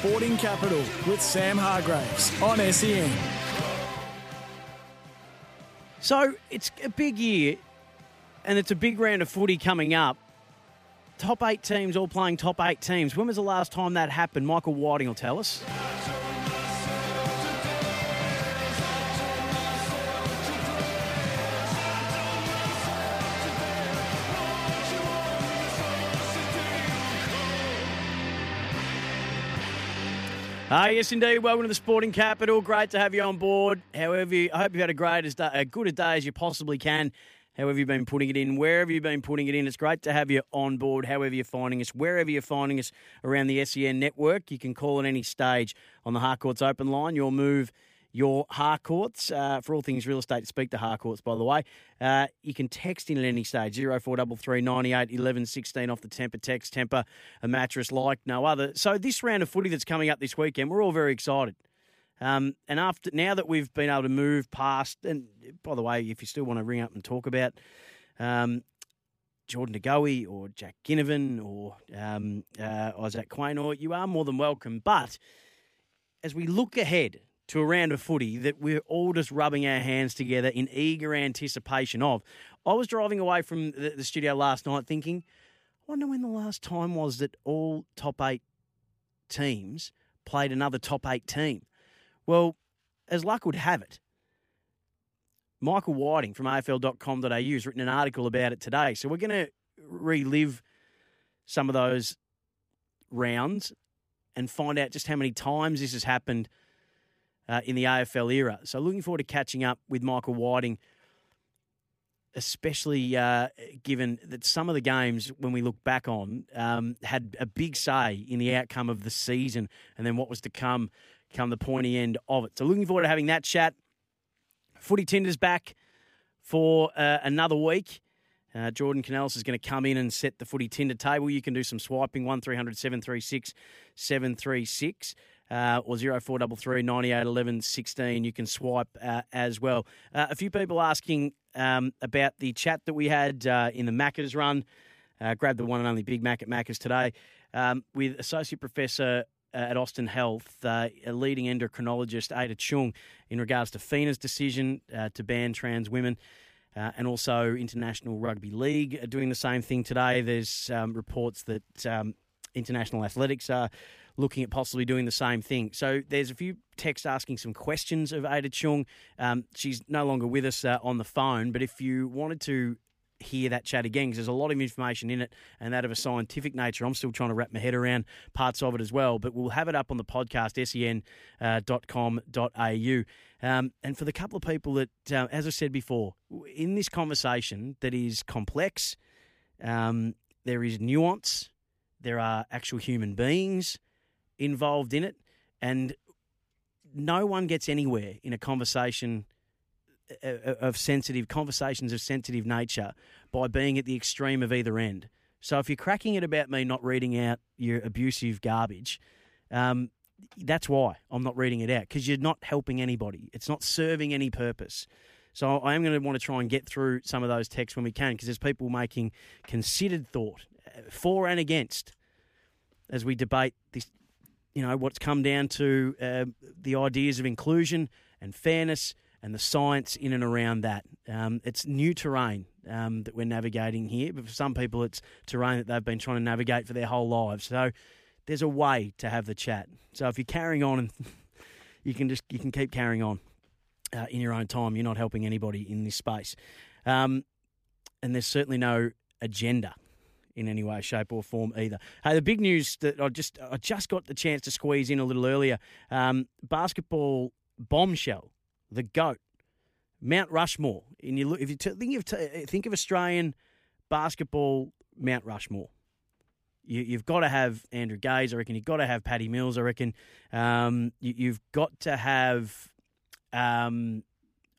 Sporting Capital with Sam Hargreaves on SEN. So it's a big year, and it's a big round of footy coming up. Top eight teams all playing top eight teams. When was the last time that happened? Michael Whiting will tell us. Ah, yes, indeed. Welcome to the Sporting Capital. Great to have you on board. However, you, I hope you've had a great, as day, a good a day as you possibly can. However, you've been putting it in, wherever you've been putting it in, it's great to have you on board. However, you're finding us, wherever you're finding us around the SEN network, you can call at any stage on the Harcourts open line. Your move your Harcourts uh, for all things real estate. Speak to Harcourts, by the way, uh, you can text in at any stage zero four double three ninety eight eleven sixteen off the Tempur text. Tempur a mattress like no other. So this round of footy that's coming up this weekend, we're all very excited. Um, and after now that we've been able to move past, and by the way, if you still want to ring up and talk about um, Jordan DeGoey or Jack Ginnivan or um, uh, Isaac Quaynor, you are more than welcome. But as we look ahead to a round of footy that we're all just rubbing our hands together in eager anticipation of. I was driving away from the, the studio last night thinking, I wonder when the last time was that all top eight teams played another top eight team. Well, as luck would have it, Michael Whiting from AFL.com.au has written an article about it today. So we're going to relive some of those rounds and find out just how many times this has happened uh, in the AFL era. So looking forward to catching up with Michael Whiting, especially uh, given that some of the games, when we look back on, um, had a big say in the outcome of the season and then what was to come come the pointy end of it. So looking forward to having that chat. Footy Tinder's back for uh, another week. Uh, Jordan Canellis is going to come in and set the footy Tinder table. You can do some swiping, 1300 736 736 uh, or 0433 98 11 16. You can swipe uh, as well. Uh, a few people asking um, about the chat that we had uh, in the Macca's run. Uh, grab the one and only Big Mac at Macca's today um, with Associate Professor uh, at Austin Health, a leading endocrinologist, Ada Cheung, in regards to FINA's decision to ban trans women. Uh, and also International Rugby League are doing the same thing today. There's um, reports that um, International Athletics are looking at possibly doing the same thing. So there's a few texts asking some questions of Ada Cheung. Um, she's no longer with us uh, on the phone, but if you wanted to hear that chat again because there's a lot of information in it and that of a scientific nature. I'm still trying to wrap my head around parts of it as well, but we'll have it up on the podcast, sen.com.au. Uh, um, and for the couple of people that, uh, as I said before, in this conversation that is complex, um, there is nuance, there are actual human beings, involved in it, and no one gets anywhere in a conversation uh, uh, of sensitive conversations of sensitive nature by being at the extreme of either end. So if you're cracking it about me not reading out your abusive garbage, um, that's why I'm not reading it out because you're not helping anybody. It's not serving any purpose. So I am going to want to try and get through some of those texts when we can because there's people making considered thought uh, for and against as we debate this you know, what's come down to uh, the ideas of inclusion and fairness and the science in and around that. Um, it's new terrain. um, that we're navigating here. But for some people, it's terrain that they've been trying to navigate for their whole lives. So there's a way to have the chat. So if you're carrying on, and you can just you can keep carrying on uh, in your own time. You're not helping anybody in this space, um, and there's certainly no agenda in any way, shape, or form either. Hey, the big news that I just I just got the chance to squeeze in a little earlier: um, basketball bombshell, the goat, Mount Rushmore. And you look if you t- think of t- think of Australian basketball, Mount Rushmore. You, have got to have Andrew Gaze, I reckon. You've got to have Paddy Mills, I reckon. Um, you, have got to have. Um,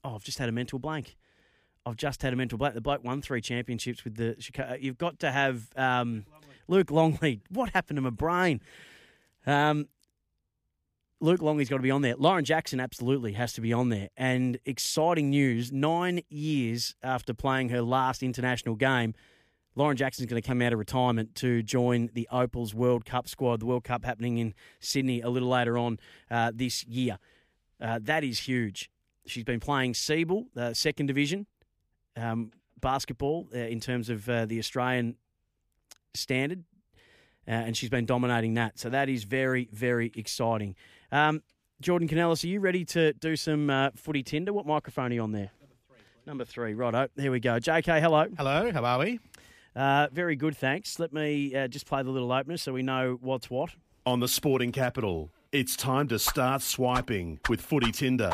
oh, I've just had a mental blank. I've just had a mental blank. The bloke won three championships with the Chicago. You've got to have um, Luke Longley. What happened to my brain? Um, Luke Longley's got to be on there. Lauren Jackson absolutely has to be on there. And exciting news: nine years after playing her last international game, Lauren Jackson's going to come out of retirement to join the Opals World Cup squad. The World Cup happening in Sydney a little later on uh, this year. Uh, that is huge. She's been playing Siebel, uh, second division um, basketball uh, in terms of uh, the Australian standard, uh, and she's been dominating that. So that is very, very exciting. Um, Jordan Canellis, are you ready to do some uh, footy tinder? What microphone are you on there? Number three, three righto. Here we go. JK, hello. Hello, how are we? Uh, very good, thanks. Let me uh, just play the little opener so we know what's what. On the sporting capital, it's time to start swiping with Footy Tinder.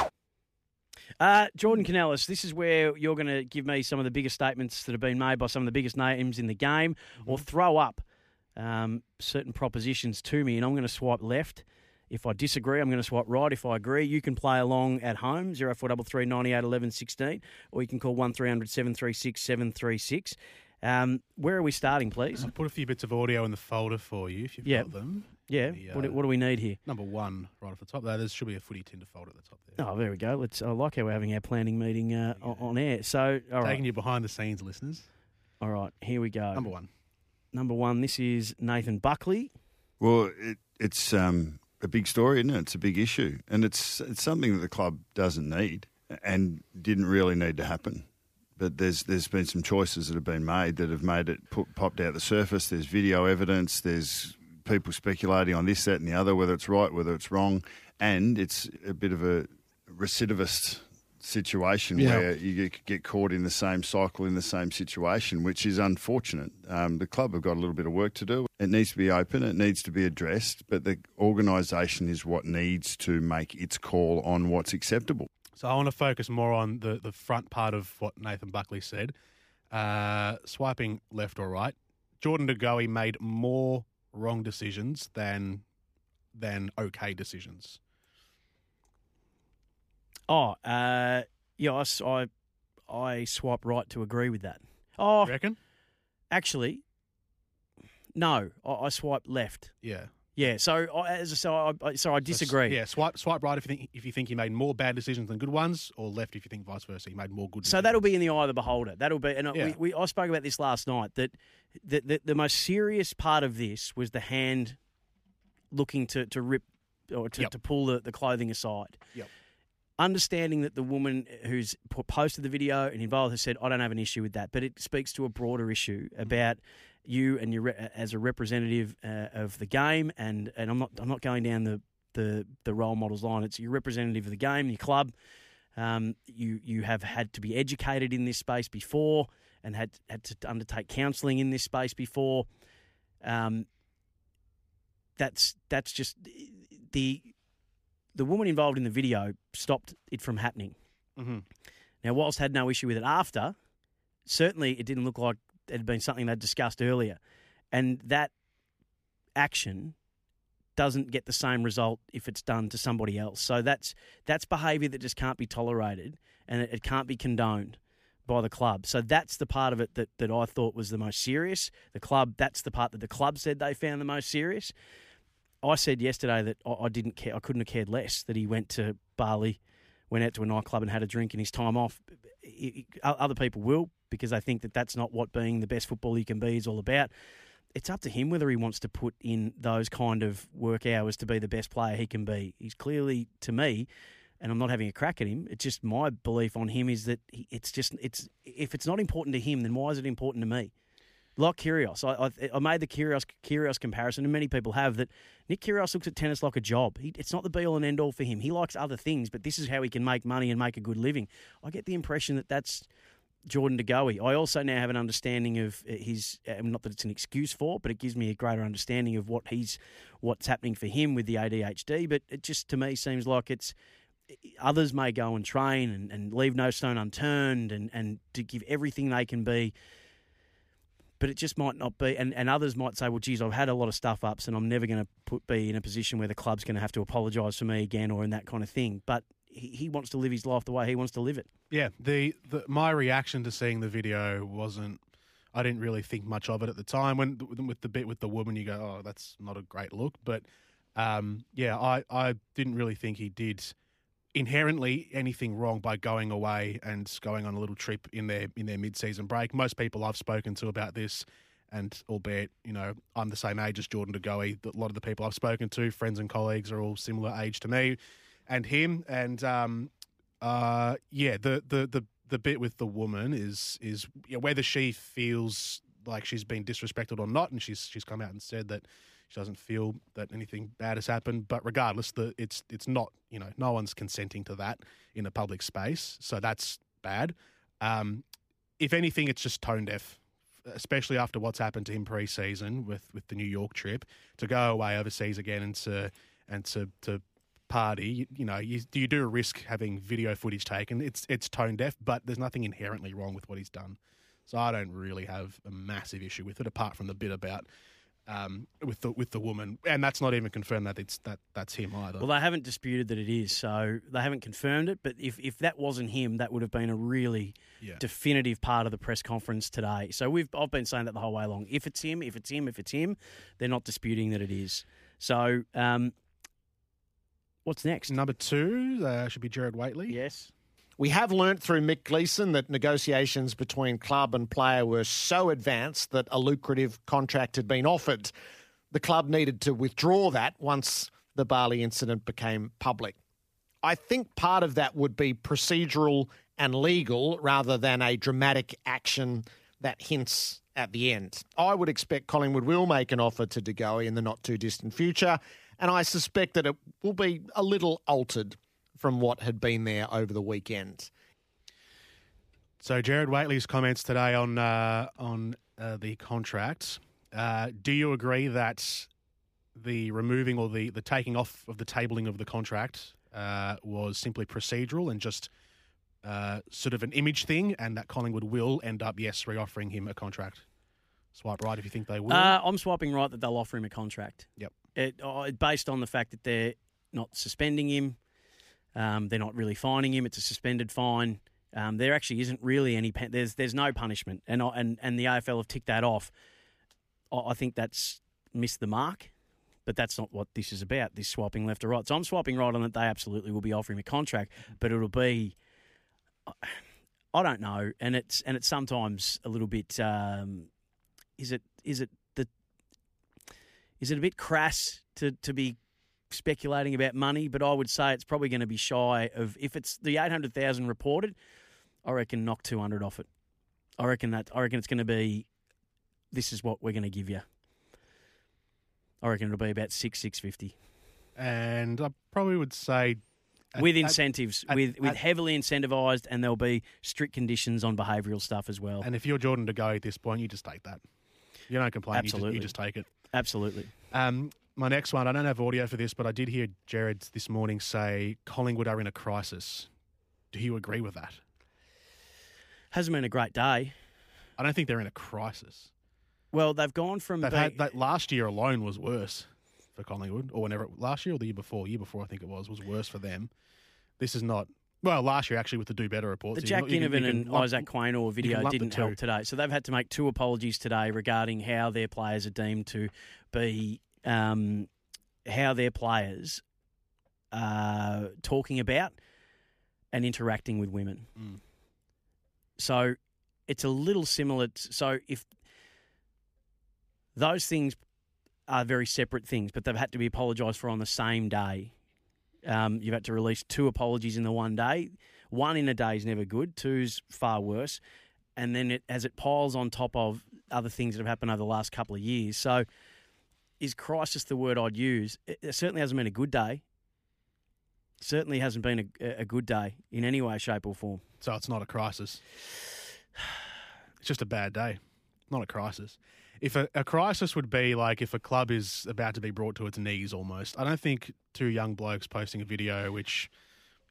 Uh, Jordan Canellis, this is where you're going to give me some of the biggest statements that have been made by some of the biggest names in the game, or throw up um, certain propositions to me, and I'm going to swipe left. If I disagree, I'm going to swipe right. If I agree, you can play along at home, 0433 98 11 16, or you can call 1300 736 736. Um, where are we starting, please? I'll put a few bits of audio in the folder for you if you've Yep. got them. Yeah, The, what, do- uh, what do we need here? Number one, right off the top there, there should be a footy Tinder folder at the top there. Oh, there we go. Let's. I like how we're having our planning meeting uh, on, on air. So, all right, Taking you behind the scenes, listeners. all right. Here we go. Number one. Number one. This is Nathan Buckley. Well, it, it's um, a big story, isn't it? It's a big issue, and it's it's something that the club doesn't need and didn't really need to happen. But there's there's been some choices that have been made that have made it put, popped out the surface. There's video evidence. There's people speculating on this, that, and the other, whether it's right, whether it's wrong, and it's a bit of a recidivist situation Yeah. where you get, caught in the same cycle in the same situation, which is unfortunate. Um, the club have got a little bit of work to do. It needs to be open. It needs to be addressed, but the organisation is what needs to make its call on what's acceptable. So I want to focus more on the, the front part of what Nathan Buckley said. Uh, swiping left or right, Jordan DeGoey made more wrong decisions than than okay decisions. Oh, uh, yeah. I swipe right to agree with that. Oh, You reckon? actually, no. I, I swipe left. Yeah. Yeah. So, I, as I say, I, I, so I So disagree. yeah, swipe swipe right if you think if you think he made more bad decisions than good ones, or left if you think vice versa, he made more good. So decisions. that'll be in the eye of the beholder. That'll be, and Yeah. we, we, I spoke about this last night. That the, the the most serious part of this was the hand looking to to rip or to, Yep. to pull the, the clothing aside. Yep. Understanding that the woman who's posted the video and involved has said, "I don't have an issue with that," but it speaks to a broader issue Mm-hmm. about you and your as a representative uh, of the game. And, and I'm not I'm not going down the, the the role models line. It's your representative of the game, your club. Um, you you have had to be educated in this space before, and had had to undertake counselling in this space before. Um, that's that's just the the woman involved in the video stopped it from happening. Mhm. Now, whilst had no issue with it after, certainly it didn't look like it had been something they'd discussed earlier, and that action doesn't get the same result if it's done to somebody else. So that's that's behaviour that just can't be tolerated and it, it can't be condoned by the club. So that's the part of it that, that I thought was the most serious. The club that's the part that the club said they found the most serious. I said yesterday that I, I didn't care I couldn't have cared less that he went to Bali, went out to a nightclub and had a drink in his time off. I- I- Other people will because they think that that's not what being the best footballer you can be is all about it's up to him whether he wants to put in those kind of work hours to be the best player he can be. He's clearly, to me, and I'm not having a crack at him. It's just my belief on him is that he, it's just it's if it's not important to him, then why is it important to me? Like Kyrgios, I, I, I made the Kyrgios, Kyrgios comparison, and many people have that. Nick Kyrgios looks at tennis like a job. He, it's not the be all and end all for him. He likes other things, but this is how he can make money and make a good living. I get the impression that that's Jordan De Goey. I also now have an understanding of his, uh, not that it's an excuse for, but it gives me a greater understanding of what he's, what's happening for him with the ADHD. But it just to me seems like it's others may go and train and, and leave no stone unturned and, and to give everything they can be but it just might not be. And, and others might say, well, geez, I've had a lot of stuff ups and I'm never going to be in a position where the club's going to have to apologise for me again or in that kind of thing. But he, he wants to live his life the way he wants to live it. Yeah, the, the my reaction to seeing the video wasn't. I didn't really think much of it at the time. When with the bit with the woman, you go, "Oh, that's not a great look." But um, yeah, I, I didn't really think he did inherently anything wrong by going away and going on a little trip in their in their mid season break. Most people I've spoken to about this, and albeit you know I'm the same age as Jordan De Goey, a lot of the people I've spoken to, friends and colleagues, are all similar age to me and him. And um, uh, yeah, the the the the bit with the woman is is you know, whether she feels like she's been disrespected or not, and she's she's come out and said that she doesn't feel that anything bad has happened. But regardless, the it's it's not you know no one's consenting to that in a public space, so that's bad. Um, if anything, it's just tone deaf, especially after what's happened to him pre-season with with the New York trip to go away overseas again and to and to to party. You, you know, you, you do risk having video footage taken. It's it's tone deaf, but there's nothing inherently wrong with what he's done. So I don't really have a massive issue with it, apart from the bit about um, with the with the woman, and that's not even confirmed that it's that that's him either. Well, they haven't disputed that it is, so they haven't confirmed it. But if if that wasn't him, that would have been a really Yeah. definitive part of the press conference today. So we've I've been saying that the whole way along. If it's him, if it's him, if it's him, they're not disputing that it is. So um, what's next? Number two uh, should be Gerard Whateley. Yes. We have learnt through Mick Gleeson that negotiations between club and player were so advanced that a lucrative contract had been offered. The club needed to withdraw that once the Bali incident became public. I think part of that would be procedural and legal rather than a dramatic action that hints at the end. I would expect Collingwood will make an offer to De Goey in the not too distant future, and I suspect that it will be a little altered from what had been there over the weekend. So Gerard Whateley's comments today on uh, on uh, the contract. Uh, do you agree that the removing or the, the taking off of the tabling of the contract uh, was simply procedural and just uh, sort of an image thing, and that Collingwood will end up yes reoffering him a contract? Swipe right if you think they will. Uh, I'm swiping right that they'll offer him a contract. Yep. It, uh, based on the fact that they're not suspending him, um, they're not really fining him. It's a suspended fine. Um, there actually isn't really any. Pen- there's there's no punishment, and and and the AFL have ticked that off. I, think that's missed the mark, but that's not what this is about. This swapping left or right. So I'm swapping right on it. They absolutely will be offering a contract, but it'll be. I don't know, and it's and it's sometimes a little bit. Um, is it is it the is it a bit crass to to be speculating about money? But I would say it's probably going to be shy of if it's the eight hundred thousand reported. I reckon knock two hundred off it. I reckon that I reckon it's going to be. This is what we're going to give you. I reckon it'll be about six six fifty and I probably would say at- with incentives, at- with with at- heavily incentivised, and there'll be strict conditions on behavioural stuff as well. and if you're Jordan De Goey at this point, you just take that. You don't complain. You just, Absolutely. you just take it. Absolutely. Um, my next one, I don't have audio for this, but I did hear Gerard this morning say Collingwood are in a crisis. Do you agree with that? Hasn't been a great day. I don't think they're in a crisis. Well, they've gone from They've being- had that last year alone was worse for Collingwood, or whenever last year or the year before, year before I think it was, was worse for them. This is not well. Last year actually with the do better reports, The Jack Ginnivan and lump- Isaac Quaynor video didn't help today. So they've had to make two apologies today regarding how their players are deemed to be, um, how their players are talking about and interacting with women. Mm. So it's a little similar. To, so if those things are very separate things, but they've had to be apologised for on the same day. Um, you've had to release two apologies in the one day. One in a day is never good. Two's far worse. And then it, as it piles on top of other things that have happened over the last couple of years. So, is crisis the word I'd use? It, certainly hasn't been a good day. Certainly hasn't been a, a good day in any way, shape, or form. So it's not a crisis. It's just a bad day, not a crisis. If a, a crisis would be like if a club is about to be brought to its knees almost. I don't think two young blokes posting a video which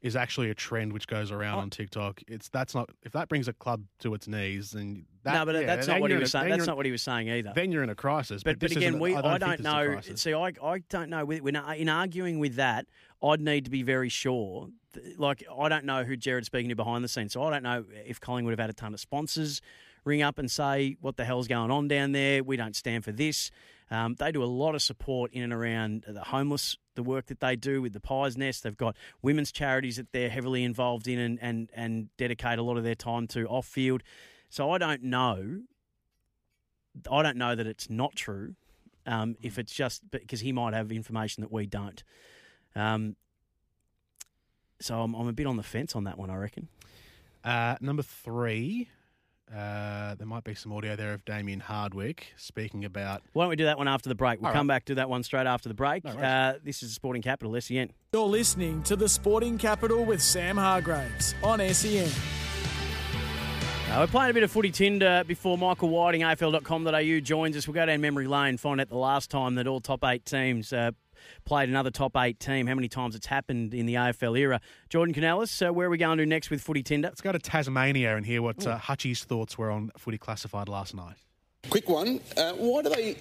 is actually a trend which goes around oh. on TikTok. It's that's not if that brings a club to its knees, then that, no, but yeah, that's not what he was a- saying. That's not what he was saying either. Then you're in a crisis. But, but, this again, we, I I don't, don't, is a know. See, I, I don't know. When in arguing with that, I'd need to be very sure. Like, I don't know who Gerard's speaking to behind the scenes, so I don't know if Collingwood have had a ton of sponsors ring up and say what the hell's going on down there. We don't stand for this. Um, they do a lot of support in and around the homeless. The work that they do with the Pies Nest, they've got women's charities that they're heavily involved in and and, and dedicate a lot of their time to off field. So I don't know I don't know that it's not true. Um, if it's just because he might have information that we don't. Um, so I'm, I'm a bit on the fence on that one. I reckon. Uh, number three, uh, there might be some audio there of Damien Hardwick speaking about. Why don't we do that one after the break? We'll All come right. back to that one straight after the break. No uh, this is Sporting Capital, E SEN. You're listening to the Sporting Capital with Sam Hargreaves on E SEN. Uh, we're playing a bit of footy tinder before Michael Whiting, AFL.com.au, joins us. We'll go down memory lane, find out the last time that all top eight teams uh, played another top eight team, how many times it's happened in the AFL era. Jordan Canellis, uh, where are we going to next with footy tinder? Let's go to Tasmania and hear what uh, Hutchie's thoughts were on footy classified last night. Quick one. Uh, why do they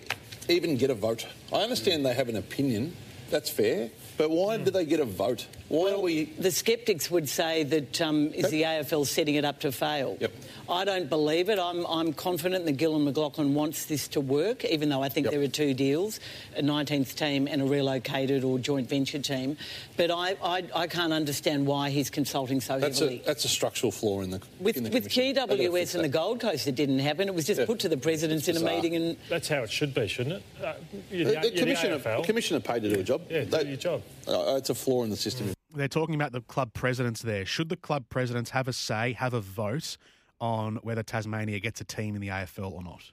even get a vote? I understand they have an opinion. That's fair. But why do they get a vote? Why are we. The sceptics would say that um, is the AFL setting it up to fail. Yep. I don't believe it. I'm, I'm confident that Gillon McLachlan wants this to work, even though I think Yep. there are two deals, a 19th team and a relocated or joint venture team. But I, I, I can't understand why he's consulting so That's heavily. a, that's a structural flaw in the. with, in the with commission. They've got to GWS and the. Gold Coast, it didn't happen. It was just Yeah. put to the presidents in a meeting and That's how it should be, shouldn't it? Uh, you're The, the, the you're the commissioner, AFL. the commissioner paid to do a job. Yeah, do They- your job. Uh, it's a flaw in the system. They're talking about the club presidents there. Should the club presidents have a say, have a vote on whether Tasmania gets a team in the AFL or not?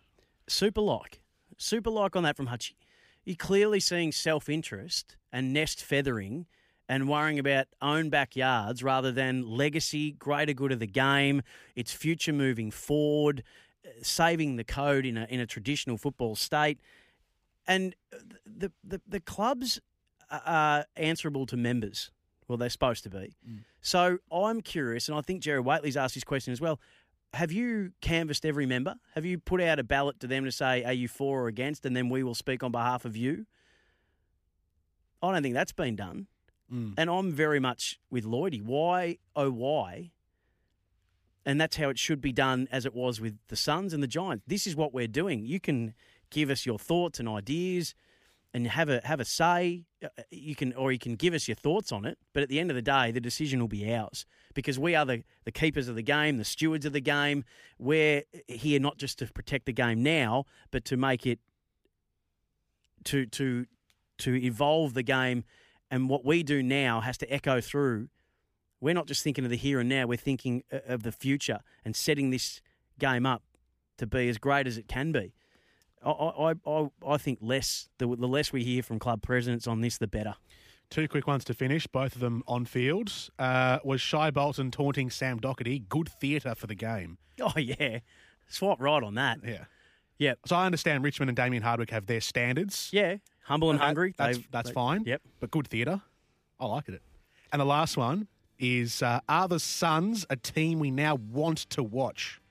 super like, super like on that from Hutchie. You're clearly seeing self interest and nest feathering and worrying about own backyards rather than legacy, greater good of the game, its future moving forward, uh, saving the code in a in a traditional football state, and the the, the clubs are answerable to members. Well, they're supposed to be. Mm. So I'm curious, and I think Jerry Whateley's asked this question as well have you canvassed every member? Have you put out a ballot to them to say, are you for or against? And then we will speak on behalf of you? I don't think that's been done. Mm. And I'm very much with Lloydie. Why, oh, why? And that's how it should be done as it was with the Suns and the Giants. This is what we're doing. You can give us your thoughts and ideas and have a have a say. Uh, You can or you can give us your thoughts on it, but at the end of the day, the decision will be ours because we are the, the keepers of the game, the stewards of the game. We're here not just to protect the game now, but to make it to to to evolve the game. And what we do now has to echo through. We're not just thinking of the here and now. We're thinking uh, of the future and setting this game up to be as great as it can be. I, I, I, think less the, the less we hear from club presidents on this, the better. Two quick ones to finish, both of them on field. Uh, was Shai Bolton taunting Sam Docherty? Good theatre for the game. Oh yeah, swap right on that. Yeah. Yep. So I understand Richmond and Damien Hardwick have their standards. Yeah, humble and hungry. That's, that's they- fine. Yep. But good theatre. I like it. And the last one is uh, Are the Suns a team we now want to watch?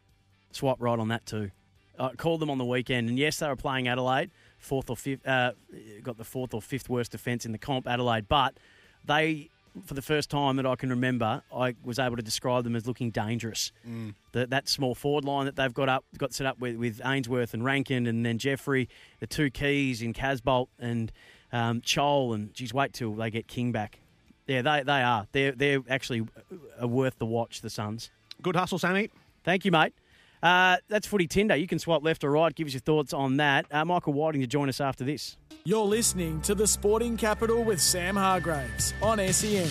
Swap right on that too. I called them on the weekend, and yes, they were playing Adelaide, fourth or fifth. Uh, got the fourth or fifth worst defence in the comp, Adelaide, but they. For the first time that I can remember, I was able to describe them as looking dangerous. Mm. The, that small forward line that they've got up, got set up with, with Ainsworth and Rankine, and then Jeffrey, the two keys in Casboult and um, Chol, and geez, wait till they get King back. Yeah, they they are. They're they're actually uh, worth the watch. The Suns. Good hustle, Sammy. Thank you, mate. Uh, that's Footy Tinder. You can swipe left or right. Give us your thoughts on that. Uh, Michael Whiting to join us after this. You're listening to the Sporting Capital with Sam Hargreaves on SEN.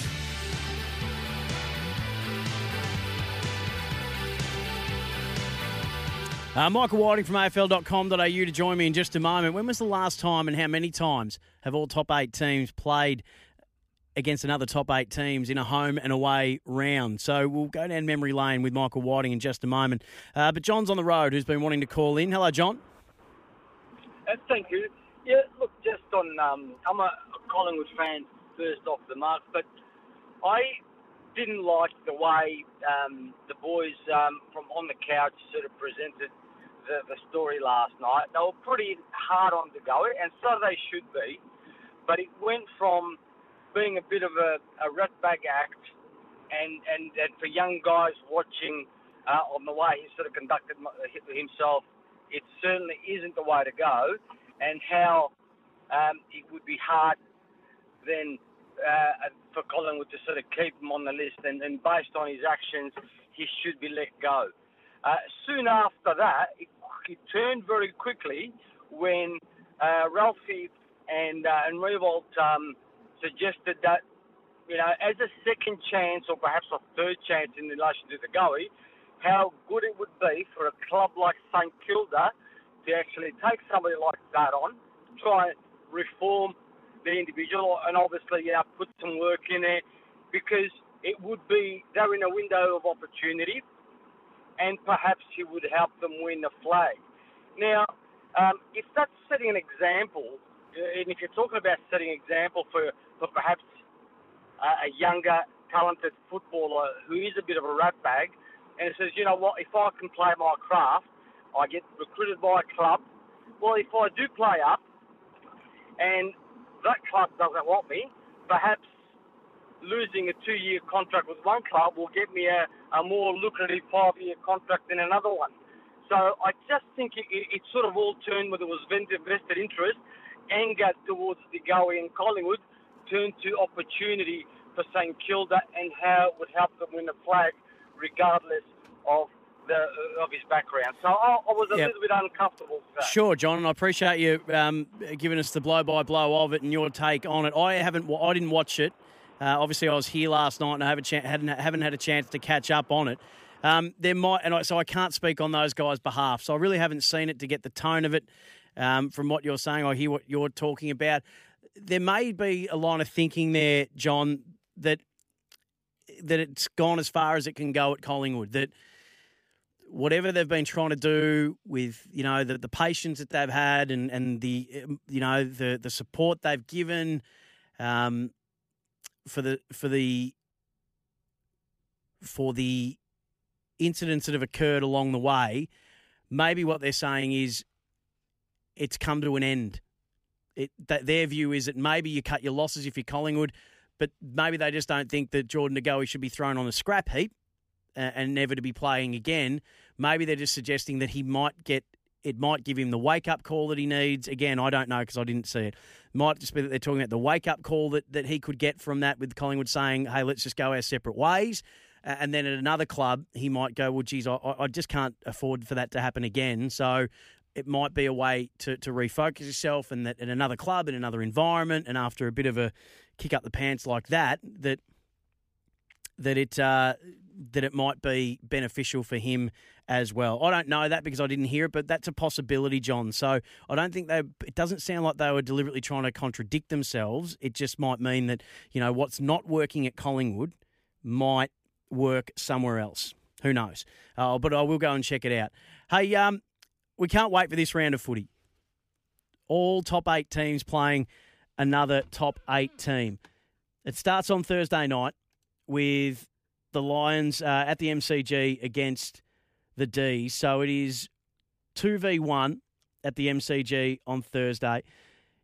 Uh, Michael Whiting from AFL.com.au to join me in just a moment. When was the last time and how many times have all top eight teams played against another top eight teams in a home and away round? So we'll go down memory lane with Michael Whiting in just a moment. Uh, but John's on the road who's been wanting to call in. Hello, John. Uh, thank you. Yeah, look, just on, um, I'm a Collingwood fan first off the mark, but I didn't like the way um, the boys um, from on the couch sort of presented the, the story last night. They were pretty hard on the go, and so they should be. But it went from being a bit of a, a ratbag act, and, and, and for young guys watching uh, on the way he sort of conducted himself, it certainly isn't the way to go. And how um, it would be hard then uh, for Collingwood to sort of keep him on the list, and, and based on his actions, he should be let go. Uh, soon after that, it, it turned very quickly when uh, Ralphie and uh, and Revolt um, suggested that you know as a second chance or perhaps a third chance in relation to De Goey, how good it would be for a club like St Kilda to actually take somebody like that on, try and reform the individual, and obviously you know put some work in there because it would be they're in a window of opportunity and perhaps he would help them win the flag. Now, um, if that's setting an example, and if you're talking about setting an example for, for perhaps a, a younger, talented footballer who is a bit of a rat bag, and says, you know what, if I can play my craft, I get recruited by a club. Well, if I do play up, and that club doesn't want me, perhaps losing a two-year contract with one club will get me a, a more lucrative five-year contract than another one. So I just think it, it, it sort of all turned whether it was vested interest, anger towards De Goey and Collingwood, turned to opportunity for St Kilda and how it would help them win the flag, regardless of the, of his background. So I, I was a Yep. little bit uncomfortable with that. Sure, John, and I appreciate you um, giving us the blow by blow of it and your take on it. I haven't, I didn't watch it. Uh, obviously, I was here last night and I haven't, chan- hadn't, haven't had a chance to catch up on it. Um, there might, and I, so I can't speak on those guys' behalf. So I really haven't seen it to get the tone of it. Um, from what you're saying, I hear what you're talking about. There may be a line of thinking there, John, that that it's gone as far as it can go at Collingwood. That whatever they've been trying to do with you know the, the patience that they've had and and the um, you know the the support they've given um, for the for the for the incidents that have occurred along the way, maybe what they're saying is it's come to an end. It, that their view is that maybe you cut your losses if you're Collingwood, but maybe they just don't think that Jordan De Goey should be thrown on a scrap heap and never to be playing again. Maybe they're just suggesting that he might get it might give him the wake up call that he needs. Again, I don't know because I didn't see it. Might just be that they're talking about the wake up call that, that he could get from that with Collingwood saying, hey, let's just go our separate ways. And then at another club, he might go, well, geez, I, I just can't afford for that to happen again. So it might be a way to, to refocus yourself and that at another club, in another environment, and after a bit of a kick up the pants like that, that that it uh, that it might be beneficial for him as well. I don't know that because I didn't hear it, but that's a possibility, John. So I don't think they. It doesn't sound like they were deliberately trying to contradict themselves. It just might mean that you know what's not working at Collingwood might work somewhere else. Who knows? Uh, but I will go and check it out. Hey, um, we can't wait for this round of footy. All top eight teams playing another top eight team. It starts on Thursday night with the Lions uh, at the MCG against the D. So it is 2v1 at the MCG on Thursday.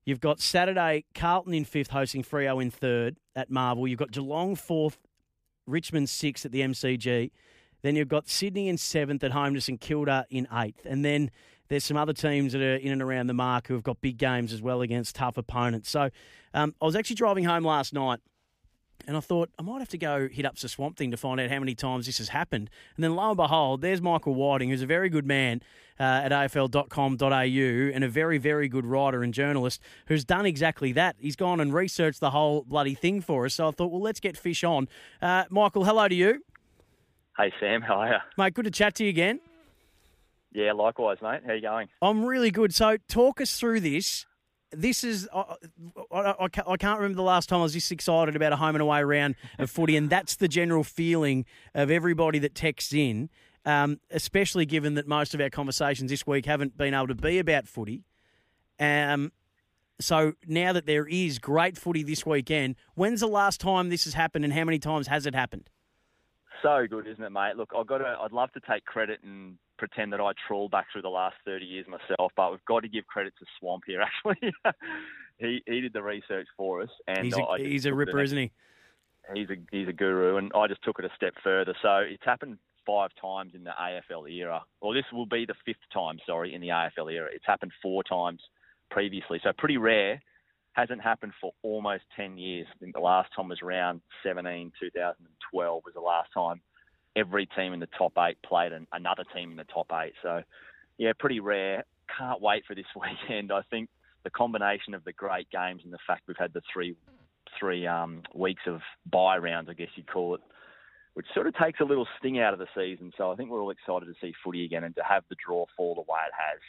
You've got Saturday, Carlton in fifth, hosting Freo in third at Marvel. You've got Geelong fourth, Richmond sixth at the MCG. Then you've got Sydney in seventh at home to St Kilda in eighth. And then there's some other teams that are in and around the mark who have got big games as well against tough opponents. So um, I was actually driving home last night And I thought I might have to go hit up the Swamp Thing to find out how many times this has happened. And then lo and behold, there's Michael Whiting, who's a very good man uh, at afl.com.au and a very, very good writer and journalist who's done exactly that. He's gone and researched the whole bloody thing for us. So I thought, well, let's get Fish on. Uh, Michael, hello to you. Hey, Sam. How are you? Mate, good to chat to you again. Yeah, likewise, mate. How you going? I'm really good. So talk us through this this is I, I, I, can't remember the last time I was this excited about a home and away round of footy, and that's the general feeling of everybody that texts in. Um, especially given that most of our conversations this week haven't been able to be about footy. Um, so now that there is great footy this weekend, when's the last time this has happened, and how many times has it happened? So good, isn't it, mate? Look, I've got to. I'd love to take credit and pretend that I trawled back through the last 30 years myself, but we've got to give credit to Swamp here, actually. he, he did the research for us. and He's a, I he's a ripper, isn't he? He's a, he's a guru, and I just took it a step further. So it's happened five times in the AFL era. Well, this will be the fifth time, sorry, in the AFL era. It's happened four times previously, so pretty rare. Hasn't happened for almost 10 years. I think the last time was around 17, 2012 was the last time every team in the top eight played an, another team in the top eight. So, yeah, pretty rare. Can't wait for this weekend. I think the combination of the great games and the fact we've had the three three um, weeks of bye rounds, I guess you'd call it, which sort of takes a little sting out of the season. So I think we're all excited to see footy again and to have the draw fall the way it has.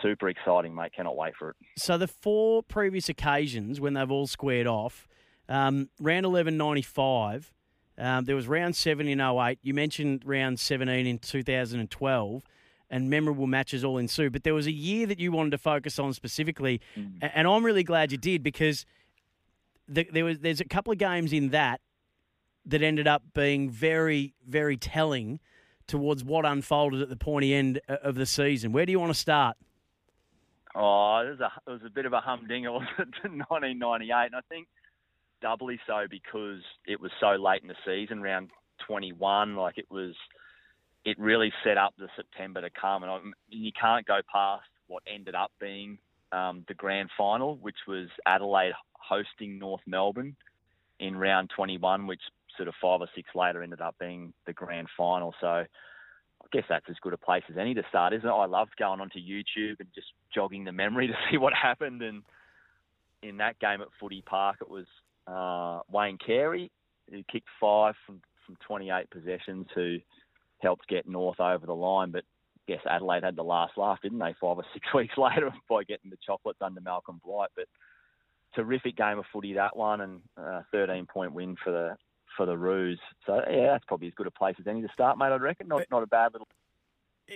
Super exciting, mate. Cannot wait for it. So the four previous occasions when they've all squared off, um, round eleven ninety five um, there was round seven in 08. You mentioned round 17 in 2012 and memorable matches all ensued. But there was a year that you wanted to focus on specifically, mm. and I'm really glad you did because the, there was there's a couple of games in that that ended up being very very telling towards what unfolded at the pointy end of the season. Where do you want to start? Oh, it was a it was a bit of a humdinger, to 1998, and I think doubly so because it was so late in the season, round 21. Like it was, it really set up the September to come, and I, you can't go past what ended up being um, the grand final, which was Adelaide hosting North Melbourne in round 21, which sort of five or six later ended up being the grand final. So guess that's as good a place as any to start, isn't it? I loved going onto YouTube and just jogging the memory to see what happened. And in that game at Footy Park, it was uh, Wayne Carey, who kicked five from, from 28 possessions, who helped get North over the line. But I guess Adelaide had the last laugh, didn't they, five or six weeks later by getting the chocolates under Malcolm Blight. But terrific game of footy that one, and a 13 point win for the for the Roos. So yeah, that's probably as good a place as any to start, mate. I'd reckon. Not not a bad little.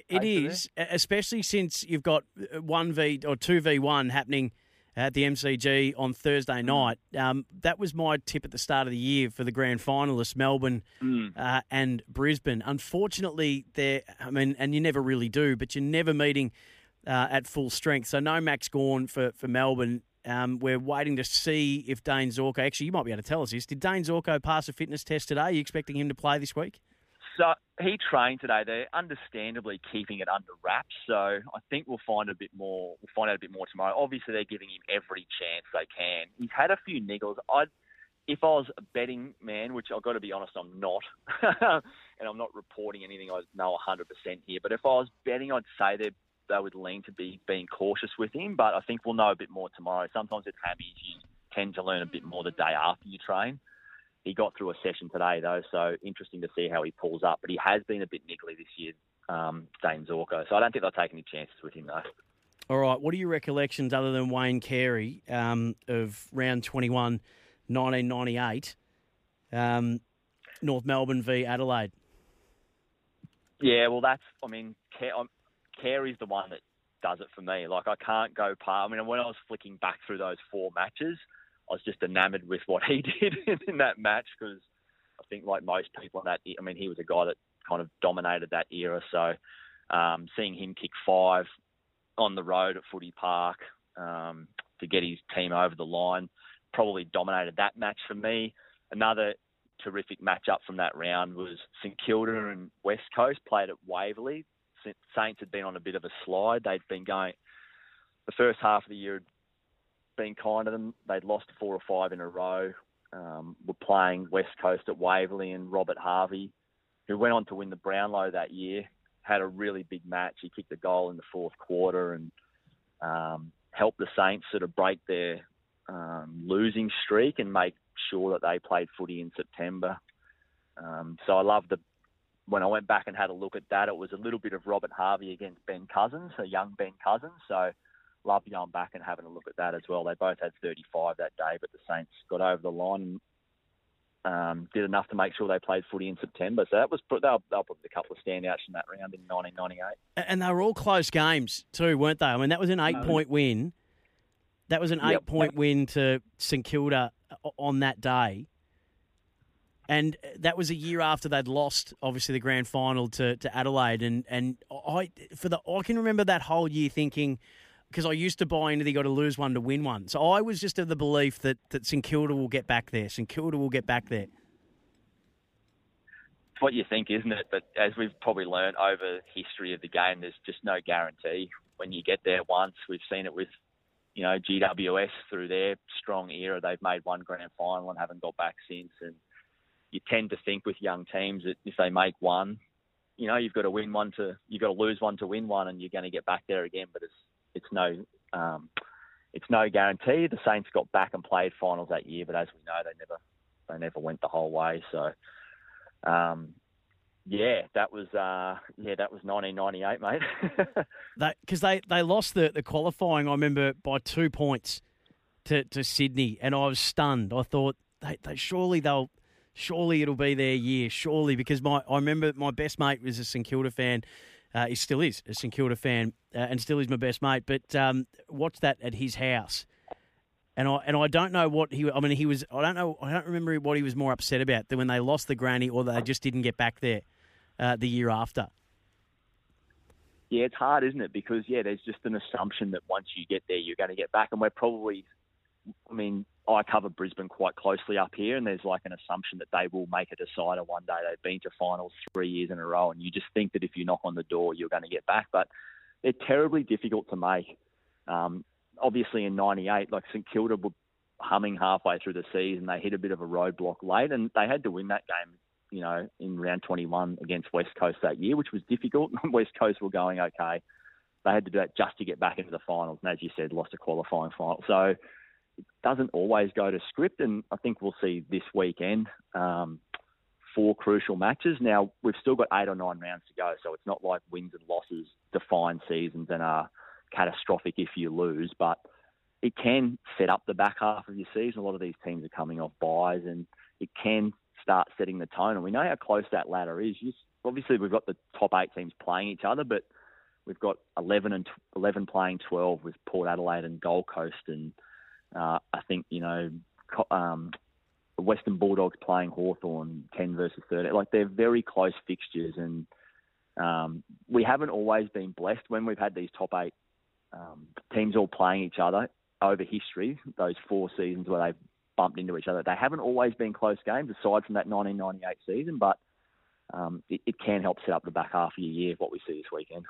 It is, especially since you've got one v or two v one happening at the MCG on Thursday mm. night. Um, that was my tip at the start of the year for the grand finalists, Melbourne mm. uh, and Brisbane. Unfortunately, they're, I mean, and you never really do, but you're never meeting uh, at full strength. So no Max Gawn for, for Melbourne. Um, we're waiting to see if Dayne Zorko, actually, you might be able to tell us this. Did Dayne Zorko pass a fitness test today? Are you expecting him to play this week? So he trained today. They're understandably keeping it under wraps. So I think we'll find a bit more. We'll find out a bit more tomorrow. Obviously, they're giving him every chance they can. He's had a few niggles. I, if I was a betting man, which I've got to be honest, I'm not, and I'm not reporting anything I know 100% here. But if I was betting, I'd say they they would lean to be being cautious with him. But I think we'll know a bit more tomorrow. Sometimes with hammies, you tend to learn a bit more the day after you train. He got through a session today, though, so interesting to see how he pulls up. But he has been a bit niggly this year, um, Dayne Zorko. So I don't think they'll take any chances with him, though. All right. What are your recollections, other than Wayne Carey, um, of round 21, 1998, um, North Melbourne v Adelaide? Yeah, well, that's, I mean, Carey's the one that does it for me. Like, I can't go past, I mean, when I was flicking back through those four matches, I was just enamored with what he did in that match because I think, like most people that, I mean, he was a guy that kind of dominated that era. So um, seeing him kick five on the road at Footy Park um, to get his team over the line probably dominated that match for me. Another terrific matchup from that round was St Kilda and West Coast played at Waverley. Saints had been on a bit of a slide. They'd been going the first half of the year had been kind to them. They'd lost four or five in a row. um, were playing West Coast at Waverley, and Robert Harvey, who went on to win the Brownlow that year, had a really big match. He kicked a goal in the fourth quarter and um, helped the Saints sort of break their um, losing streak and make sure that they played footy in September. Um, so I love the when I went back and had a look at that, it was a little bit of Robert Harvey against Ben Cousins, a young Ben Cousins. So love going back and having a look at that as well. They both had 35 that day, but the Saints got over the line and um, did enough to make sure they played footy in September. So that was they were, they were probably a couple of standouts in that round in 1998. And they were all close games too, weren't they? I mean, that was an eight-point win. That was an Yep. eight-point win to St Kilda on that day. And that was a year after they'd lost, obviously, the grand final to, to Adelaide. And and I for the I can remember that whole year thinking, because I used to buy into the got to lose one to win one. So I was just of the belief that, that St Kilda will get back there. St Kilda will get back there. It's what you think, isn't it? But as we've probably learned over history of the game, there's just no guarantee. When you get there once, we've seen it with, you know, GWS through their strong era. They've made one grand final and haven't got back since. And you tend to think with young teams that if they make one, you know, you've got to win one to, you've got to lose one to win one, and you're going to get back there again. But it's it's no um, it's no guarantee. The Saints got back and played finals that year, but as we know, they never they never went the whole way. So, um, yeah, that was uh, yeah, that was 1998, mate. because they, they lost the, the qualifying. I remember by two points to, to Sydney, and I was stunned. I thought they, they surely they'll surely it'll be their year, surely because my I remember my best mate was a St Kilda fan. Uh, he still is a St Kilda fan, uh, and still is my best mate. But um, watched that at his house, and I and I don't know what he. I mean, he was. I don't know. I don't remember what he was more upset about than when they lost the granny, or they just didn't get back there uh, the year after. yeah, it's hard, isn't it? Because yeah, there's just an assumption that once you get there, you're going to get back, and we're probably. I mean, I cover Brisbane quite closely up here, and there's like an assumption that they will make a decider one day. They've been to finals three years in a row, and you just think that if you knock on the door, you're going to get back. But they're terribly difficult to make. Um, obviously, in '98, like St Kilda were humming halfway through the season. They hit a bit of a roadblock late, and they had to win that game. You know, in round 21 against West Coast that year, which was difficult. West Coast were going okay. They had to do that just to get back into the finals, and as you said, lost a qualifying final. So it doesn't always go to script, and I think we'll see this weekend um, four crucial matches. Now we've still got eight or nine rounds to go, so it's not like wins and losses define seasons and are catastrophic if you lose, but it can set up the back half of your season. A lot of these teams are coming off buys, and it can start setting the tone. And we know how close that ladder is. You, obviously, we've got the top eight teams playing each other, but we've got 11 and 11 playing 12 with Port Adelaide and Gold Coast, and uh, I think you know um, Western Bulldogs playing Hawthorn 10 versus 30. Like they're very close fixtures, and um, we haven't always been blessed when we've had these top eight um, teams all playing each other over history. Those four seasons where they've bumped into each other, they haven't always been close games aside from that 1998 season, but. Um, it, it can help set up the back half of your year, what we see this weekend.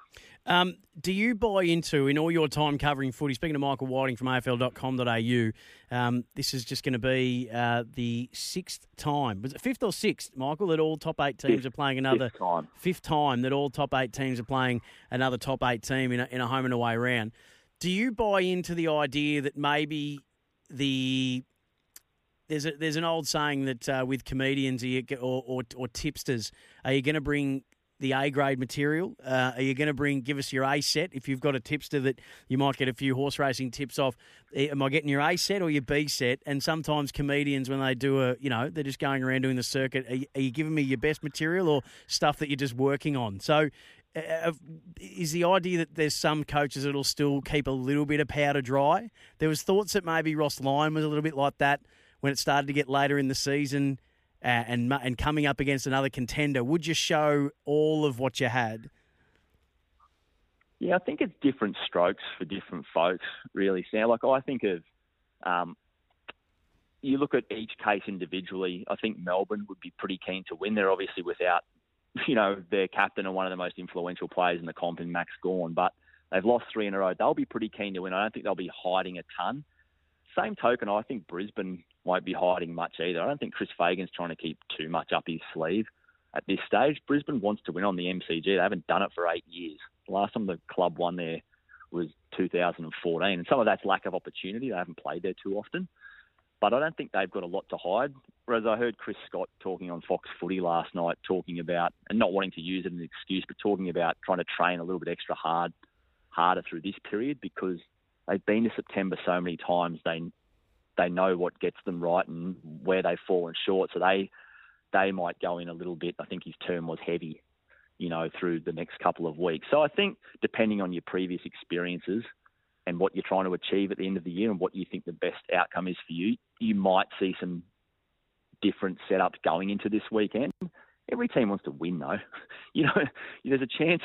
Um, do you buy into, in all your time covering footy, speaking to Michael Whiting from AFL.com.au, um, this is just going to be uh, the sixth time, was it fifth or sixth, Michael, that all top eight teams Fifth. are playing another Fifth time. fifth time that all top eight teams are playing another top eight team in a, in a home and away round. Do you buy into the idea that maybe the there's a, there's an old saying that uh, with comedians or, or or tipsters, are you going to bring the A grade material? Uh, are you going to bring give us your A set if you've got a tipster that you might get a few horse racing tips off? Eh, Am I getting your A set or your B set? And sometimes comedians when they do a you know they're just going around doing the circuit. Are you, are you giving me your best material or stuff that you're just working on? So. Uh, is the idea that there's some coaches that'll still keep a little bit of powder dry? There was thoughts that maybe Ross Lyon was a little bit like that when it started to get later in the season uh, and and coming up against another contender. Would you show all of what you had? Yeah, I think it's different strokes for different folks, really, Sam. Like, I think of, um, you look at each case individually. I think Melbourne would be pretty keen to win. They're obviously without, you know, their captain and one of the most influential players in the comp in Max Gawn, but they've lost three in a row. They'll be pretty keen to win. I don't think they'll be hiding a ton. Same token, I think Brisbane won't be hiding much either. I don't think Chris Fagan's trying to keep too much up his sleeve at this stage. Brisbane wants to win on the MCG. They haven't done it for eight years. The last time the club won there was 2014, and some of that's lack of opportunity. They haven't played there too often. But I don't think they've got a lot to hide. Whereas I heard Chris Scott talking on Fox Footy last night, talking about and not wanting to use it as an excuse, but talking about trying to train a little bit extra hard, harder through this period because they've been to September so many times. They they know what gets them right and where they've fallen short. So they they might go in a little bit. I think his term was heavy, you know, through the next couple of weeks. So I think depending on your previous experiences and what you're trying to achieve at the end of the year and what you think the best outcome is for you, you might see some different setups going into this weekend. Every team wants to win, though. You know, there's a chance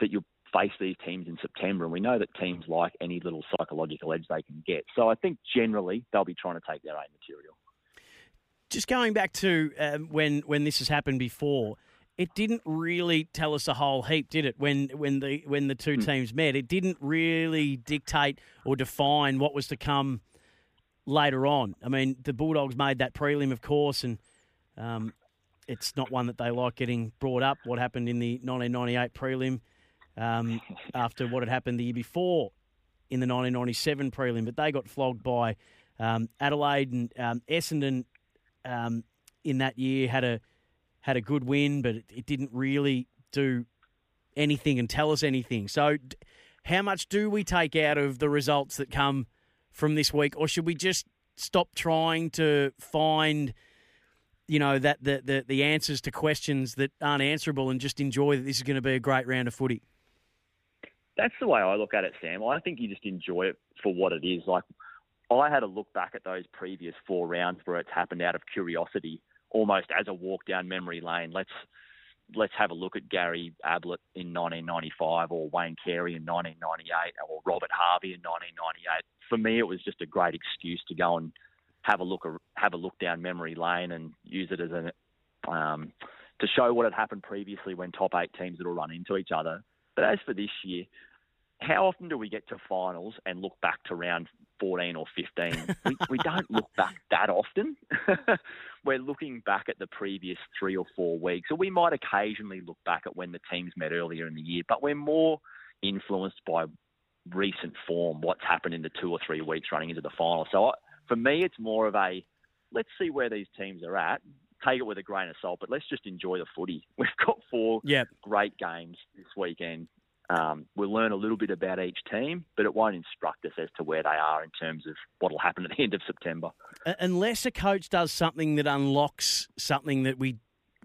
that you'll face these teams in September, and we know that teams like any little psychological edge they can get. So I think generally they'll be trying to take their own material. Just going back to um, when when this has happened before, it didn't really tell us a whole heap, did it? When when the when the two Hmm. teams met, it didn't really dictate or define what was to come later on. I mean, the Bulldogs made that prelim, of course, and um, it's not one that they like getting brought up. What happened in the 1998 prelim um, after what had happened the year before in the 1997 prelim, but they got flogged by um, Adelaide and um, Essendon um, in that year had a had a good win, but it, it didn't really do anything and tell us anything. So, how much do we take out of the results that come from this week, or should we just stop trying to find? You know that the, the the answers to questions that aren't answerable, and just enjoy that this is going to be a great round of footy. That's the way I look at it, Sam. I think you just enjoy it for what it is. Like I had a look back at those previous four rounds where it's happened out of curiosity, almost as a walk down memory lane. Let's let's have a look at Gary Ablett in 1995 or Wayne Carey in 1998 or Robert Harvey in 1998. For me, it was just a great excuse to go and have a look have a look down memory lane and use it as an um, to show what had happened previously when top eight teams would all run into each other. But as for this year, how often do we get to finals and look back to round 14 or 15? we, we don't look back that often. We're looking back at the previous three or four weeks, or we might occasionally look back at when the teams met earlier in the year, but we're more influenced by recent form, what's happened in the two or three weeks running into the final. So I, for me, it's more of a let's see where these teams are at. Take it with a grain of salt, but let's just enjoy the footy. We've got four Yep. great games this weekend. Um, we'll learn a little bit about each team, but it won't instruct us as to where they are in terms of what will happen at the end of September. Unless a coach does something that unlocks something that we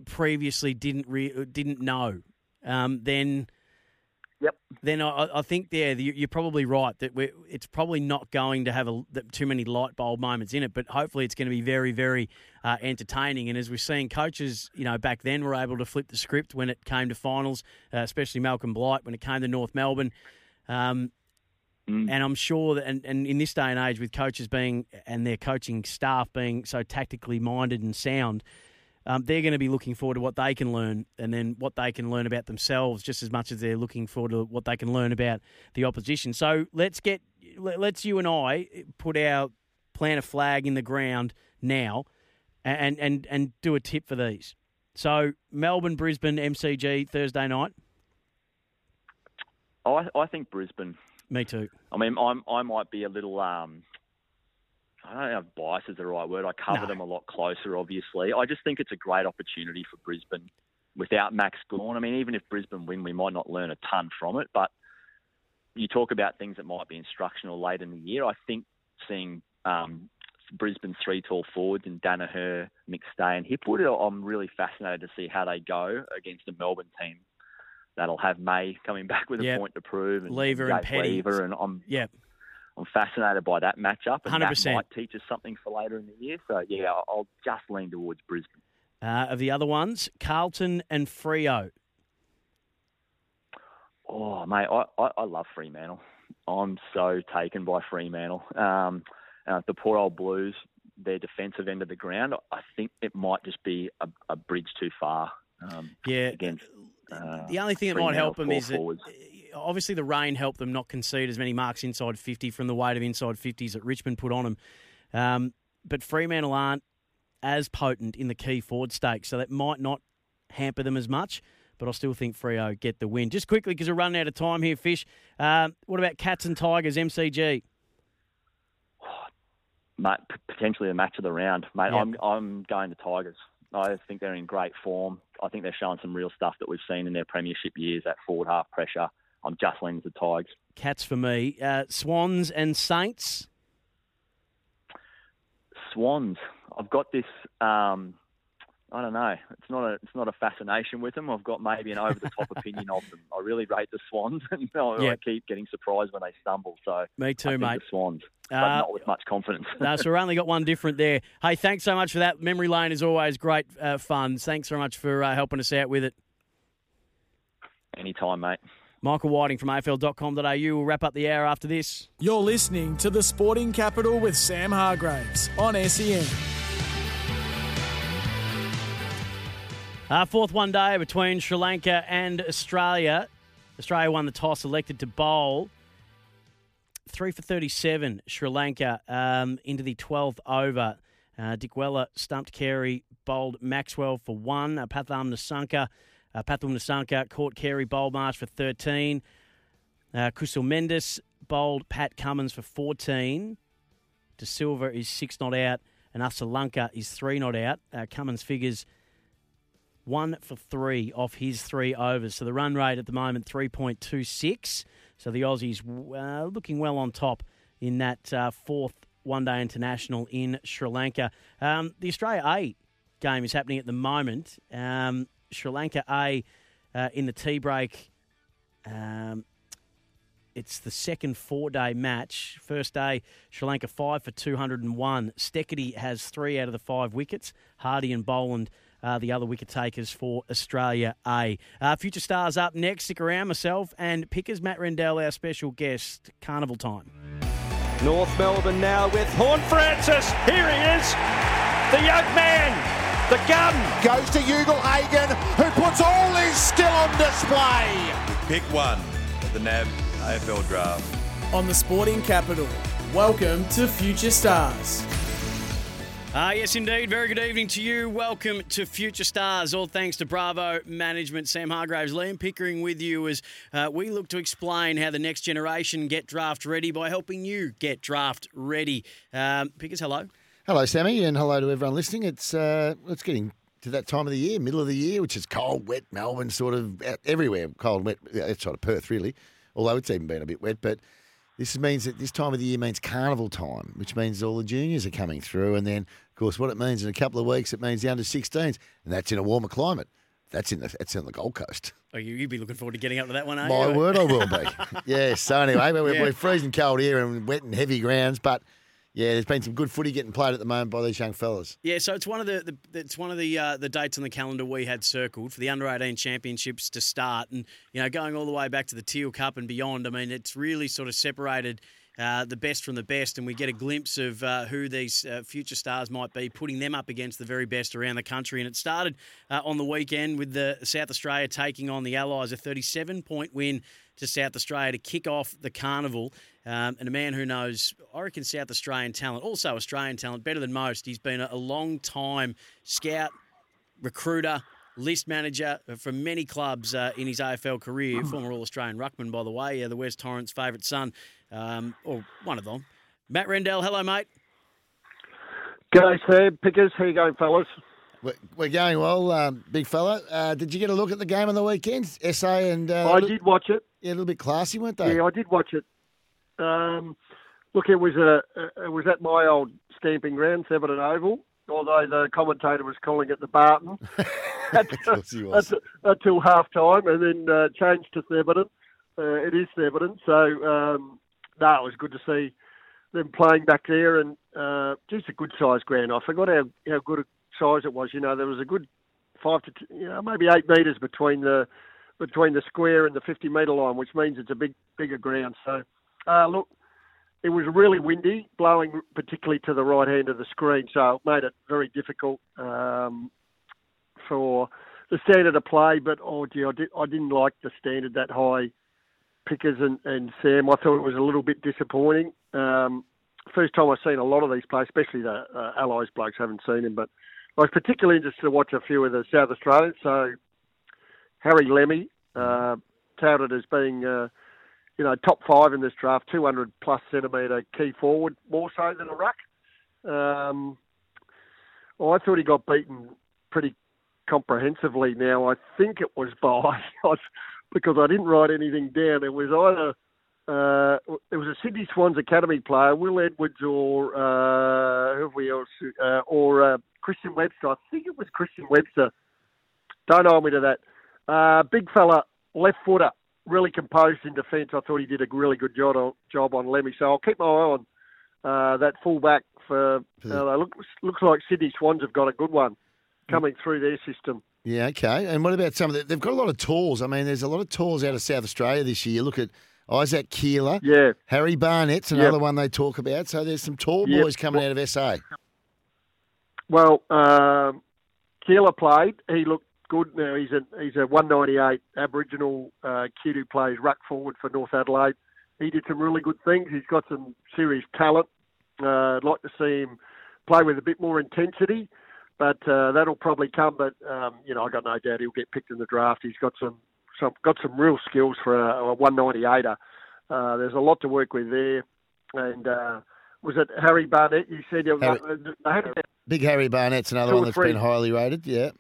previously didn't re- didn't know, um, then yep. Then I, I think yeah, you- you're probably right that we're, it's probably not going to have a, too many light bulb moments in it, but hopefully it's going to be very very uh, entertaining. And as we're seeing, coaches you know back then were able to flip the script when it came to finals, uh, especially Malcolm Blight when it came to North Melbourne. Um, Mm. and I'm sure that, and, and in this day and age, with coaches being and their coaching staff being so tactically minded and sound, um, they're going to be looking forward to what they can learn and then what they can learn about themselves just as much as they're looking forward to what they can learn about the opposition. So let's get, let- let's you and I put our, plant a flag in the ground now and, and, and do a tip for these. So Melbourne, Brisbane, MCG, Thursday night. I, I think Brisbane. Me too. I mean, I'm, I might be a little. Um, I don't know if bias is the right word. I cover No. them a lot closer, obviously. I just think it's a great opportunity for Brisbane without Max Gawn. I mean, even if Brisbane win, we might not learn a ton from it, but you talk about things that might be instructional late in the year. I think seeing um, Brisbane's three tall forwards in Daniher, McStay, and Hipwood, I'm really fascinated to see how they go against a Melbourne team that'll have May coming back with a point to prove, and Lever and Petty. Lever, and I'm Yep. I'm fascinated by that matchup, and that 100%. might teach us something for later in the year. So yeah, I'll- just lean towards Brisbane. Uh, of the other ones, Carlton and Freo. Oh, mate, I, I, I love Fremantle. I'm so taken by Fremantle. Um, uh, the poor old Blues, their defensive end of the ground, I think it might just be a, a bridge too far. Um, Yeah. Against uh, The only thing that might help them is that. Obviously the rain helped them not concede as many marks inside 50 from the weight of inside 50s that Richmond put on them. Um, but Fremantle aren't as potent in the key forward stakes, so that might not hamper them as much. But I still think Freo get the win. Just quickly, because we're running out of time here, Fish. Um, what about Cats and Tigers, MCG? Mate, potentially the match of the round, mate. Yeah. I'm I'm going to Tigers. I think they're in great form. I think they're showing some real stuff that we've seen in their premiership years. That forward half pressure. I'm just leaning to the Tigers. Cats for me. Uh, Swans and Saints. Swans. I've got this. Um, I don't know. It's not a. It's not a fascination with them. I've got maybe an over the top opinion of them. I really rate the Swans, and I, Yeah. Keep getting surprised when they stumble. So Me too, mate. The Swans, but Uh, not with much confidence. no, so we've only got one different there. Hey, thanks so much for that. Memory lane is always great uh, fun. Thanks very much for uh, helping us out with it. Anytime, mate. Michael Whiting from AFL.com.au will wrap up the hour after this. You're listening to the Sporting Capital with Sam Hargreaves on SEN. Uh, fourth one day between Sri Lanka and Australia. Australia won the toss, elected to bowl. Three for 37, Sri Lanka um, into the 12th over. Uh, Dickwella stumped Carey, bowled Maxwell for one. Uh, Pathum Nissanka, uh, Pathum Nissanka caught Carey, bowled Marsh for 13. Uh, Mendis bowled Pat Cummins for 14. De Silva is six not out, and Asalanka is three not out. Uh, Cummins figures one for three off his three overs. So the run rate at the moment, 3.26. So the Aussies uh, looking well on top in that uh, fourth one day international in Sri Lanka. Um, the Australia A game is happening at the moment. Um, Sri Lanka A uh, in the tea break. Um, it's the second four day match. First day, Sri Lanka five for 201. Steketee has three out of the five wickets. Hardy and Boland uh, the other wicket takers for Australia A. Uh, future stars up next. Stick around, myself and Pickers, Matt Rendell, our special guest. Carnival time. North Melbourne now with Horne-Francis. Here he is, the young man, the gun. Goes to Ugle-Hagan, who puts all his skill on display. Pick one of the NAB AFL draft. On the Sporting Capital. Welcome to Future Stars. Ah, yes, indeed. Very good evening to you. Welcome to Future Stars. All thanks to Bravo Management. Sam Hargreaves, Liam Pickering with you as uh, we look to explain how the next generation get draft ready by helping you get draft ready. Um, Pickers, hello. Hello, Sammy, and hello to everyone listening. It's uh, it's getting to that time of the year, middle of the year, which is cold, wet. Melbourne, sort of everywhere, cold, wet. Outside of Perth, really. Although it's even been a bit wet, but this means that this time of the year means carnival time, which means all the juniors are coming through, and then of course what it means in a couple of weeks, it means the under 16s, and that's in a warmer climate. That's in the that's in the Gold Coast. Oh, you, you'd be looking forward to getting up to that one, are My you? word, I will be. yes. So anyway, we're, Yeah. we're freezing cold here and wet and heavy grounds, but yeah, there's been some good footy getting played at the moment by these young fellas. Yeah, so it's one of the, the it's one of the uh, the dates on the calendar we had circled for the under eighteen championships to start, and you know going all the way back to the Teal Cup and beyond. I mean, it's really sort of separated. Uh, the best from the best, and we get a glimpse of uh, who these uh, future stars might be, putting them up against the very best around the country. And it started uh, on the weekend with the South Australia taking on the Allies, a 37 point win to South Australia to kick off the carnival. Um, and a man who knows, I reckon, South Australian talent, also Australian talent, better than most. He's been a, a long time scout, recruiter, list manager for many clubs uh, in his AFL career. Former All Australian ruckman, by the way, uh, the West Torrens' favourite son, um, or one of them. Matt Rendell, hello, mate. G'day, Sam. Pickers. How you going, fellas? We're, we're going well, um, big fella. Uh, did you get a look at the game on the weekend? SA and uh, I did watch it. Yeah, a little bit classy, weren't they? Yeah, I did watch it. Um, look, it was a it was at my old stamping ground, Severton Oval. Although the commentator was calling it the Barton until half time, and then uh, changed to Severton. Uh, it is Severton, so um, no, it was good to see them playing back there, and uh, just a good sized ground. I forgot how how good a size it was. You know, there was a good five to t- you know maybe eight metres between the between the square and the 50 metre line, which means it's a big bigger ground. So uh, look, it was really windy, blowing particularly to the right hand of the screen, so it made it very difficult um, for the standard of play. But oh gee, I, did, I didn't like the standard that high. Pickers and, and Sam, I thought it was a little bit disappointing. Um, first time I've seen a lot of these players, especially the uh, Allies blokes. Haven't seen him, but I was particularly interested to watch a few of the South Australians. So Harry Lemmey, uh, touted as being, uh, you know, top five in this draft, 200 plus centimetre key forward, more so than a ruck. Um, well, I thought he got beaten pretty comprehensively. Now I think it was by because I didn't write anything down. It was either uh, it was a Sydney Swans academy player, Will Edwards, or uh, who have we else, uh, or uh, Christian Webster. I think it was Christian Webster. Don't hold me to that. Uh, big fella, left footer, really composed in defence. I thought he did a really good job on, job on Lemmey. So I'll keep my eye on uh, that fullback for. Uh, looks looks like Sydney Swans have got a good one coming through their system. Yeah, okay. And what about some of the, they've got a lot of tours. I mean, there's a lot of tours out of South Australia this year. Look at Isaac Keeler. Yeah. Harry Barnett's another one they talk about. So there's some tall Yep. boys coming out of SA. Well, um, Keeler played. He looked good. Now he's a he's a 198 Aboriginal uh, kid who plays ruck forward for North Adelaide. He did some really good things. He's got some serious talent. Uh, I'd like to see him play with a bit more intensity, but uh, that'll probably come. But um, you know, I got no doubt he'll get picked in the draft. He's got some some got some real skills for a, a 198er. Uh, there's a lot to work with there. And uh, was it Harry Barnett? You said uh, Harry- about Big Harry Barnett's another one that's three. been highly rated. Yeah.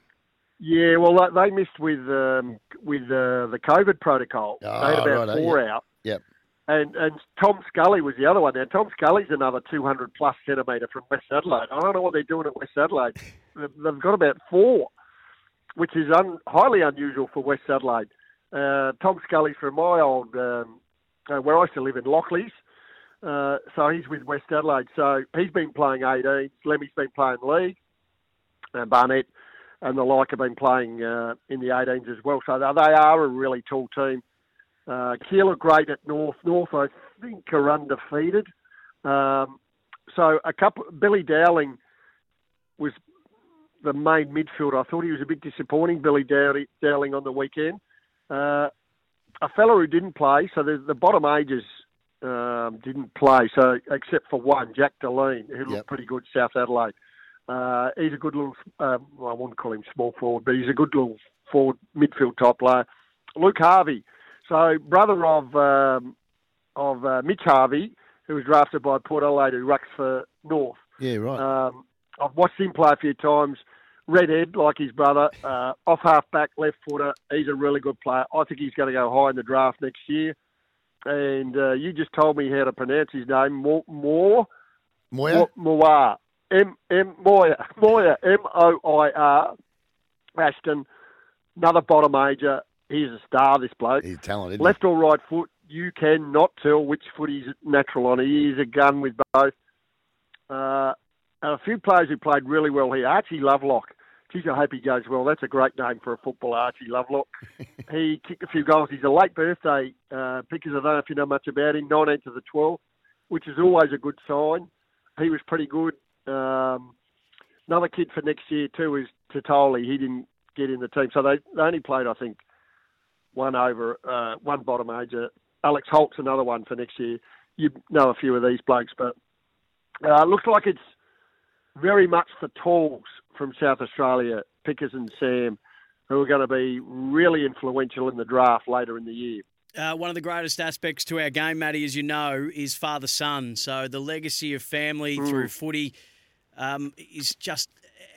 Yeah, well, they- missed with um, with uh, the COVID protocol. they had Oh, about righto, four yep. out, Yep. and and Tom Scully was the other one. Now Tom Scully's another 200 plus centimetre from West Adelaide. I don't know what they're doing at West Adelaide. They've they've got about four, which is un, highly unusual for West Adelaide. Uh, Tom Scully's from my old um, uh, where I used to live in Lockleys. Uh, so he's with West Adelaide. So he's been playing 18. Lemmey's been playing league. And Barnett and the like have been playing uh, in the 18s as well. So they are a really tall team. Uh, Keeler great at North. North, I think, are undefeated. Um, so a couple. Billy Dowling was the main midfielder. I thought he was a bit disappointing. Billy Dowling on the weekend. Uh, a fellow who didn't play. So the, the bottom ages um, didn't play. So except for one, Jack Deline, who looked pretty good, South Adelaide. Uh, he's a good little. Um, well, I wouldn't call him small forward, but he's a good little forward midfield type player. Luke Harvey, so brother of um, of uh, Mitch Harvey, who was drafted by Port Adelaide, who rucks for North. Yeah, right. Um, I've watched him play a few times. Redhead, like his brother, uh, off half back, left footer. He's a really good player. I think he's going to go high in the draft next year. And uh, you just told me how to pronounce his name. More, Moya? Moir. M M Moya. Moya. M O I R. Ashton. Another bottom major. He's a star. This bloke. He's talented. Left or right foot, you cannot tell which foot he's natural on. He is a gun with both. Uh, and a few players who played really well here. Archie Lovelock. Geez, I hope he goes well. That's a great name for a footballer, Archie Lovelock. he kicked a few goals. He's a late birthday uh, pickers. I don't know if you know much about him. 19 to the 12, which is always a good sign. He was pretty good. Um, another kid for next year too is Totoli. He didn't get in the team, so they, they only played, I think, one over, uh, one bottom major. Alex Holt's another one for next year. You know a few of these blokes, but uh, looks like it's very much the talls from South Australia, Pickers and Sam, who are going to be really influential in the draft later in the year. Uh, one of the greatest aspects to our game, Matty, as you know, is father son. So the legacy of family Mm. through footy um, is just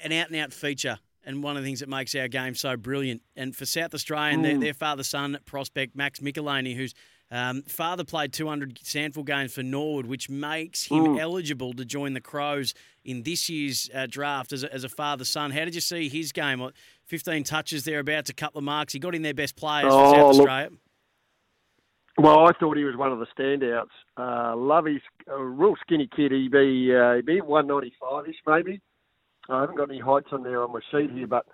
an out and out feature. And one of the things that makes our game so brilliant. And for South Australian, their, Mm. their father son prospect, Max Michalanney, whose um, father played 200 SANFL games for Norwood, which makes him Mm. eligible to join the Crows in this year's uh, draft as a, as a father son. How did you see his game? 15 touches thereabouts, a couple of marks. He got in their best players Oh, for South look, Australia. Well, I thought he was one of the standouts. Uh, love his a real skinny kid. He'd be uh, he'd be one ninety five ish maybe. I haven't got any heights on there on my sheet here, but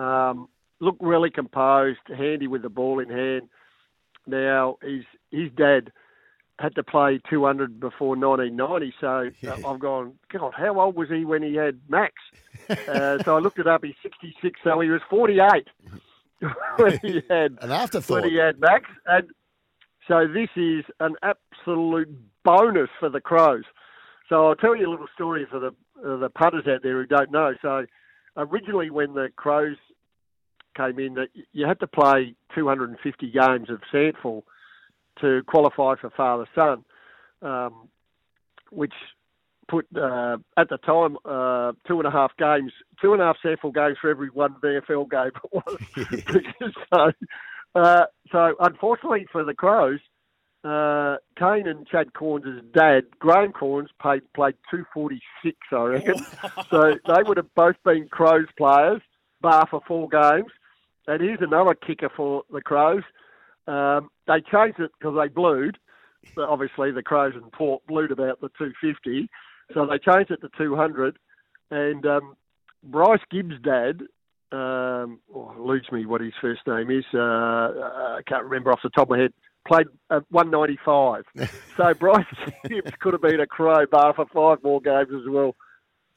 um, looked really composed, handy with the ball in hand. Now his his dad had to play 200 before 1990, so uh, I've gone, God, how old was he when he had Max? uh, so I looked it up. He's 66, so he was 48 when he had An afterthought. when he had Max, and so this is an absolute bonus for the Crows. So I'll tell you a little story for the uh, the punters out there who don't know. So originally, when the Crows came in, that you had to play 250 games of SANFL to qualify for father son, um, which put uh, at the time uh, two and a half games, two and a half SANFL games for every one VFL game so, uh, so unfortunately for the Crows, uh, Kane and Chad Cornes' dad, Graham Cornes, played played 246, I reckon. so they would have both been Crows players, bar for four games. And here's another kicker for the Crows. Um, they changed it because they blued. But obviously, the Crows and Port blued about the 250. So they changed it to 200. And um, Bryce Gibbs' dad, um, oh, eludes me what his first name is. Uh, I can't remember off the top of my head. Played at 195. so Bryce Gibbs could have been a crow bar for five more games as well.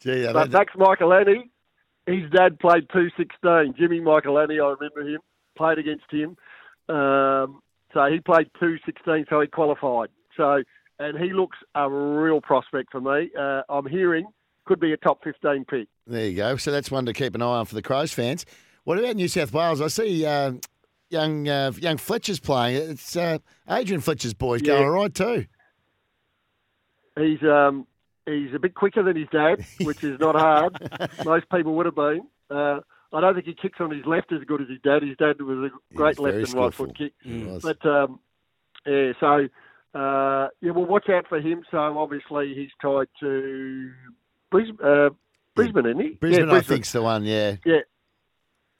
Gee, I but Max Michalanney, his dad played 216. Jimmy Michalanney, I remember him, played against him. Um, so he played 216, so he qualified. So, and he looks a real prospect for me. Uh, I'm hearing could be a top 15 pick. There you go. So that's one to keep an eye on for the Crows fans. What about New South Wales? I see uh, young uh, young Fletcher's playing. It's uh, Adrian Fletcher's boys Yeah. going all right too. He's um, he's a bit quicker than his dad, which is not hard. Most people would have been. Uh, I don't think he kicks on his left as good as his dad. His dad was a great left and right foot kick. But um, yeah, so uh, yeah, well, watch out for him. So obviously he's tied to Brisbane, uh, Brisbane, isn't he? Brisbane, yeah, I think's the one. Yeah, Yeah.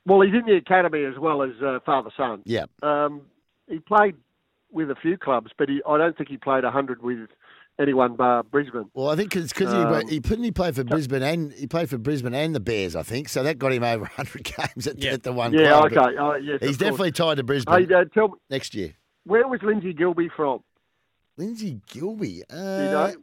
Well, he's in the academy as well as uh, father son. yeah. Um, he played with a few clubs, but he, I don't think he played hundred with anyone bar Brisbane. Well, I think it's because Um, he, he didn't he play for Brisbane and he played for Brisbane and the Bears. I think so. That got him over 100 games at, at the one. Yeah, club. okay. Oh, yes, of he's course. definitely tied to Brisbane Hey, uh, tell me, next year. where was Lindsay Gilbee from? Lindsay Gilbee. Uh, you know?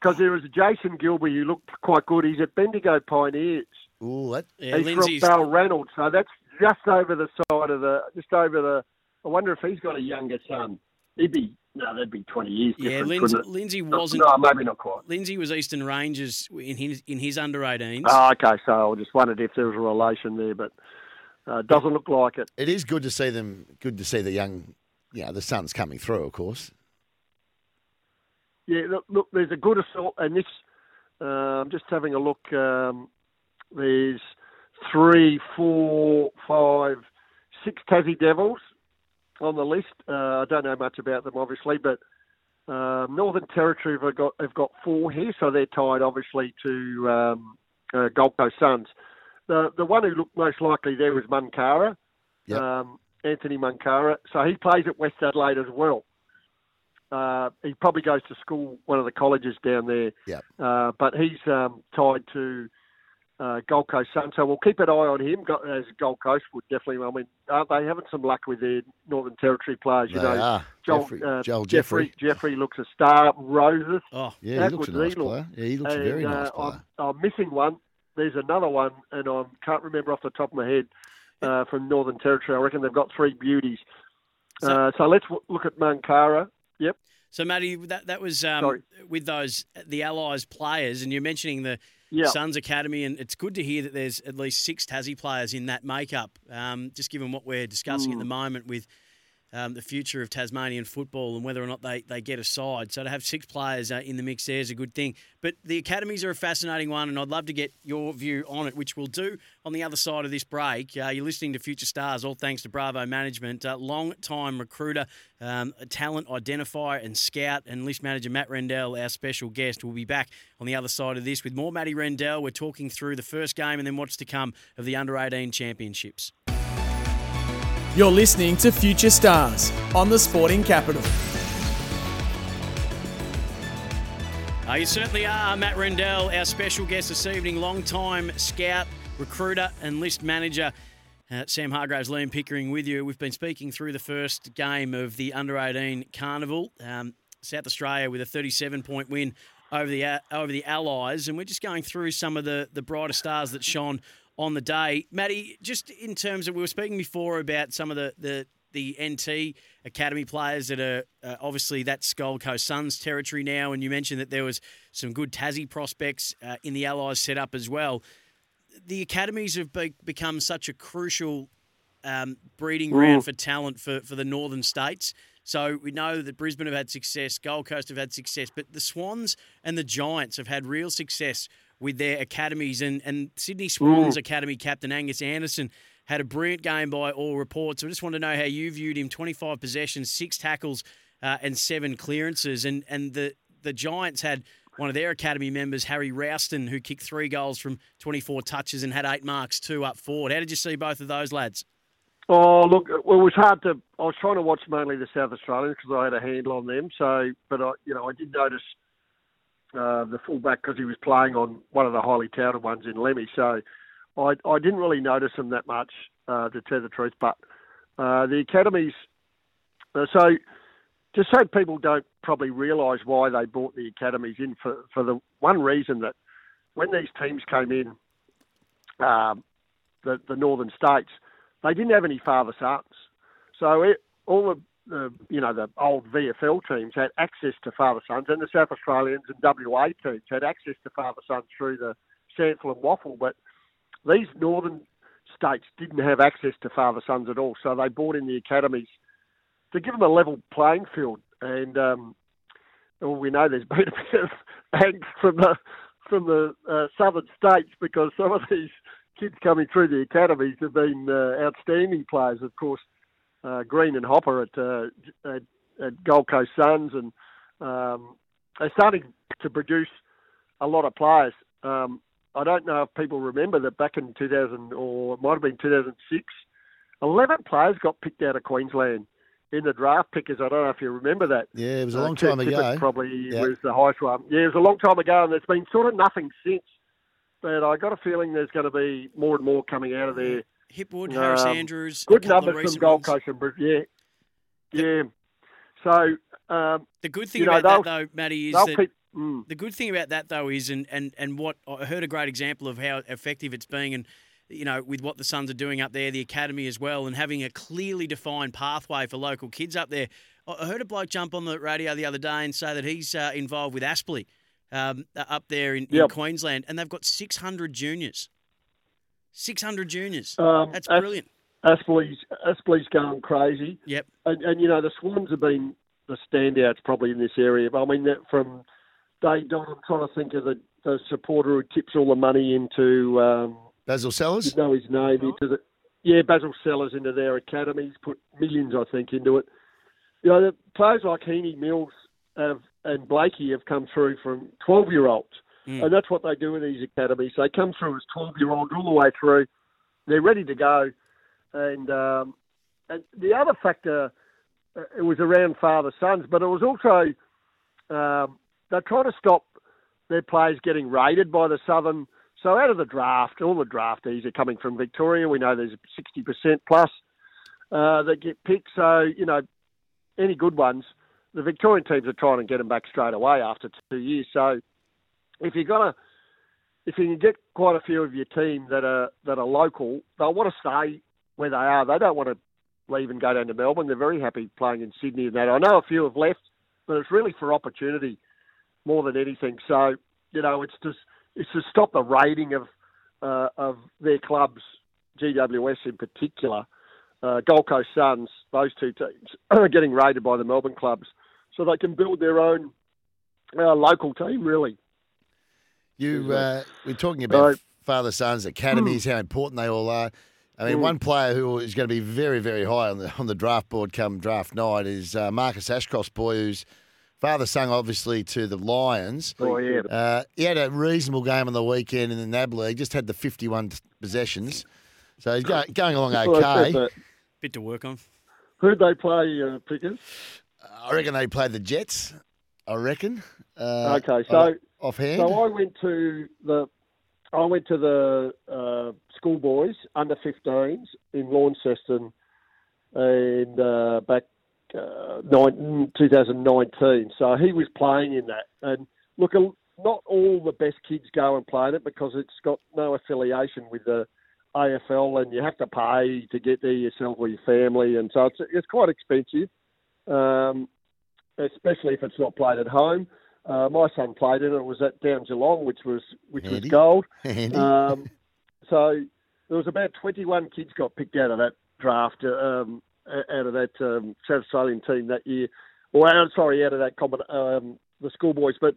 Because there was a Jason Gilbee who looked quite good. He's at Bendigo Pioneers. Oh, that, Yeah, he's Lindsay's- from Balreynolds, so that's just over the side of the, just over the. I wonder if he's got a younger son. He'd be no, that'd be twenty years. Yeah, Lindsay? Lindsay wasn't. No, maybe not quite. Lindsay was Eastern Rangers in his in his under 18s. Oh, okay. So I just wondered if there was a relation there, but uh, doesn't look like it. It is good to see them. Good to see the young, you know, the sons coming through. Of course. Yeah, look, look there's a good assault, and this. Uh, I'm just having a look. Um, there's three, four, five, six Tassie Devils on the list. Uh, I don't know much about them, obviously, but um, Northern Territory have got have got four here, so they're tied, obviously, to um, uh, Gold Coast Suns. The the one who looked most likely there was Munkara, um, Anthony Munkara. So he plays at West Adelaide as well. Uh, he probably goes to school, one of the colleges down there. Yep. Uh, but he's um, tied to uh, Gold Coast Sun, so we'll keep an eye on him. As Gold Coast would definitely. I mean, aren't they having some luck with their Northern Territory players? You They know, are. Joel, Jeffrey- uh, Joel Jeffrey. Jeffrey. Jeffrey looks a star. Roses. Oh, Yeah, How he looks a nice look? player. Yeah, he looks a very nice uh, player. I'm, I'm missing one. There's another one, and I can't remember off the top of my head uh, from Northern Territory. I reckon they've got three beauties. So- uh, so let's w- look at Munkara. Yep. So, Matty, that that was um, with those the Allies players, and you're mentioning the Yeah. Suns Academy, and it's good to hear that there's at least six Tassie players in that makeup. Um, just given what we're discussing at Mm. the moment with um, the future of Tasmanian football and whether or not they, they get a side. So to have six players uh, in the mix there is a good thing. But the academies are a fascinating one, and I'd love to get your view on it, which we'll do on the other side of this break. Uh, you're listening to Future Stars, all thanks to Bravo Management. Uh, long time recruiter, um, talent identifier and scout, and list manager Matt Rendell, our special guest. We'll be back on the other side of this with more Matty Rendell. We're talking through the first game and then what's to come of the Under 18 Championships. You're listening to Future Stars on the Sporting Capital. Uh, you certainly are, Matt Rendell, our special guest this evening, long-time scout, recruiter, and list manager. Uh, Sam Hargreaves, Liam Pickering with you. We've been speaking through the first game of the Under 18 Carnival. Um, South Australia with a 37 point win over the uh, over the Allies, and we're just going through some of the the brighter stars that shone on the day. Matty, just in terms of we were speaking before about some of the the the NT academy players that are uh, obviously that's Gold Coast Suns territory now, and you mentioned that there was some good Tassie prospects uh, in the Allies setup as well. The academies have be- become such a crucial um, breeding ground Mm. for talent for, for the northern states. So we know that Brisbane have had success, Gold Coast have had success, but the Swans and the Giants have had real success with their academies. And, and Sydney Swans Mm. Academy captain Angus Anderson had a brilliant game by all reports. I just want to know how you viewed him 25 possessions, six tackles, uh, and seven clearances. And, and the, the Giants had one of their academy members, Harry Rowston, who kicked three goals from 24 touches and had eight marks, two up forward. How did you see both of those lads? Oh, look, it was hard to. I was trying to watch mainly the South Australians because I had a handle on them. So, but I, you know, I did notice uh, the fullback because he was playing on one of the highly touted ones in Lemmey. So, I, I didn't really notice him that much, uh, to tell the truth. But uh, the academies. Uh, so, just so people don't probably realise why they brought the academies in for for the one reason that when these teams came in, um, the the northern states they didn't have any father sons. So it, all the, the you know the old VFL teams had access to father sons, and the South Australians and WA teams had access to father sons through the SANFL and WAFL. But these northern states didn't have access to father sons at all, so they brought in the academies to give them a level playing field. And um, well, we know there's been a bit of angst from the from the uh, southern states because some of these kids coming through the academies have been uh, outstanding players. Of course, uh, Green and Hopper at, uh, at, at Gold Coast Suns, and um, they're starting to produce a lot of players. Um, I don't know if people remember that back in 2000, or it might have been 2006, 11 players got picked out of Queensland in the draft pickers. I don't know if you remember that. Yeah, it was a Uh, long Kurt time ago. Probably Yeah. was the highest one. Yeah, it was a long time ago, and there's been sort of nothing since. But I got a feeling there's going to be more and more coming out of there. Hipwood, Harris Um, Andrews. Good numbers from Gold. Coast and Brisbane. Yeah, yeah. So um, The good thing you know, about that, though, Matty, is that keep- mm. the good thing about that, though, is and, and and what I heard a great example of how effective it's being, and you know, with what the Suns are doing up there, the academy as well, and having a clearly defined pathway for local kids up there. I heard a bloke jump on the radio the other day and say that he's uh, involved with Aspley um, up there in, in Queensland, and they've got 600 juniors. 600 juniors. Um, That's As- brilliant. Aspley's Aspley's going crazy. Yep. And, and you know the Swans have been the standouts probably in this area. But I mean that from day dot, I'm trying to think of the, the supporter who tips all the money into um, Basil Sellers. You know his name into the yeah Basil Sellers into their academies. Put millions I think into it. You know the players like Heeney Mills have, and Blakey have come through from 12 year olds. Mm. And that's what they do in these academies. They come through as 12 year olds all the way through. They're ready to go. And, um, and the other factor, uh, it was around father sons, but it was also um, they're trying to stop their players getting raided by the Southern. So out of the draft, all the draftees are coming from Victoria. We know there's 60% plus uh, that get picked. So, you know, any good ones, the Victorian teams are trying to get them back straight away after two years. So if you've got a if you can get quite a few of your team that are that are local, they'll want to stay where they are. They don't want to leave and go down to Melbourne. They're very happy playing in Sydney and that. I know a few have left, but it's really for opportunity more than anything. So you know, it's just it's to stop the raiding of uh, of their clubs, GWS in particular, uh, Gold Coast Suns. Those two teams are getting raided by the Melbourne clubs, so they can build their own uh, local team. Really. You uh, we're talking about Right. father sons academies, how important they all are. I mean, Mm. one player who is going to be very, very high on the on the draft board come draft night is uh, Marcus Ashcroft's boy, whose father sung obviously to the Lions. Oh, yeah. Uh, he had a reasonable game on the weekend in the NAB league. Just had the fifty-one possessions, so he's go, going along Well, that's okay. Bit to work on. Who'd they play, uh, Pickers? I reckon they played the Jets. I reckon. Uh, okay, so offhand. So I went to the I went to the uh, schoolboys under 15s in Launceston, and uh, back uh, nine, 2019. So he was playing in that, and look, not all the best kids go and play in it because it's got no affiliation with the AFL, and you have to pay to get there yourself or your family, and so it's it's quite expensive, um, especially if it's not played at home. Uh, my son played in it. It was at Down Geelong, which was which Handy. was gold. Um, so there was about 21 kids got picked out of that draft, um, out of that um, South Australian team that year, or out, sorry, out of that um, the schoolboys. But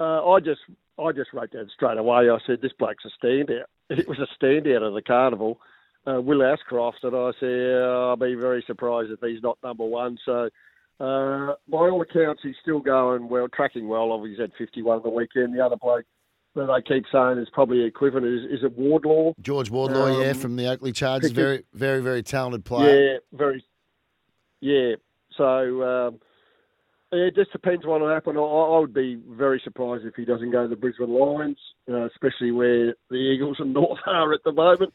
uh, I just I just wrote down straight away. I said this bloke's a standout. It was a standout of the carnival. Uh, Will Ashcroft, and I said I'll be very surprised if he's not number one. So. Uh, by all accounts, he's still going well, tracking well. Obviously, he's had 51 on the weekend. The other bloke that they keep saying is probably equivalent is, is it Wardlaw? George Wardlaw, yeah, Um, from the Oakleigh Chargers, very, very, very talented player. Yeah, very. Yeah, so um, it just depends what will happen. I, I would be very surprised if he doesn't go to the Brisbane Lions, uh, especially where the Eagles and North are at the moment.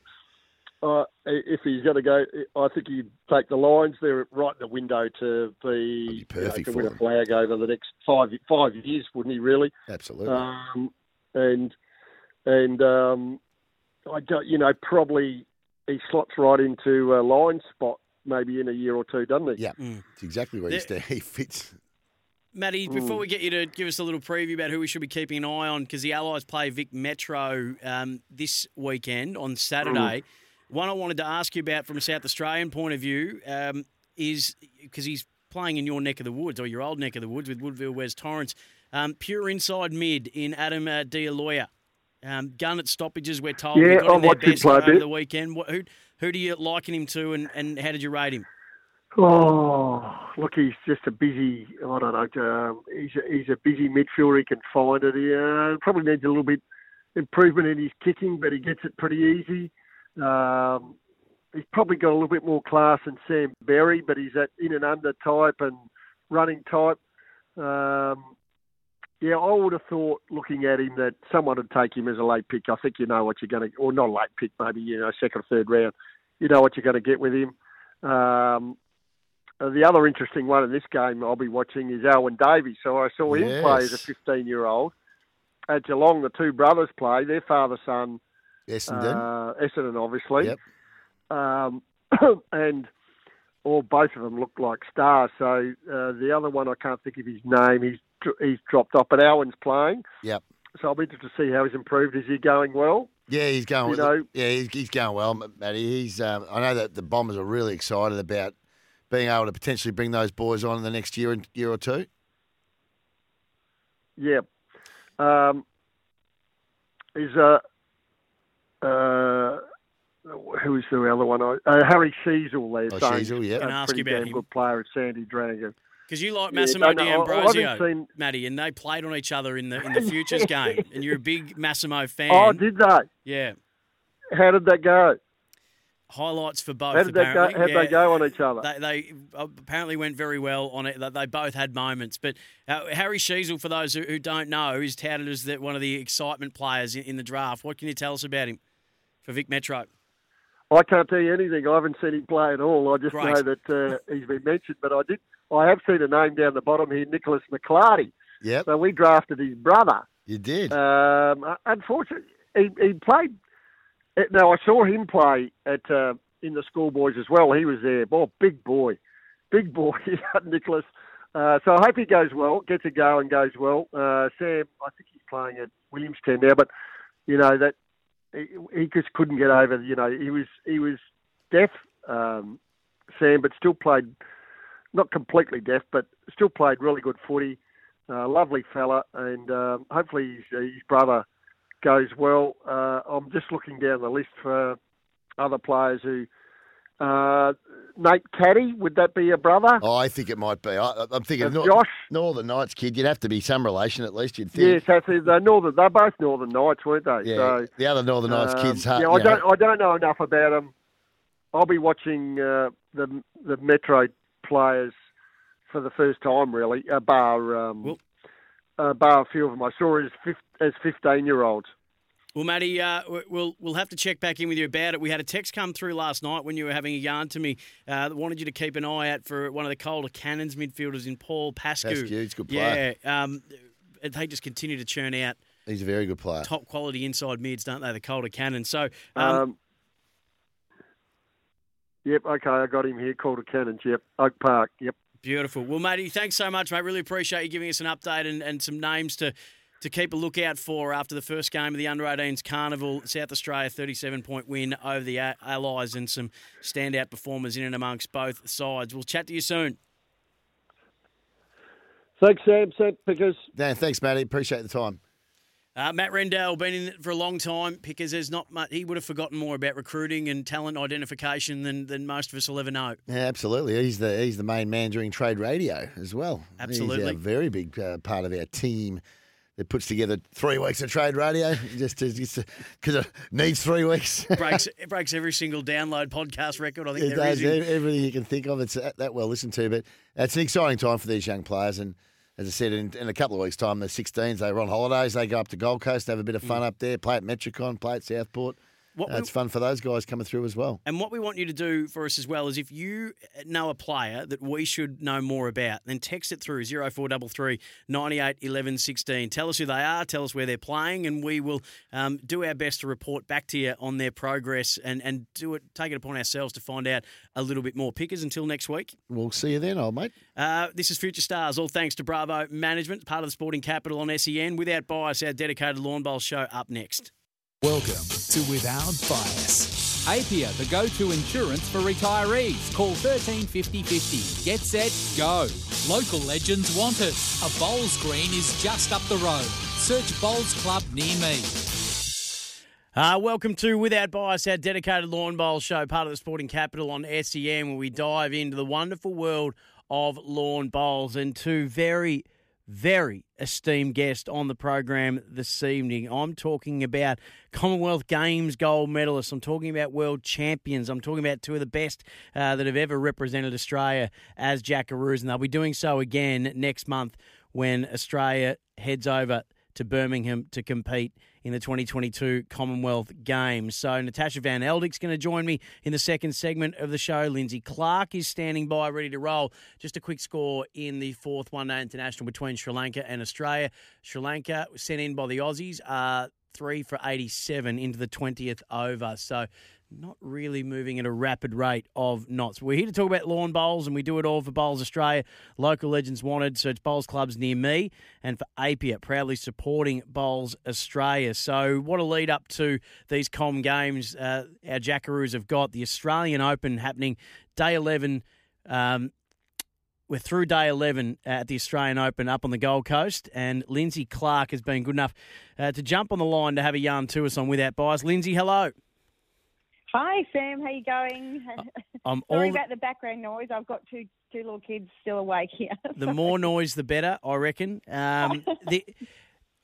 Uh, if he's going to go, I think he'd take the Lions. They're right in the window to be, you know, perfect to for win a flag over the next five five years, wouldn't he? Really? Absolutely. Um, and and um, I don't, you know, probably he slots right into a line spot maybe in a year or two, doesn't he? Yeah, it's exactly where he, he fits. Matty, before Mm. we get you to give us a little preview about who we should be keeping an eye on, because the Allies play Vic Metro um, this weekend on Saturday. One I wanted to ask you about from a South Australian point of view um, is because he's playing in your neck of the woods or your old neck of the woods with Woodville West Torrens. Um, pure inside mid in Adam uh, D'Aloia. Um, gun at stoppages, we're told. Yeah, I watched him play over the weekend. Who, who do you liken him to, and, and how did you rate him? Oh, look, he's just a busy. I don't know. Um, he's a, he's a busy midfielder. He can find it. He uh, probably needs a little bit improvement in his kicking, but he gets it pretty easy. Um, he's probably got a little bit more class than Sam Berry, but he's that in and under type and running type. Um, yeah, I would have thought looking at him that someone would take him as a late pick. I think you know what you're going to, or not a late pick, maybe you know second or third round. You know what you're going to get with him. Um, the other interesting one in this game I'll be watching is Alwyn Davey. So I saw him play as a 15 year old. At Geelong, the two brothers play. Their father son, Essendon. uh, Essendon, obviously. Yep. Um, and or both of them look like stars. So uh, the other one, I can't think of his name. He's he's dropped off, but Alwyn's playing. Yep. So I'll be interested to see how he's improved. Is he going well? Yeah, he's going. You know- yeah, he's, he's going well, Matty. He's. Um, I know that the Bombers are really excited about being able to potentially bring those boys on in the next year and year or two. Yeah. Um, is uh, uh, who is the other one? Uh, Harry Sheezel there. Oh, saying Sheezel, yeah. Can ask pretty you about damn him? good player at Sandy Dragon. Because you like Yeah, Massimo no, no, I- I D'Ambrosio, seen- Matty, and they played on each other in the in the futures game, and you're a big Massimo fan. Oh, did they? Yeah. How did that go? Highlights for both. How did they go? How'd Yeah. they go on each other? They, they apparently went very well on it. They both had moments. But uh, Harry Sheezel, for those who, who don't know, is touted as the, one of the excitement players in, in the draft. What can you tell us about him for Vic Metro? I can't tell you anything. I haven't seen him play at all. I just Great. know that uh, he's been mentioned. But I did. I have seen a name down the bottom here, Nicholas McClarty. Yeah. So we drafted his brother. You did. Um, unfortunately, he, he played. eh, Now I saw him play at uh, in the schoolboys as well. He was there. Oh, big boy, big boy, Nicholas. Uh, so I hope he goes well, gets a go and goes well. Uh, Sam, I think he's playing at Williamstown now, but you know that he, he just couldn't get over. You know, he was he was deaf, um, Sam, but still played not completely deaf, but still played really good footy. Uh, lovely fella, and um, hopefully his, his brother goes well. Uh, I'm just looking down the list for other players who. Uh, Nate Caddy, would that be your brother? Oh, I think it might be. I, I'm thinking Uh, Nor- Josh? Northern Knights kid. You'd have to be some relation at least. You'd think. Yes, that's it. They're Northern. They're both Northern Knights, weren't they? Yeah, So, the other Northern Knights um, kids. ha- Yeah, I don't. I don't know enough about them. I'll be watching uh, the the Metro players for the first time, really. Uh, bar um, uh, bar a few of them I saw as fif- as fifteen year olds. Well, Matty, uh, we'll we'll have to check back in with you about it. We had a text come through last night when you were having a yarn to me uh, that wanted you to keep an eye out for one of the Calder Cannons midfielders in Paul Pascu. Pascu, he's a good player. Yeah, um, they just continue to churn out He's a very good player. top quality inside mids, don't they? The Calder Cannons. So, um, Um, Yep, okay, I got him here. Calder Cannons. Yep, Oak Park. Yep. Beautiful. Well, matey, thanks so much, mate. Really appreciate you giving us an update and, and some names to to keep a lookout for after the first game of the Under 18s Carnival. South Australia 37 point win over the Allies and some standout performers in and amongst both sides. We'll chat to you soon. Thanks, Sam. Sam Pickers. Yeah, thanks, Matty. Appreciate the time. Uh, Matt Rendell been in it for a long time because there's not much. He would have forgotten more about recruiting and talent identification than, than most of us will ever know. Yeah, absolutely. He's the he's the main man during trade radio as well. Absolutely, he's a very big uh, part of our team that puts together three weeks of trade radio just because it needs three weeks. breaks it breaks every single download podcast record. I think it does. Everything you can think of, it's that well listened to. But it's an exciting time for these young players and as I said, in, in, a couple of weeks' time, the 16s, they were on holidays. They go up to Gold Coast, have a bit of fun mm. up there, play at Metricon, play at Southport. What uh, it's fun for those guys coming through as well. And what we want you to do for us as well is if you know a player that we should know more about, then text it through 0433 98 11 16. Tell us who they are, tell us where they're playing, and we will um, do our best to report back to you on their progress and, and do it, take it upon ourselves to find out a little bit more. Pickers, until next week. We'll see you then, old mate. Uh, this is Future Stars, all thanks to Bravo Management, part of the Sporting Capital on SEN. Without bias, our dedicated Lawn Bowl show up next. Welcome to Without Bias. APIA, the go-to insurance for retirees. Call 135050. Get set, go. Local legends want it. A bowls green is just up the road. Search Bowls Club near me. Uh, welcome to Without Bias, our dedicated lawn bowl show, part of the Sporting Capital on SEN, where we dive into the wonderful world of lawn bowls and two very very esteemed guest on the program this evening. I'm talking about Commonwealth Games gold medalists. I'm talking about world champions. I'm talking about two of the best uh, that have ever represented Australia as Jackaroos, and they'll be doing so again next month when Australia heads over to Birmingham to compete in the 2022 Commonwealth Games. So Natasha Van Eldik's going to join me in the second segment of the show. Lynsey Clarke is standing by, ready to roll. Just a quick score in the fourth one-day international between Sri Lanka and Australia. Sri Lanka sent in by the Aussies. Uh, three for 87 into the 20th over. So not really moving at a rapid rate of knots. We're here to talk about lawn bowls, and we do it all for Bowls Australia. Local legends wanted, search bowls clubs near me, and for APIA, proudly supporting Bowls Australia. So, what a lead up to these Com games uh, our Jackaroos have got. The Australian Open happening day 11. Um, we're through day 11 at the Australian Open up on the Gold Coast, and Lynsey Clarke has been good enough uh, to jump on the line to have a yarn to us on Without Bias. Lynsey, hello. Hi Sam, how you going? I'm Sorry all about the background noise. I've got two two little kids still awake here. the more noise, the better, I reckon. Um, the,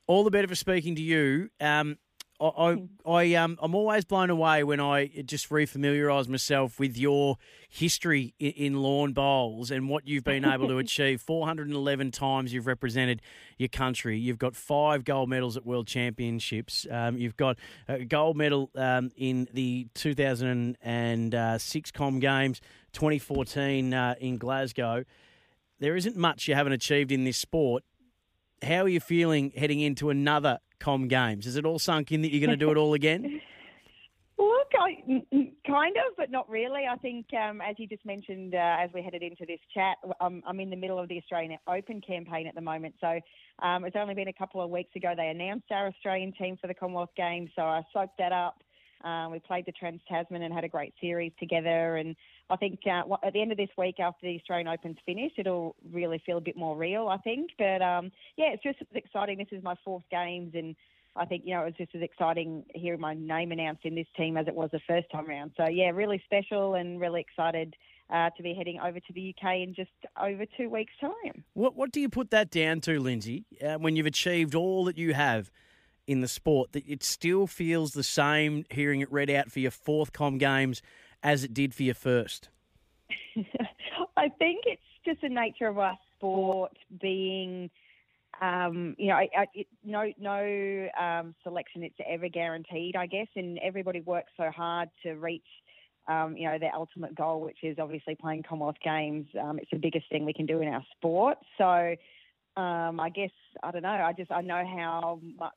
all the better for speaking to you. Um, I, I, I um, I'm always blown away when I just refamiliarise myself with your history in, in lawn bowls and what you've been able to achieve. 411 times you've represented your country. You've got five gold medals at World Championships. Um, you've got a gold medal um, in the 2006 Com Games, 2014 uh, in Glasgow. There isn't much you haven't achieved in this sport. How are you feeling heading into another Com Games? Is it all sunk in that you're going to do it all again? Look, I, kind of, but not really. I think, um, as you just mentioned, uh, as we headed into this chat, I'm, I'm, in the middle of the Australian Open campaign at the moment. So um, it's only been a couple of weeks ago they announced our Australian team for the Commonwealth Games. So I soaked that up. Um, we played the Trans Tasman and had a great series together. And I think uh, at the end of this week, after the Australian Open's finished, it'll really feel a bit more real, I think. But um, yeah, it's just exciting. This is my fourth games, and I think you know it was just as exciting hearing my name announced in this team as it was the first time around. So yeah, really special and really excited. Uh, to be heading over to the UK in just over two weeks' time. What What do you put that down to, Lynsey? Uh, when you've achieved all that you have in the sport, that it still feels the same hearing it read out for your fourth Com Games as it did for your first? I think it's just the nature of our sport being, um, you know, I, I, it, no no um, selection it's ever guaranteed, I guess, and everybody works so hard to reach. Um, you know, their ultimate goal, which is obviously playing Commonwealth Games. Um, it's the biggest thing we can do in our sport. So, um, I guess I don't know. I just I know how much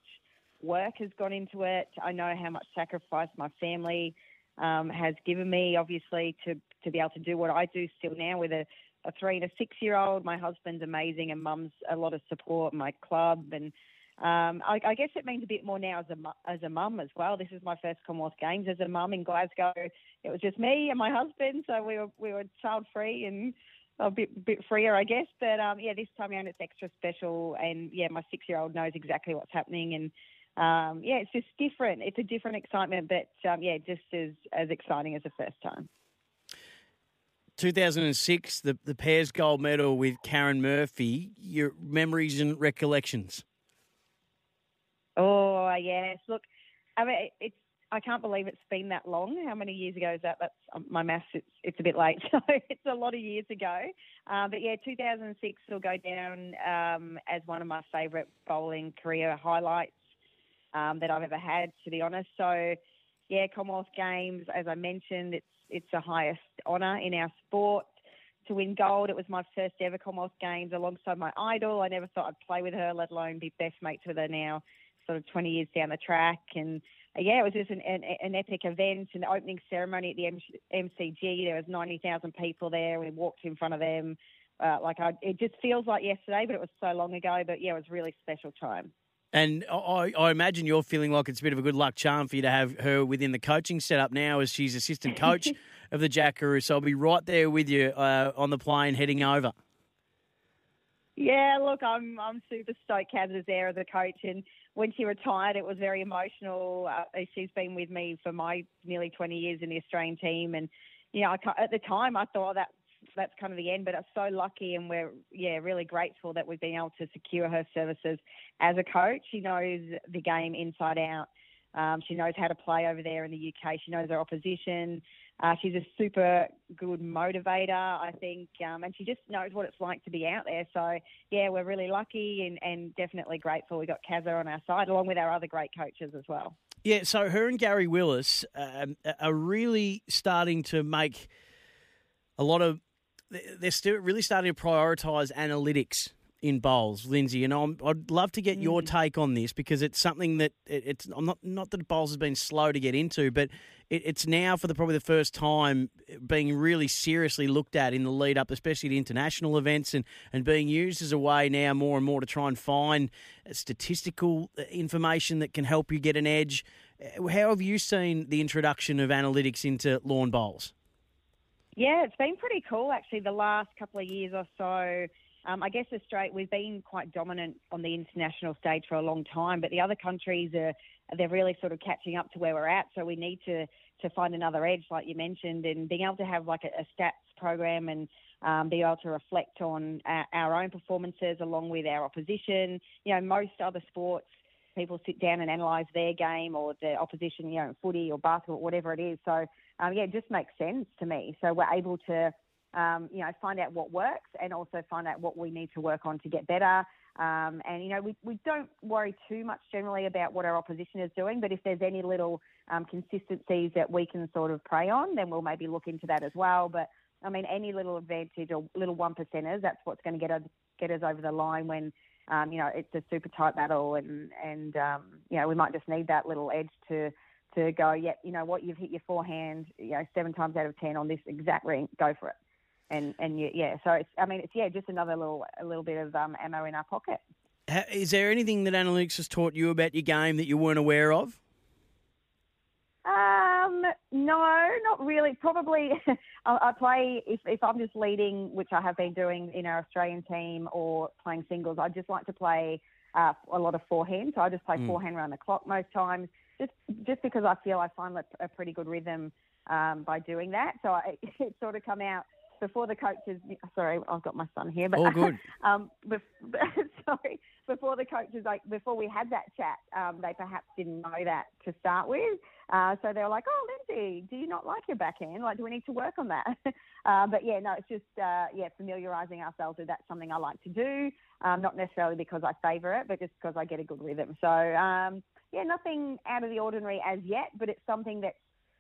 work has gone into it. I know how much sacrifice my family um, has given me, obviously, to to be able to do what I do still now with a, a three and a six year old. My husband's amazing, and mum's a lot of support. My club and um, I, I guess it means a bit more now as a as a mum as well. This is my first Commonwealth Games as a mum in Glasgow. It was just me and my husband, so we were we were child free and a bit bit freer, I guess. But um, yeah, this time around it's extra special, and yeah, my six year old knows exactly what's happening, and um, yeah, it's just different. It's a different excitement, but um, yeah, just as as exciting as the first time. 2006, the, the pairs gold medal with Karen Murphy. Your memories and recollections? Oh yes, look, I mean it's. I can't believe it's been that long. How many years ago is that? That's um, my maths. It's it's a bit late, so it's a lot of years ago. Uh, but yeah, 2006 will go down um, as one of my favourite bowling career highlights um, that I've ever had, to be honest. So yeah, Commonwealth Games, as I mentioned, it's it's the highest honour in our sport. To win gold, it was my first ever Commonwealth Games alongside my idol. I never thought I'd play with her, let alone be best mates with her now sort of 20 years down the track. And uh, yeah, it was just an, an, an epic event. And the opening ceremony at the MCG, there was 90,000 people there. We walked in front of them. Uh, like I, it just feels like yesterday, but it was so long ago. But yeah, it was really special time. And I, I imagine you're feeling like it's a bit of a good luck charm for you to have her within the coaching setup now as she's assistant coach of the Jackaroo. So I'll be right there with you uh, on the plane heading over. Yeah, look, I'm I'm super stoked Kaz is there as a coach, and when she retired, it was very emotional. Uh, she's been with me for my nearly 20 years in the Australian team, and you know, I, at the time I thought that that's kind of the end. But I'm so lucky, and we're yeah really grateful that we've been able to secure her services as a coach. She knows the game inside out. Um, she knows how to play over there in the UK. She knows her opposition. Uh, she's a super good motivator, I think, um, and she just knows what it's like to be out there. So, yeah, we're really lucky and, and definitely grateful. We got Kazza on our side, along with our other great coaches as well. Yeah, so her and Gary Willis um, are really starting to make a lot of. They're still really starting to prioritise analytics in bowls, Lynsey, and i would love to get your mm. take on this because it's something that it, it's I'm not not that bowls has been slow to get into, but it, it's now for the probably the first time being really seriously looked at in the lead up, especially to international events, and and being used as a way now more and more to try and find statistical uh, information that can help you get an edge. Uh, how have you seen the introduction of analytics into lawn bowls? Yeah, it's been pretty cool actually. The last couple of years or so um, I guess Australia, we've been quite dominant on the international stage for a long time, but the other countries are they're really sort of catching up to where we're at. So we need to to find another edge, like you mentioned, and being able to have like a, a stats program and um, be able to reflect on our, our own performances along with our opposition. You know, most other sports people sit down and analyse their game or the opposition, you know, footy or basketball, whatever it is. So, um, yeah, it just makes sense to me. So we're able to um, you know, find out what works and also find out what we need to work on to get better. Um, and, you know, we, we don't worry too much generally about what our opposition is doing, but if there's any little um, consistencies that we can sort of prey on, then we'll maybe look into that as well. But, I mean, any little advantage or little one percenters, that's what's going to get us, get us over the line when, um, you know, it's a super tight battle and, and um, you know, we might just need that little edge to, to go, yeah, you know what, you've hit your forehand, you know, seven times out of ten on this exact ring, go for it and and you, yeah, so it's I mean it's yeah just another little a little bit of um, ammo in our pocket. Is there anything that analytics has taught you about your game that you weren't aware of? Um, no, not really. Probably, I play if if I'm just leading, which I have been doing in our Australian team, or playing singles. I just like to play uh, a lot of forehand. So I just play mm. forehand around the clock most times, just just because I feel I find a pretty good rhythm um, by doing that. So I, it sort of come out before the coaches. Sorry, I've got my son here, but all good. um, sorry, before the coaches, like before we had that chat, um, they perhaps didn't know that to start with. Uh, so they were like, "Oh, Lynsey, do you not like your backhand? Like, do we need to work on that?" uh, but yeah, no, it's just uh, yeah, familiarising ourselves with that's something I like to do. Um, not necessarily because I favour it, but just because I get a good rhythm. So um, yeah, nothing out of the ordinary as yet, but it's something that's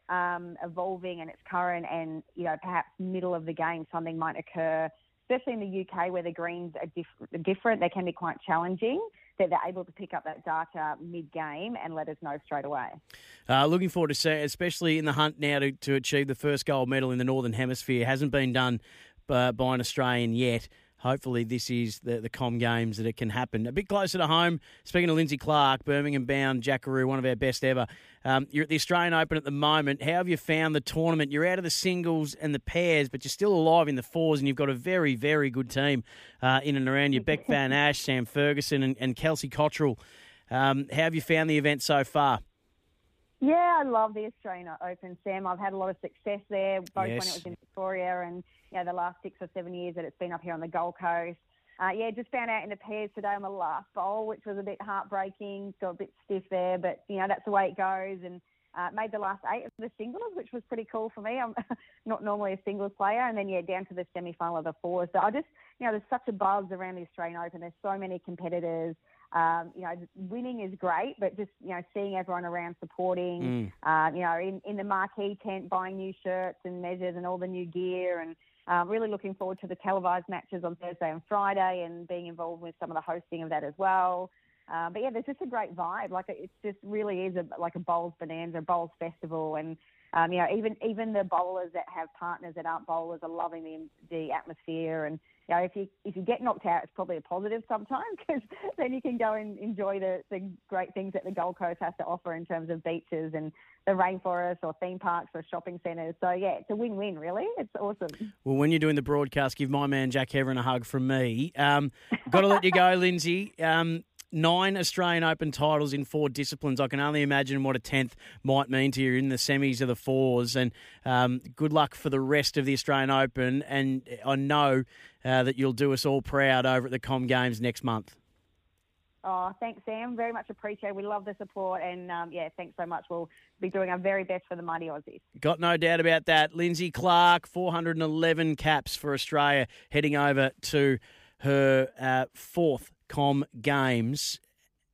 um, evolving and it's current, and you know perhaps middle of the game something might occur, especially in the UK where the greens are diff- different. They can be quite challenging. that they're able to pick up that data mid game and let us know straight away. Uh, looking forward to seeing, especially in the hunt now to, to achieve the first gold medal in the Northern Hemisphere. Hasn't been done uh, by an Australian yet. Hopefully, this is the, the Com Games that it can happen. A bit closer to home, speaking of Lynsey Clarke, Birmingham bound, Jackaroo, one of our best ever. Um, you're at the Australian Open at the moment. How have you found the tournament? You're out of the singles and the pairs, but you're still alive in the fours, and you've got a very, very good team uh, in and around you. Beck Van Asch, Sam Ferguson, and, and Kelsey Cottrell. Um, how have you found the event so far? Yeah, I love the Australian Open, Sam. I've had a lot of success there, both when it was in Victoria and you know the last six or seven years that it's been up here on the Gold Coast. Uh, yeah, just found out in the pairs today on the last bowl, which was a bit heartbreaking. Got a bit stiff there, but you know that's the way it goes. And uh, made the last eight of the singles, which was pretty cool for me. I'm not normally a singles player, and then yeah, down to the semi final of the fours. So I just, you know, there's such a buzz around the Australian Open. There's so many competitors. Um, you know, winning is great, but just you know, seeing everyone around supporting, uh, you know, in, in the marquee tent, buying new shirts and measures and all the new gear, and uh, really looking forward to the televised matches on Thursday and Friday, and being involved with some of the hosting of that as well. Uh, but yeah, there's just a great vibe. Like it just really is a, like a bowls bonanza, bowls festival, and um, you know even even the bowlers that have partners that aren't bowlers are loving the the atmosphere. And you know if you if you get knocked out, it's probably a positive sometimes because then you can go and enjoy the the great things that the Gold Coast has to offer in terms of beaches and the rainforest or theme parks or shopping centres. So yeah, it's a win-win really. It's awesome. Well, when you're doing the broadcast, give my man Jack Heron a hug from me. Um, got to let you go, Lynsey. Um, nine Australian Open titles in four disciplines. I can only imagine what a tenth might mean to you in the semis of the fours. And um, good luck for the rest of the Australian Open. And I know uh, that you'll do us all proud over at the Com Games next month. Oh, thanks, Sam. Very much appreciated. We love the support, and um, yeah, thanks so much. We'll be doing our very best for the mighty Aussies. Got no doubt about that. Lynsey Clarke, 411 caps for Australia, heading over to her uh, fourth Com Games.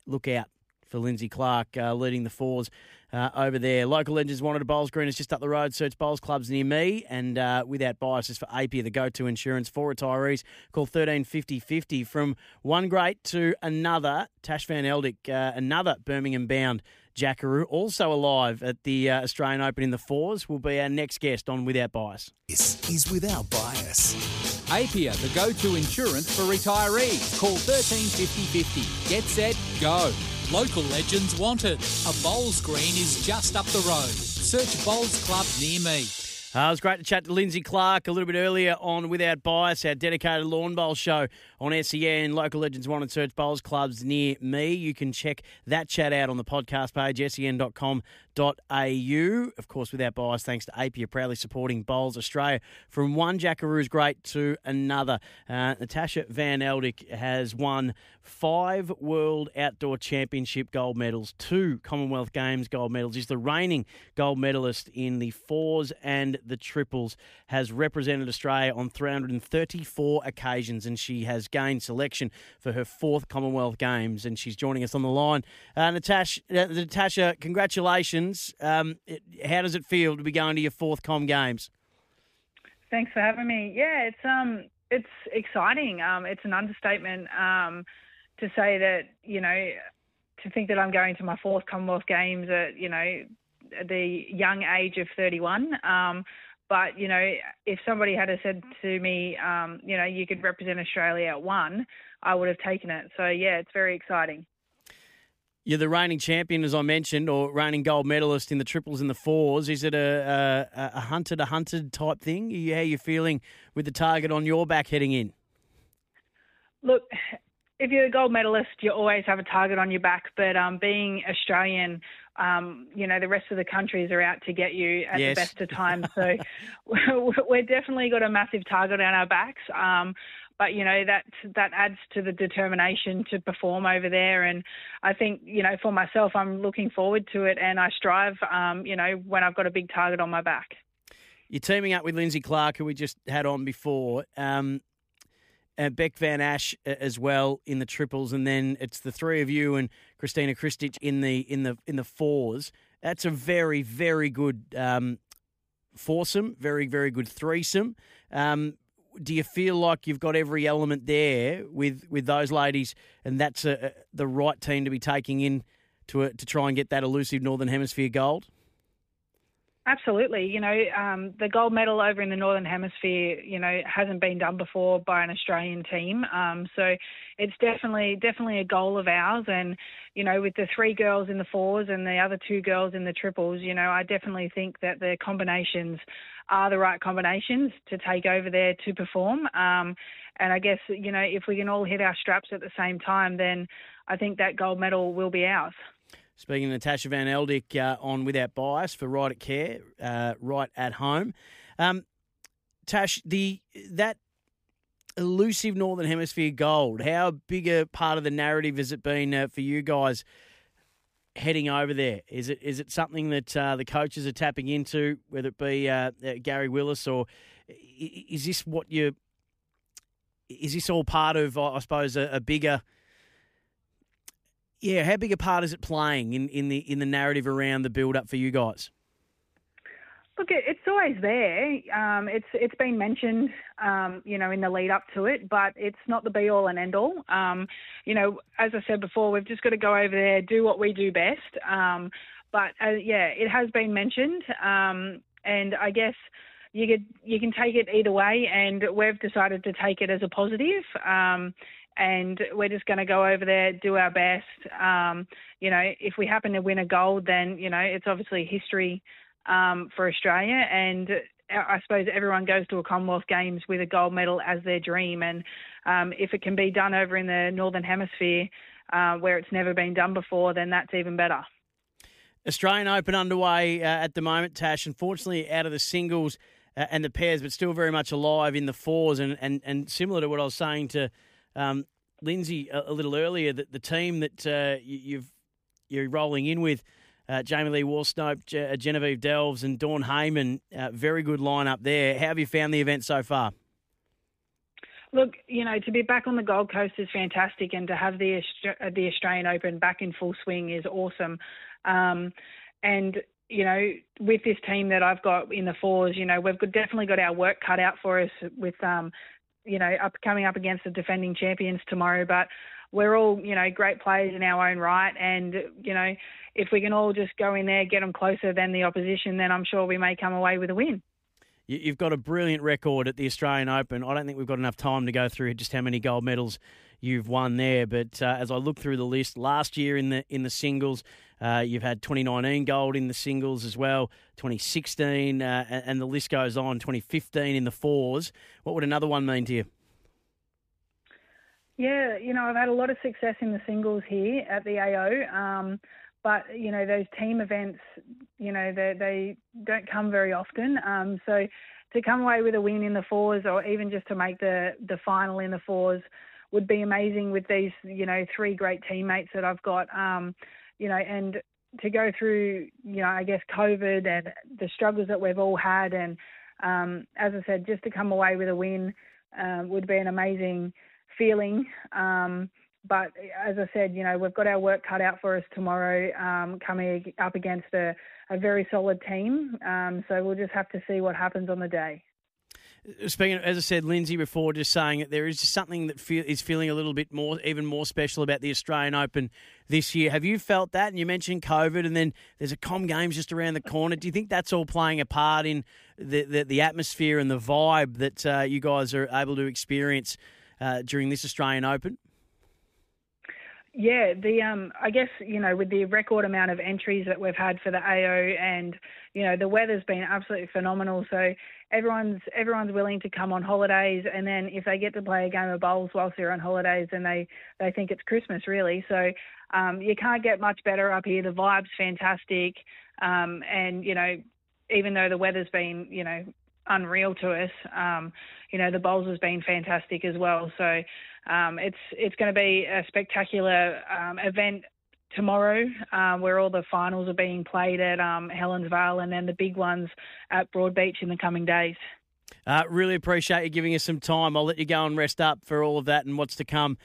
Look out for Lynsey Clarke uh, leading the fours uh, over there. Local Legends wanted a Bowls Green is just up the road. Search Bowls Clubs near me and uh, without biases for APIA, the go-to insurance for retirees. Call 135050 from one great to another. Tash Van Eldik, uh, another Birmingham-bound Jackaroo, also alive at the uh, Australian Open in the fours, will be our next guest on Without Bias. This is Without Bias. APIA, the go-to insurance for retirees. Call 135050. Get set, go. Local legends wanted. A bowls green is just up the road. Search Bowls Club near me. Uh, it was great to chat to Lynsey Clarke a little bit earlier on Without Bias, our dedicated lawn bowl show on SEN. Local Legends Wanted Search Bowls Clubs near me. You can check that chat out on the podcast page, sen.com.au. Of course, Without Bias, thanks to APIA proudly supporting Bowls Australia. From one Jackaroo's great to another. Uh, Natasha Van Eldik has won five World Outdoor Championship gold medals, two Commonwealth Games gold medals. Is the reigning gold medalist in the fours and the triples. Has represented Australia on 334 occasions, and she has gained selection for her fourth Commonwealth Games. And she's joining us on the line. Uh, Natasha, uh, Natasha, congratulations. Um, it, how does it feel to be going to your fourth Com Games? Thanks for having me. Yeah, it's um it's exciting. Um, it's an understatement um, to say that you know to think that I'm going to my fourth Commonwealth Games at you know the young age of 31. Um, but you know, if somebody had said to me, um, you know, you could represent Australia at one, I would have taken it. So yeah, it's very exciting. You're the reigning champion, as I mentioned, or reigning gold medalist in the triples and the fours. Is it a, a, a hunted, a hunted type thing? How are you feeling with the target on your back heading in? Look, if you're a gold medalist, you always have a target on your back. But um, being Australian, um, you know, the rest of the countries are out to get you at Yes. the best of times. So we're definitely got a massive target on our backs. Um, but you know that that adds to the determination to perform over there, and I think you know for myself, I'm looking forward to it, and I strive, um, you know, when I've got a big target on my back. You're teaming up with Lynsey Clarke, who we just had on before. Um, uh, Beck Van Asch uh, as well in the triples, and then it's the three of you and Kristina Krstic in the in the in the fours. That's a very very good um, foursome, very very good threesome. Um, do you feel like you've got every element there with with those ladies, and that's a, a, the right team to be taking in to a, to try and get that elusive Northern Hemisphere gold? Absolutely. You know, um, the gold medal over in the Northern Hemisphere, you know, hasn't been done before by an Australian team. Um, so it's definitely, definitely a goal of ours. And, you know, with the three girls in the fours and the other two girls in the triples, you know, I definitely think that the combinations are the right combinations to take over there to perform. Um, and I guess, you know, if we can all hit our straps at the same time, then I think that gold medal will be ours. Speaking of Natasha Van Eldik uh, on Without Bias for Right at Care, uh, Right at Home. Um, Tash, the that elusive Northern Hemisphere gold, how big a part of the narrative has it been uh, for you guys heading over there? Is it is it something that uh, the coaches are tapping into, whether it be uh, Gary Willis or is this what you is this all part of, I suppose, a, a bigger – yeah, how big a part is it playing in, in the in the narrative around the build up for you guys? Look, it's always there. Um, it's it's been mentioned, um, you know, in the lead up to it, but it's not the be all and end all. Um, you know, as I said before, we've just got to go over there, do what we do best. Um, but uh, yeah, it has been mentioned, um, and I guess you could you can take it either way, and we've decided to take it as a positive. And we're just going to go over there, do our best. Um, you know, if we happen to win a gold, then you know it's obviously history um, for Australia, and I suppose everyone goes to a Commonwealth Games with a gold medal as their dream, and um, if it can be done over in the Northern Hemisphere uh, where it's never been done before, then that's even better. Australian Open underway uh, at the moment, Tash. Unfortunately, out of the singles uh, and the pairs, but still very much alive in the fours, and, and, and similar to what I was saying to um, Lynsey a, a, little earlier that the team that uh, you, you're rolling in with. Uh, Jamie Lee Worsnop, G- uh, Genevieve Delves, and Dawn Hayman. Uh, very good lineup there. How have you found the event so far? Look, you know, to be back on the Gold Coast is fantastic, and to have the uh, the Australian Open back in full swing is awesome. Um, and you know, with this team that I've got in the fours, you know, we've definitely got our work cut out for us with um, you know, up coming up against the defending champions tomorrow. But we're all, you know, great players in our own right, and you know, if we can all just go in there, get them closer than the opposition, then I'm sure we may come away with a win. You've got a brilliant record at the Australian Open. I don't think we've got enough time to go through just how many gold medals you've won there. But uh, as I look through the list, last year in the in the singles, uh, you've had 2019 gold in the singles as well, 2016, uh, and the list goes on. 2015 in the fours. What would another one mean to you? Yeah, you know, I've had a lot of success in the singles here at the AO. Um, but you know those team events, you know they they don't come very often. Um, so to come away with a win in the fours, or even just to make the the final in the fours, would be amazing with these you know three great teammates that I've got. Um, you know, and to go through you know I guess COVID and the struggles that we've all had, and um, as I said, just to come away with a win um, would be an amazing feeling. Um, but as I said, you know, we've got our work cut out for us tomorrow, um, coming up against a, a very solid team. Um, so we'll just have to see what happens on the day. Speaking, of, as I said, Lynsey before, just saying that there is something that feel, is feeling a little bit more, even more special about the Australian Open this year. Have you felt that? And you mentioned COVID, and then there's a Com Games just around the corner. Do you think that's all playing a part in the the, the atmosphere and the vibe that uh, you guys are able to experience uh, during this Australian Open? Yeah, the um, I guess you know with the record amount of entries that we've had for the AO, and you know the weather's been absolutely phenomenal. So everyone's everyone's willing to come on holidays, and then if they get to play a game of bowls whilst they're on holidays, then they they think it's Christmas really. So um, you can't get much better up here. The vibe's fantastic, um, and you know even though the weather's been you know unreal to us, um, you know the bowls has been fantastic as well. So um, it's it's going to be a spectacular um, event tomorrow, um, where all the finals are being played at um, Helensvale, and then the big ones at Broadbeach in the coming days. Uh, really appreciate you giving us some time. I'll let you go and rest up for all of that and what's to come.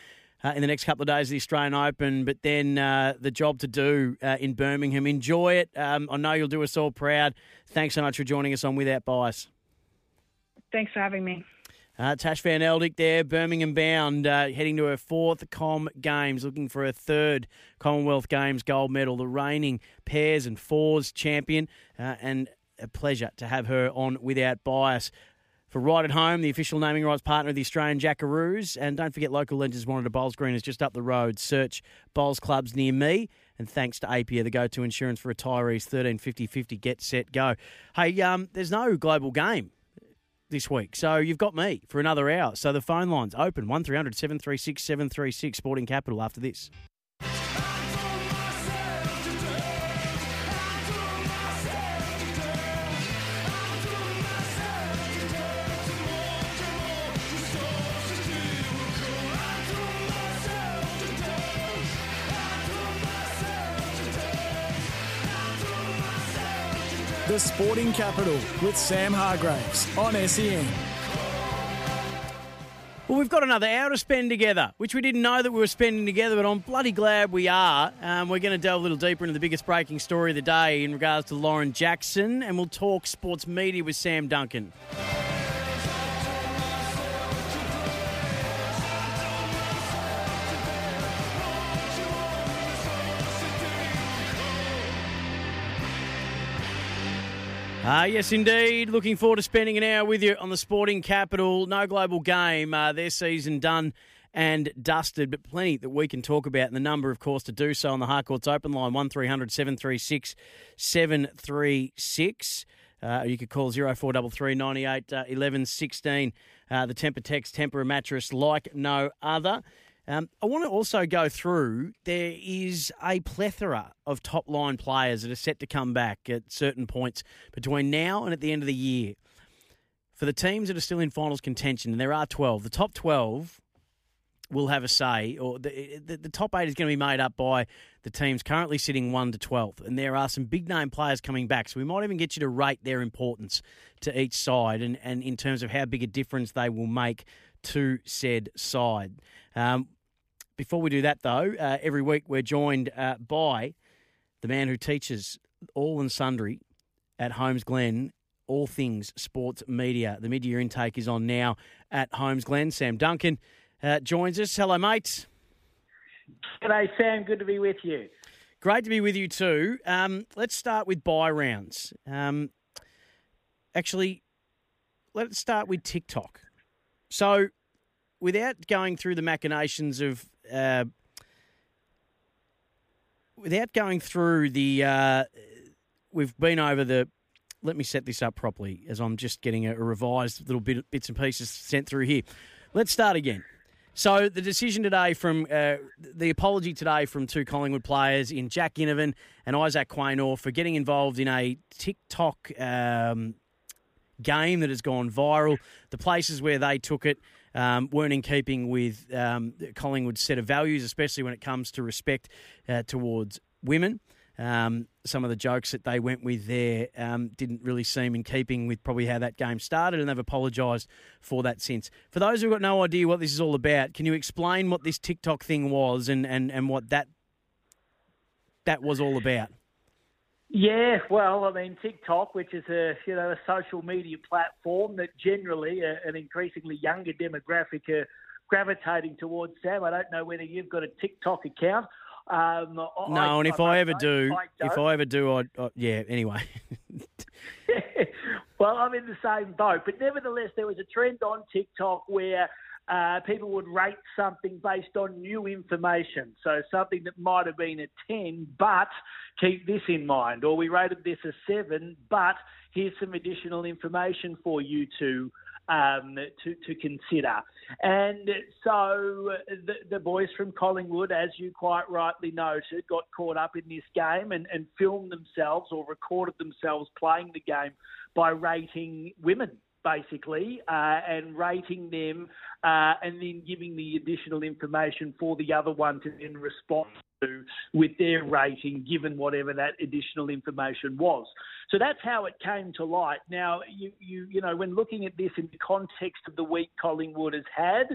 Uh, in the next couple of days of the Australian Open, but then uh, the job to do uh, in Birmingham. Enjoy it. Um, I know you'll do us all proud. Thanks so much for joining us on Without Bias. Thanks for having me. Uh, Tash Van Eldik there, Birmingham bound, uh, heading to her fourth Com Games, looking for her third Commonwealth Games gold medal, the reigning pairs and fours champion, uh, and a pleasure to have her on without bias. For Right at Home, the official naming rights partner of the Australian Jackaroos. And don't forget, local legends monitor Bowls Green is just up the road. Search Bowls Clubs near me. And thanks to APIA, the go to insurance for retirees, 13 50 50, get set, go. Hey, um, there's no global game this week. So you've got me for another hour. So the phone line's open 1300 736 736 Sporting Capital after this. The Sporting Capital with Sam Hargreaves on SEN. Well, we've got another hour to spend together, which we didn't know that we were spending together, but I'm bloody glad we are. Um, we're going to delve a little deeper into the biggest breaking story of the day in regards to Lauren Jackson, and we'll talk sports media with Sam Duncan. Ah, yes, indeed. Looking forward to spending an hour with you on the Sporting Capital. No global game. Uh, their season done and dusted, but plenty that we can talk about. And the number, of course, to do so on the Harcourts Open line, 1300 736 736. Uh, you could call 0433 98 uh, 11 16. Uh, the Tempur Text Tempur mattress like no other. Um, I want to also go through. There is a plethora of top line players that are set to come back at certain points between now and at the end of the year. For the teams that are still in finals contention, and there are 12, the top 12 will have a say, or the, the, the top eight is going to be made up by the teams currently sitting 1 to 12. And there are some big name players coming back, so we might even get you to rate their importance to each side and, and in terms of how big a difference they will make to said side. Um, before we do that, though, uh, every week we're joined uh, by the man who teaches all and sundry at Holmesglen, all things sports media. The mid year intake is on now at Holmesglen. Sam Duncan uh, joins us. Hello, mate. G'day, Sam. Good to be with you. Great to be with you too. Um, let's start with bye rounds. Um, actually, let's start with TikTok. So, without going through the machinations of uh, without going through the, uh, we've been over the. Let me set this up properly, as I'm just getting a, a revised little bit bits and pieces sent through here. Let's start again. So the decision today from uh, the apology today from two Collingwood players in Jack Ginnivan and Isaac Quaynor for getting involved in a TikTok um, game that has gone viral. The places where they took it um, weren't in keeping with um, Collingwood's set of values, especially when it comes to respect uh, towards women. Um, some of the jokes that they went with there um, didn't really seem in keeping with probably how that game started, and they've apologised for that since. For those who've got no idea what this is all about, can you explain what this TikTok thing was and, and, and what that that was all about? Yeah, well, I mean, TikTok, which is a you know a social media platform that generally a, an increasingly younger demographic are gravitating towards. Sam, I don't know whether you've got a TikTok account. Um, No, I, and if I, ever do, I if. I ever do, I, I yeah. Anyway, well, I'm in the same boat. But nevertheless, there was a trend on TikTok where uh, people would rate something based on new information. So something that might have been a 10, but keep this in mind. Or we rated this a 7, but here's some additional information for you to. Um, to, to consider. And so the, the boys from Collingwood, as you quite rightly noted, got caught up in this game and, and filmed themselves or recorded themselves playing the game by rating women basically, uh, and rating them, uh, and then giving the additional information for the other one to then respond to with their rating, given whatever that additional information was. So that's how it came to light. Now, you, you, you know, when looking at this in the context of the week Collingwood has had,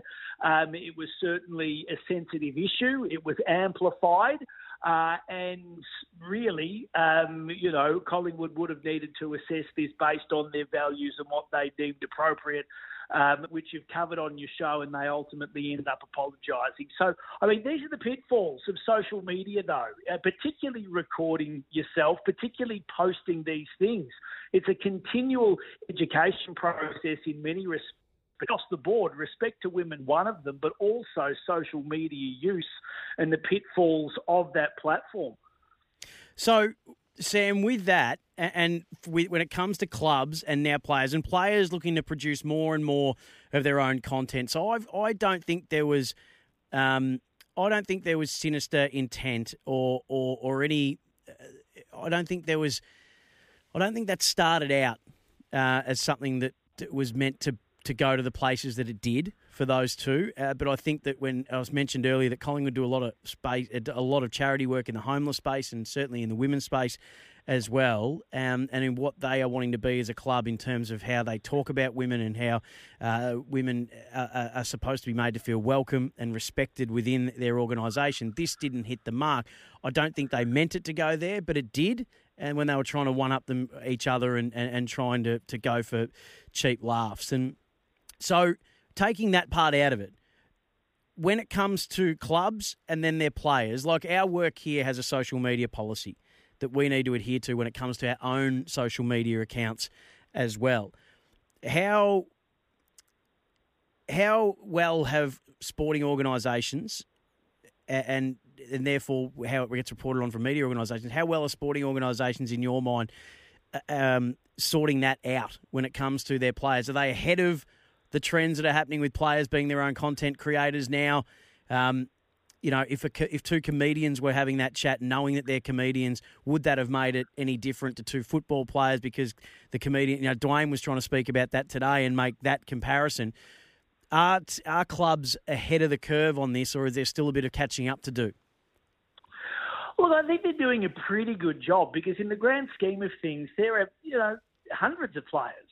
um, it was certainly a sensitive issue. It was amplified. Uh, and really, um, you know, Collingwood would have needed to assess this based on their values and what they deemed appropriate. Um, which you've covered on your show, and they ultimately end up apologising. So, I mean, these are the pitfalls of social media, though, uh, particularly recording yourself, particularly posting these things. It's a continual education process in many respects across the board, respect to women, one of them, but also social media use and the pitfalls of that platform. So, Sam, with that, and when it comes to clubs and now players, and players looking to produce more and more of their own content, so I've, I don't think there was, um, I don't think there was sinister intent or or, or any, uh, I don't think there was, I don't think that started out uh, as something that was meant to to go to the places that it did for those two. Uh, but I think that when I was mentioned earlier that Collingwood do a lot of space, a lot of charity work in the homeless space and certainly in the women's space as well, um, and in what they are wanting to be as a club in terms of how they talk about women and how uh, women are, are supposed to be made to feel welcome and respected within their organisation. This didn't hit the mark. I don't think they meant it to go there, but it did. And when they were trying to one up them each other and, and, and trying to, to go for cheap laughs. And so taking that part out of it, when it comes to clubs and then their players, like our work here has a social media policy that we need to adhere to when it comes to our own social media accounts as well. How how well have sporting organisations and and therefore how it gets reported on from media organisations, how well are sporting organisations in your mind um, sorting that out when it comes to their players? Are they ahead of the trends that are happening with players being their own content creators now. Um, you know, if a, if two comedians were having that chat, knowing that they're comedians, would that have made it any different to two football players? Because the comedian, you know, Dwayne was trying to speak about that today and make that comparison. Are are clubs ahead of the curve on this, or is there still a bit of catching up to do? Look, I think they're doing a pretty good job because, in the grand scheme of things, there are you know hundreds of players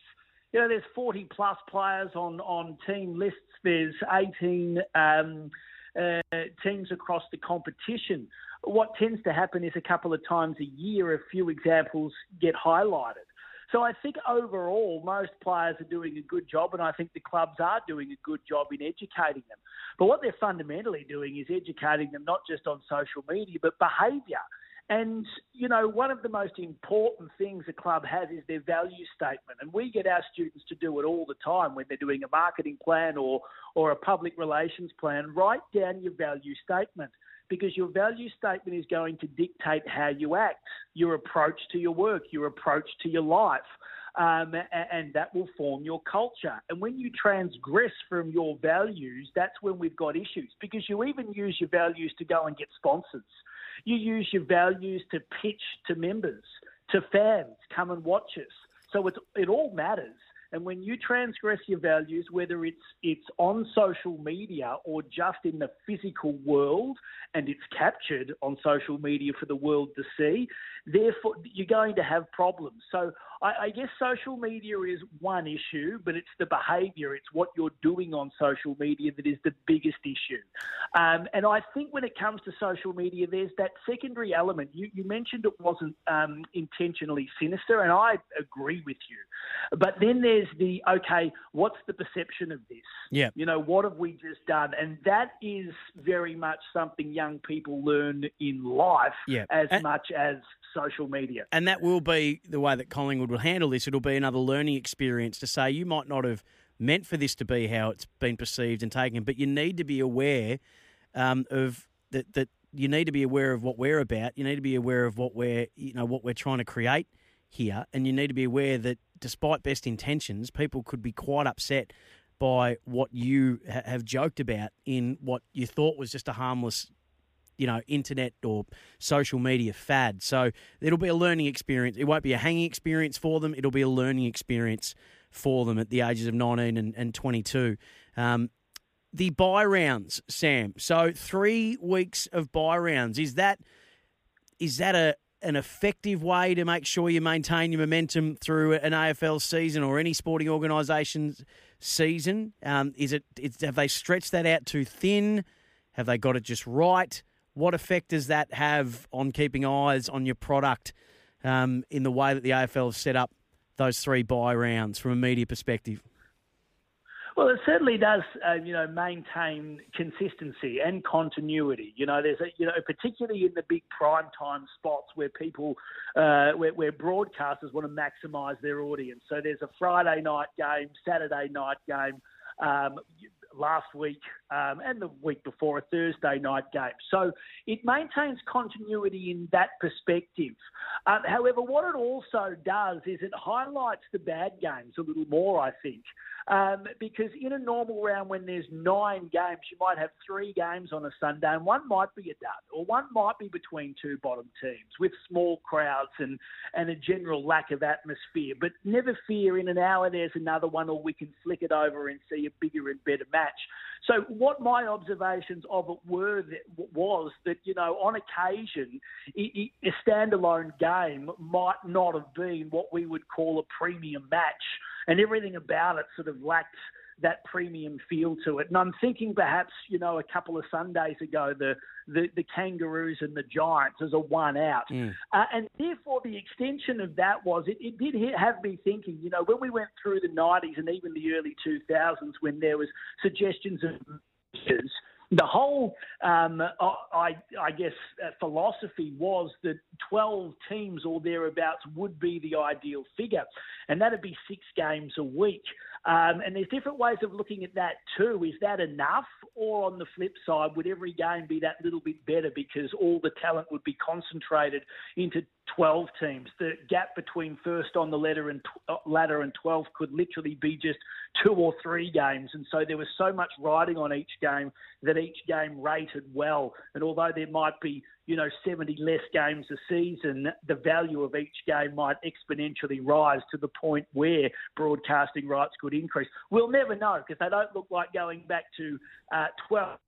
you know, there's 40 plus players on, on team lists. There's 18 um, uh, teams across the competition. What tends to happen is a couple of times a year, a few examples get highlighted. So I think overall, most players are doing a good job, and I think the clubs are doing a good job in educating them. But what they're fundamentally doing is educating them not just on social media, but behaviour. And, you know, one of the most important things a club has is their value statement. And we get our students to do it all the time when they're doing a marketing plan or, or a public relations plan. Write down your value statement because your value statement is going to dictate how you act, your approach to your work, your approach to your life. Um, and that will form your culture. And when you transgress from your values, that's when we've got issues because you even use your values to go and get sponsors. You use your values to pitch to members, to fans, come and watch us. So it, it all matters. And when you transgress your values, whether it's it's on social media or just in the physical world, and it's captured on social media for the world to see, therefore you're going to have problems. So I, I guess social media is one issue, but it's the behaviour, it's what you're doing on social media that is the biggest issue. Um, and I think when it comes to social media, there's that secondary element. You, you mentioned it wasn't um, intentionally sinister, and I agree with you. But then there's the okay, what's the perception of this? Yeah. You know, what have we just done? And that is very much something young people learn in life Yeah. as And- much as social media. And that will be the way that Collingwood will handle this. It'll be another learning experience to say you might not have meant for this to be how it's been perceived and taken, but you need to be aware um, of that. That you need to be aware of what we're about. You need to be aware of what we're you know what we're trying to create here, and you need to be aware that despite best intentions, people could be quite upset by what you ha- have joked about in what you thought was just a harmless you know, internet or social media fad. So it'll be a learning experience. It won't be a hanging experience for them. It'll be a learning experience for them at the ages of 19 and, and 22. Um, the bye rounds, Sam. So three weeks of bye rounds. Is that is that a an effective way to make sure you maintain your momentum through an AFL season or any sporting organisation's season? Um, is it is, have they stretched that out too thin? Have they got it just right? What effect does that have on keeping eyes on your product um, in the way that the AFL have set up those three bye rounds from a media perspective? Well, it certainly does, uh, you know, maintain consistency and continuity. You know, there's a, you know, particularly in the big prime time spots where people, uh, where, where broadcasters want to maximise their audience. So there's a Friday night game, Saturday night game. Um, last week um, and the week before a Thursday night game. So it maintains continuity in that perspective. Uh, however, what it also does is it highlights the bad games a little more, I think. Um, because in a normal round, when there's nine games, you might have three games on a Sunday, and one might be a dud, or one might be between two bottom teams with small crowds and, and a general lack of atmosphere. But never fear, in an hour there's another one, or we can flick it over and see a bigger and better match. So, what my observations of it were that, was that you know on occasion a standalone game might not have been what we would call a premium match and everything about it sort of lacked that premium feel to it. And I'm thinking perhaps, you know, a couple of Sundays ago, the the, the Kangaroos and the Giants as a one out. Mm. Uh, and therefore, the extension of that was it, it did have me thinking, you know, when we went through the 90s and even the early 2000s when there was suggestions of the whole, um, I, I guess, uh, philosophy was that 12 teams or thereabouts would be the ideal figure, and that'd be six games a week. Um, and there's different ways of looking at that too. Is that enough? Or on the flip side, would every game be that little bit better because all the talent would be concentrated into 12 teams? The gap between first on the ladder and uh, ladder and 12 could literally be just two or three games. And so there was so much riding on each game that each game rated well. And although there might be you know, 70 less games a season, the value of each game might exponentially rise to the point where broadcasting rights could increase. We'll never know because they don't look like going back to uh, 12.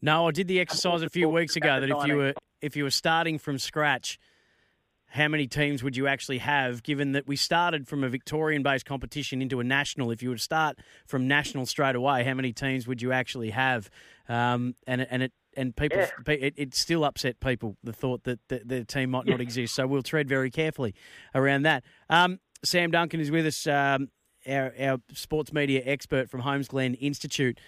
No, I did the exercise a few weeks ago that if you were if you were starting from scratch, how many teams would you actually have? Given that we started from a Victorian-based competition into a national, if you to start from national straight away, how many teams would you actually have? Um, and and it and people, Yeah. it, it still upset people the thought that the, the team might not exist. So we'll tread very carefully around that. Um, Sam Duncan is with us, um, our, our sports media expert from Holmesglen Institute.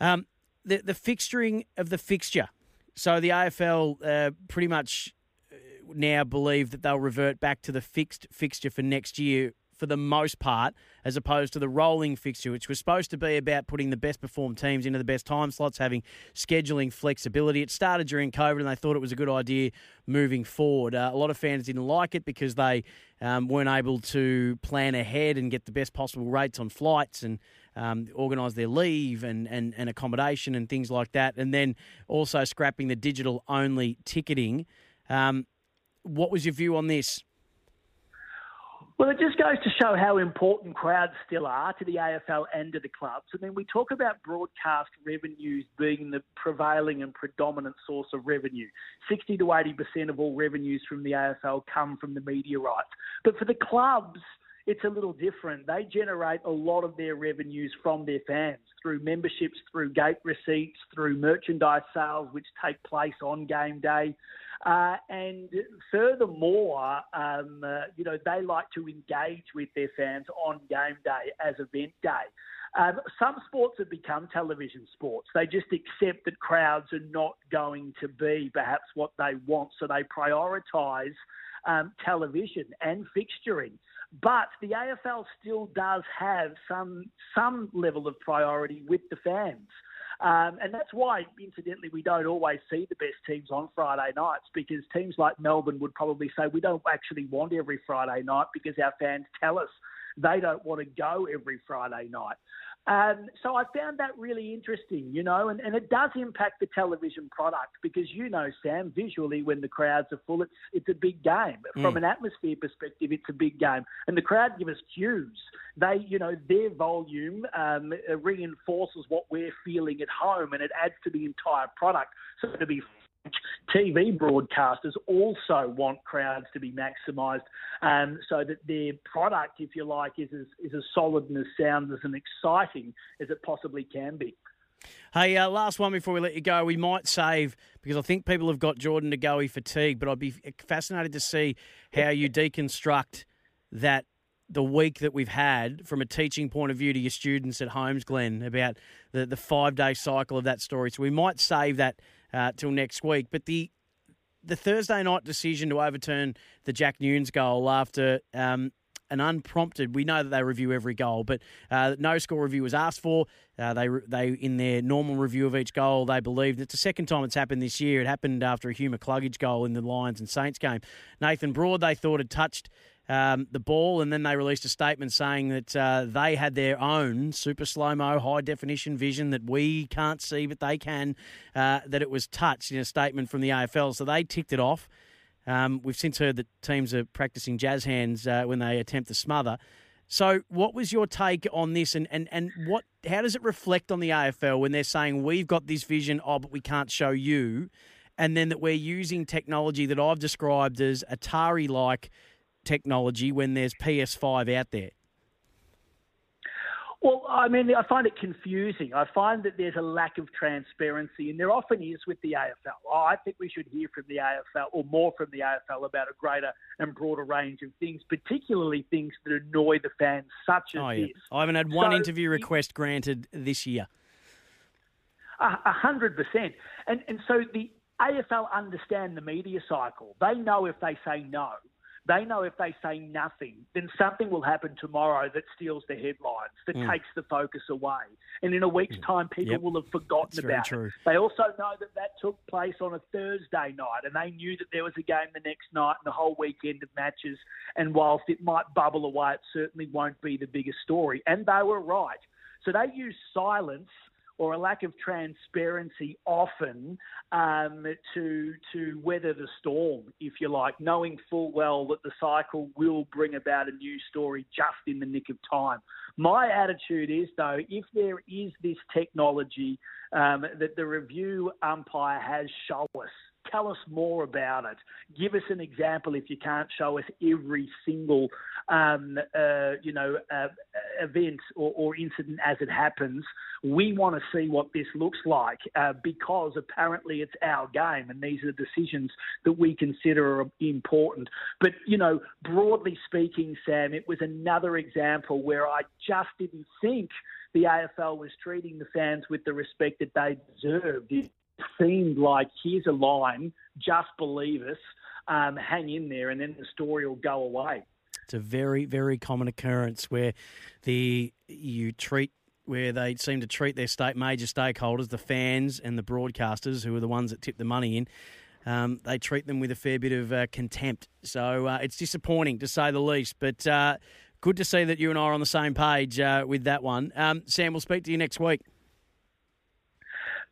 Um, the the fixturing of the fixture. So the AFL uh, pretty much uh, now believe that they'll revert back to the fixed fixture for next year for the most part, as opposed to the rolling fixture, which was supposed to be about putting the best performed teams into the best time slots, having scheduling flexibility. It started during COVID, and they thought it was a good idea moving forward. Uh, a lot of fans didn't like it because they um, weren't able to plan ahead and get the best possible rates on flights and um, organise their leave and, and, and accommodation and things like that. And then also scrapping the digital only ticketing. Um, what was your view on this? Well, it just goes to show how important crowds still are to the AFL and to the clubs. And then we talk about broadcast revenues being the prevailing and predominant source of revenue. 60 to 80% of all revenues from the AFL come from the media rights. But for the clubs, it's a little different. They generate a lot of their revenues from their fans through memberships, through gate receipts, through merchandise sales, which take place on game day. Uh, and furthermore, um, uh, you know, they like to engage with their fans on game day as event day. Um, some sports have become television sports. They just accept that crowds are not going to be perhaps what they want, so they prioritise um, television and fixturing. But the AFL still does have some some level of priority with the fans. Um, and that's why, incidentally, we don't always see the best teams on Friday nights because teams like Melbourne would probably say we don't actually want every Friday night because our fans tell us they don't want to go every Friday night. Um, so I found that really interesting, you know, and, and it does impact the television product because you know, Sam, visually when the crowds are full, it's it's a big game. From Mm. an atmosphere perspective, it's a big game, and the crowd give us cues. They, you know, their volume um, reinforces what we're feeling at home, and it adds to the entire product. So to be TV broadcasters also want crowds to be maximised um, so that their product, if you like, is as, is as solid and as sound as and exciting as it possibly can be. Hey, uh, last one before we let you go. We might save because I think people have got Jordan De Goey fatigue, but I'd be fascinated to see how you deconstruct that the week that we've had from a teaching point of view to your students at Holmesglen about the, the five day cycle of that story. So we might save that uh, till next week. But the the Thursday night decision to overturn the Jack Nunes goal after um, an unprompted. We know that they review every goal, but uh, no score review was asked for. Uh, they they in their normal review of each goal, they believed it's the second time it's happened this year. It happened after a Hugh McCluggage goal in the Lions and Saints game. Nathan Broad, they thought had touched. Um, the ball, and then they released a statement saying that uh, they had their own super slow mo, high definition vision that we can't see, but they can. Uh, that it was touched in a statement from the AFL, so they ticked it off. Um, we've since heard that teams are practicing jazz hands uh, when they attempt to smother. So, what was your take on this, and, and, and what how does it reflect on the AFL when they're saying we've got this vision, oh, but we can't show you, and then that we're using technology that I've described as Atari like technology when there's PS5 out there? Well, I mean, I find it confusing. I find that there's a lack of transparency, and there often is with the AFL. Oh, I think we should hear from the AFL or more from the AFL about a greater and broader range of things, particularly things that annoy the fans, such as oh, yeah. this. I haven't had one So- interview request granted this year. A a hundred percent. And and so the AFL understand the media cycle. They know if they say no, they know if they say nothing, then something will happen tomorrow that steals the headlines, that Mm. takes the focus away. And in a week's time, people Yep. will have forgotten That's about true. it. They also know that that took place on a Thursday night, and they knew that there was a game the next night and the whole weekend of matches. And whilst it might bubble away, it certainly won't be the biggest story. And they were right. So they use silence or a lack of transparency often um, to to weather the storm, if you like, knowing full well that the cycle will bring about a new story just in the nick of time. My attitude is, though, if there is this technology um, that the review umpire has, show us. Tell us more about it. Give us an example if you can't show us every single, um, uh, you know, uh, event or, or incident as it happens. We want to see what this looks like uh, because apparently it's our game and these are the decisions that we consider are important. But, you know, broadly speaking, Sam, it was another example where I just didn't think the AFL was treating the fans with the respect that they deserved. It seemed like here's a line, just believe us, um, hang in there, and then the story will go away. It's a very, very common occurrence where the you treat where they seem to treat their state major stakeholders, the fans and the broadcasters, who are the ones that tip the money in. Um, they treat them with a fair bit of uh, contempt. So uh, it's disappointing to say the least. But uh, good to see that you and I are on the same page uh, with that one. Um, Sam, we'll speak to you next week.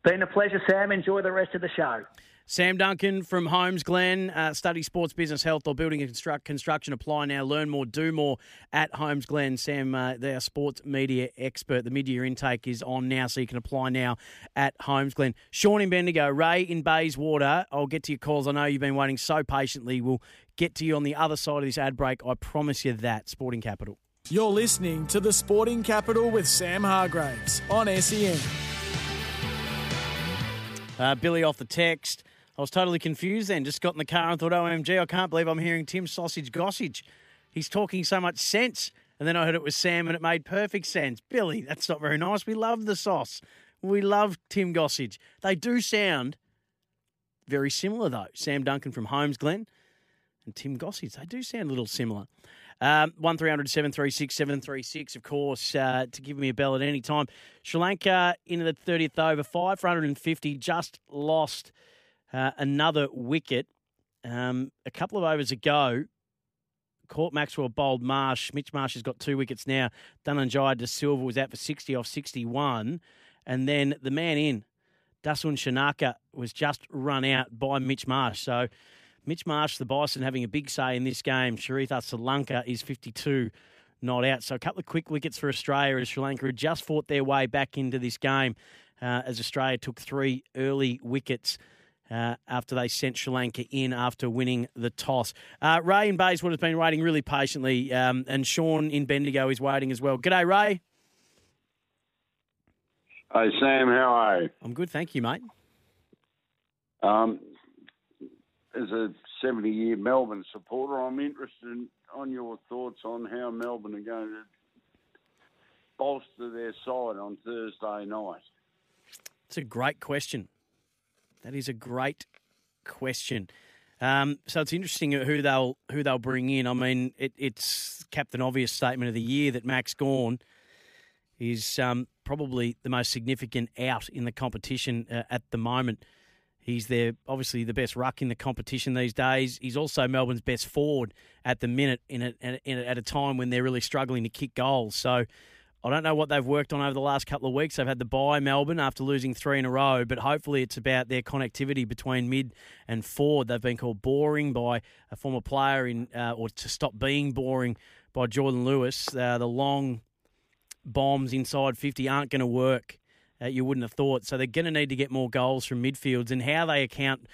Been a pleasure, Sam. Enjoy the rest of the show. Sam Duncan from Holmesglen, uh, study sports, business, health, or building and construct, construction. Apply now, learn more, do more at Holmesglen. Sam, uh, they're sports media expert. The mid-year intake is on now, so you can apply now at Holmesglen. Sean in Bendigo, Ray in Bayswater. I'll get to your calls. I know you've been waiting so patiently. We'll get to you on the other side of this ad break. I promise you that. Sporting Capital. You're listening to the Sporting Capital with Sam Hargreaves on SEN. Uh, Billy off the text. I was totally confused then. Just got in the car and thought, OMG, I can't believe I'm hearing Tim Sausage Gossage. He's talking so much sense. And then I heard it was Sam and it made perfect sense. Billy, that's not very nice. We love the sauce. We love Tim Gossage. They do sound very similar, though. Sam Duncan from Holmesglen and Tim Gossage. They do sound a little similar. Um, 1300 736 736, of course, uh, to give me a bell at any time. Sri Lanka into the 30th over, 550, just lost uh, another wicket. Um, a couple of overs ago, caught Maxwell bowled Marsh. Mitch Marsh has got two wickets now. Dhananjaya De Silva was out for 60 off 61. And then the man in, Dasun Shanaka, was just run out by Mitch Marsh. So Mitch Marsh, the Bison, having a big say in this game. Charith Asalanka is 52 not out. So a couple of quick wickets for Australia as Sri Lanka had just fought their way back into this game uh, as Australia took three early wickets. Uh, after they sent Sri Lanka in after winning the toss. Uh, Ray in Bayswater has been waiting really patiently, um, and Sean in Bendigo is waiting as well. G'day, Ray. Hey, Sam, how are you? I'm good, thank you, mate. Um, as a 70 year Melbourne supporter, I'm interested in, on your thoughts on how Melbourne are going to bolster their side on Thursday night. It's a great question. That is a great question. Um, so it's interesting who they'll who they'll bring in. I mean, it, it's Captain Obvious statement of the year that Max Gawn is um, probably the most significant out in the competition uh, at the moment. He's their obviously the best ruck in the competition these days. He's also Melbourne's best forward at the minute in a, in a, at a time when they're really struggling to kick goals. So I don't know what they've worked on over the last couple of weeks. They've had the bye Melbourne after losing three in a row, but hopefully it's about their connectivity between mid and forward. They've been called boring by a former player in, uh, or to stop being boring by Jordan Lewis. Uh, the long bombs inside 50 aren't going to work. Uh, you wouldn't have thought. So they're going to need to get more goals from midfields, and how they account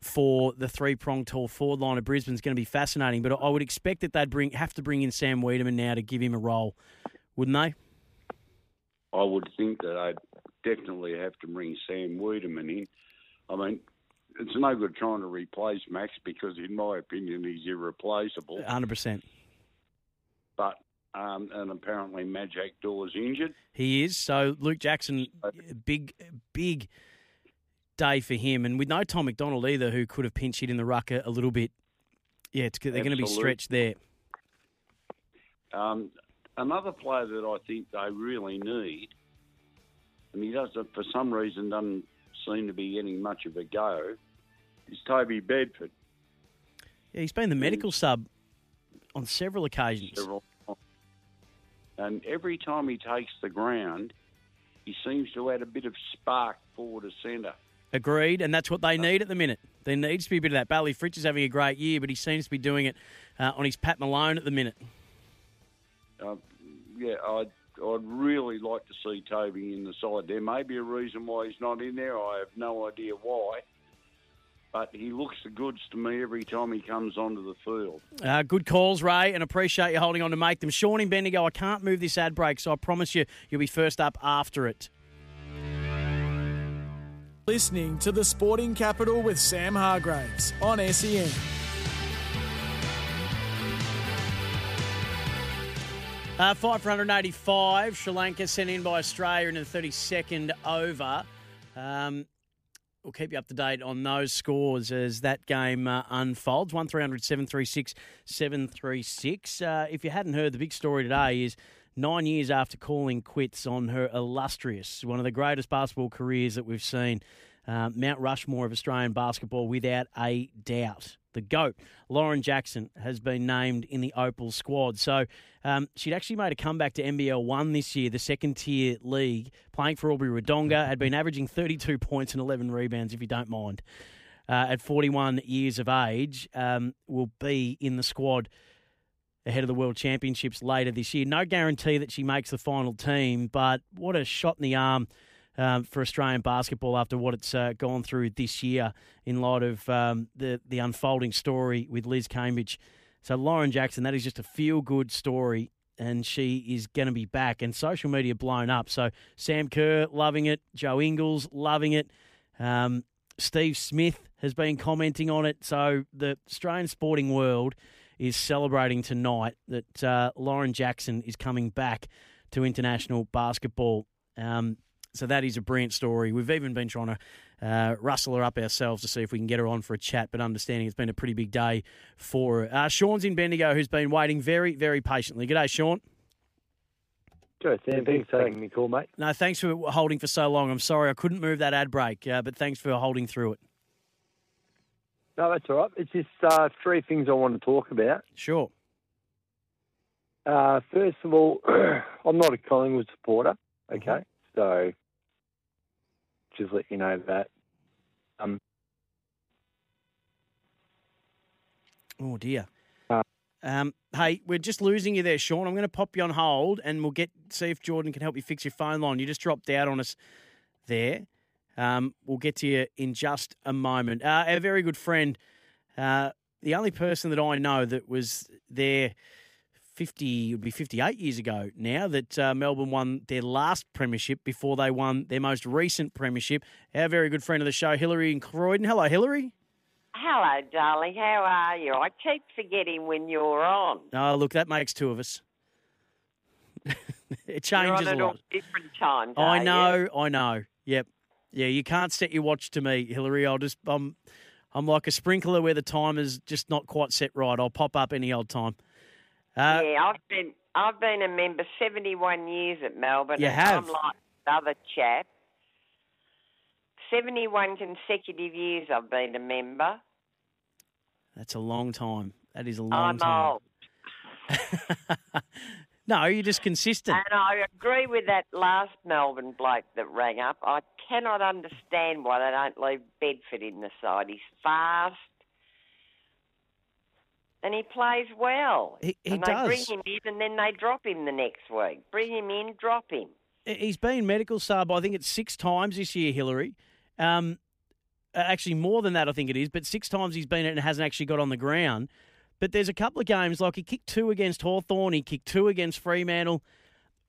for the three pronged tall forward line of Brisbane is going to be fascinating. But I would expect that they'd bring have to bring in Sam Weideman now to give him a role, wouldn't they? I would think that I'd definitely have to bring Sam Weideman in. I mean, it's no good trying to replace Max because, in my opinion, he's irreplaceable. 100%. But um, and apparently Majak Daw's injured. He is. So Luke Jackson, big, big day for him. And with no Tom McDonald either, who could have pinch hit in the rucker a little bit. Yeah, it's, they're going to be stretched there. Um, another player that I think they really need, and he doesn't, for some reason, doesn't seem to be getting much of a go, is Toby Bedford. Yeah, he's been the medical sub on several occasions. Several and every time he takes the ground, he seems to add a bit of spark forward to centre. Agreed, and that's what they need at the minute. There needs to be a bit of that. Bailey Fritsch is having a great year, but he seems to be doing it uh, on his Pat Malone at the minute. Uh, yeah, I'd, I'd really like to see Toby in the side. There may be a reason why he's not in there. I have no idea why. But he looks the goods to me every time he comes onto the field. Uh, good calls, Ray, and appreciate you holding on to make them. Sean in Bendigo, I can't move this ad break, so I promise you you'll be first up after it. Listening to the Sporting Capital with Sam Hargreaves on SEN. Uh, 585, Sri Lanka sent in by Australia in the 32nd over. Um, we'll keep you up to date on those scores as that game uh, unfolds. 1300 736 736. Uh, if you hadn't heard, the big story today is nine years after calling quits on her illustrious, one of the greatest basketball careers that we've seen. Uh, Mount Rushmore of Australian basketball, without a doubt. The GOAT, Lauren Jackson, has been named in the Opal squad. So um, she'd actually made a comeback to NBL 1 this year, the second tier league, playing for Albury Wodonga, had been averaging 32 points and 11 rebounds, if you don't mind. Uh, at 41 years of age, um, will be in the squad ahead of the World Championships later this year. No guarantee that she makes the final team, but what a shot in the arm um, for Australian basketball after what it's uh, gone through this year in light of um, the, the unfolding story with Liz Cambage. So, Lauren Jackson, that is just a feel good story, and she is going to be back. And social media blown up. So, Sam Kerr loving it, Joe Ingles loving it. Um, Steve Smith has been commenting on it. So, the Australian sporting world is celebrating tonight that uh, Lauren Jackson is coming back to international basketball. Um, so that is a brilliant story. We've even been trying to uh, rustle her up ourselves to see if we can get her on for a chat, but understanding it's been a pretty big day for her. Uh, Sean's in Bendigo, who's been waiting very, very patiently. G'day, Sean. Good, Sam. Thanks for taking me call, mate. No, thanks for holding for so long. I'm sorry I couldn't move that ad break, uh, but thanks for holding through it. No, that's all right. It's just uh, three things I want to talk about. Sure. Uh, first of all, I'm not a Collingwood supporter. Okay, so just let you know that. Um, Oh dear. Uh, Um, hey, we're just losing you there, Sean. I'm going to pop you on hold, and we'll get see if Jordan can help you fix your phone line. You just dropped out on us there. Um, we'll get to you in just a moment. Uh, our very good friend, uh, the only person that I know that was there 50 it would be 58 years ago now that uh, Melbourne won their last premiership before they won their most recent premiership. Our very good friend of the show, Hillary in Croydon. Hello, Hillary. Hello, darling. How are you? I keep forgetting when you're on. Oh, look, that makes two of us. it changes on a lot. different times. I are you? know, I know. Yep. Yeah, you can't set your watch to me, Hillary. I'll just I'm I'm like a sprinkler where the timer's just not quite set right. I'll pop up any old time. Uh, yeah, I've been I've been a member 71 years at Melbourne. You have? I'm like the other chap. 71 consecutive years I've been a member. That's a long time. That is a long I'm time. old. No, you're just consistent. And I agree with that last Melbourne bloke that rang up. I cannot understand why they don't leave Bedford in the side. He's fast. And he plays well. He- he and they bring him in and then they drop him the next week. Bring him in, drop him. He's been medical sub, I think it's six times this year, Hillary. Um, actually, more than that, I think it is, but six times he's been it and hasn't actually got on the ground. But there's a couple of games, like he kicked two against Hawthorn, he kicked two against Fremantle.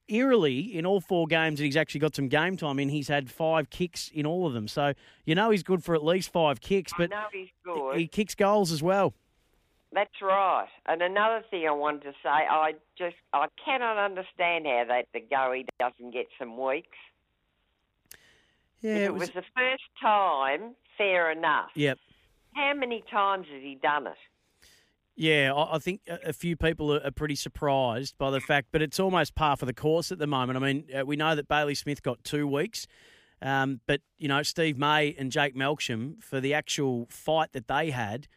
Eerily, in all four games that he's actually got some game time in, he's had five kicks in all of them. So you know he's good for at least five kicks, but I know he's good. he kicks goals as well. That's right. And another thing I wanted to say, I just I cannot understand how that De Goey doesn't get some weeks. Yeah, it it was- was the first time, fair enough. Yep. How many times has he done it? Yeah, I I think a few people are are pretty surprised by the fact, but it's almost par for the course at the moment. I mean, uh, we know that Bailey Smith got two weeks, um, but you know Steve May and Jake Melksham for the actual fight that they had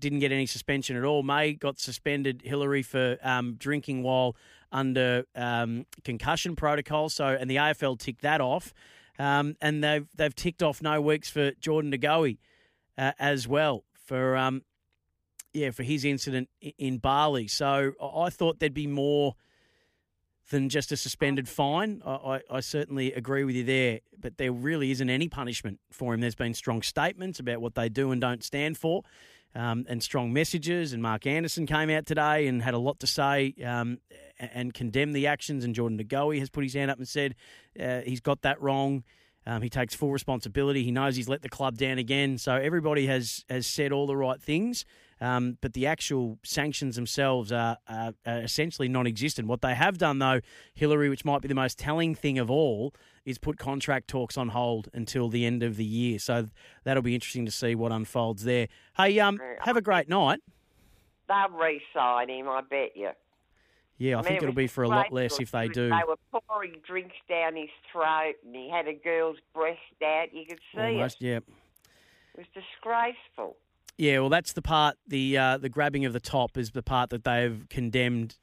didn't get any suspension at all. May got suspended. Hillary for um, drinking while under um, concussion protocol. So and the AFL ticked that off, um, and they've they've ticked off no weeks for Jordan De Goey uh, as well for um, yeah, for his incident in Bali. So I I thought there'd be more than just a suspended fine. I, I, I certainly agree with you there, but there really isn't any punishment for him. There's been strong statements about what they do and don't stand for. Um, and strong messages, and Mark Anderson came out today and had a lot to say um, and condemned the actions. And Jordan De Goey has put his hand up and said uh, he's got that wrong. Um, he takes full responsibility. He knows he's let the club down again. So everybody has has said all the right things, um, but the actual sanctions themselves are, are, are essentially non-existent. What they have done, though, Hillary, which might be the most telling thing of all, is put contract talks on hold until the end of the year. So that'll be interesting to see what unfolds there. Hey, um, have a great night. They'll re-sign him, I bet you. Yeah, I, mean, think it it'll be for a lot less if they do. They were pouring drinks down his throat, and he had a girl's breast out. You could see Almost, it. yeah. It was disgraceful. Yeah, well, that's the part. The uh, the grabbing of the top is the part that they've condemned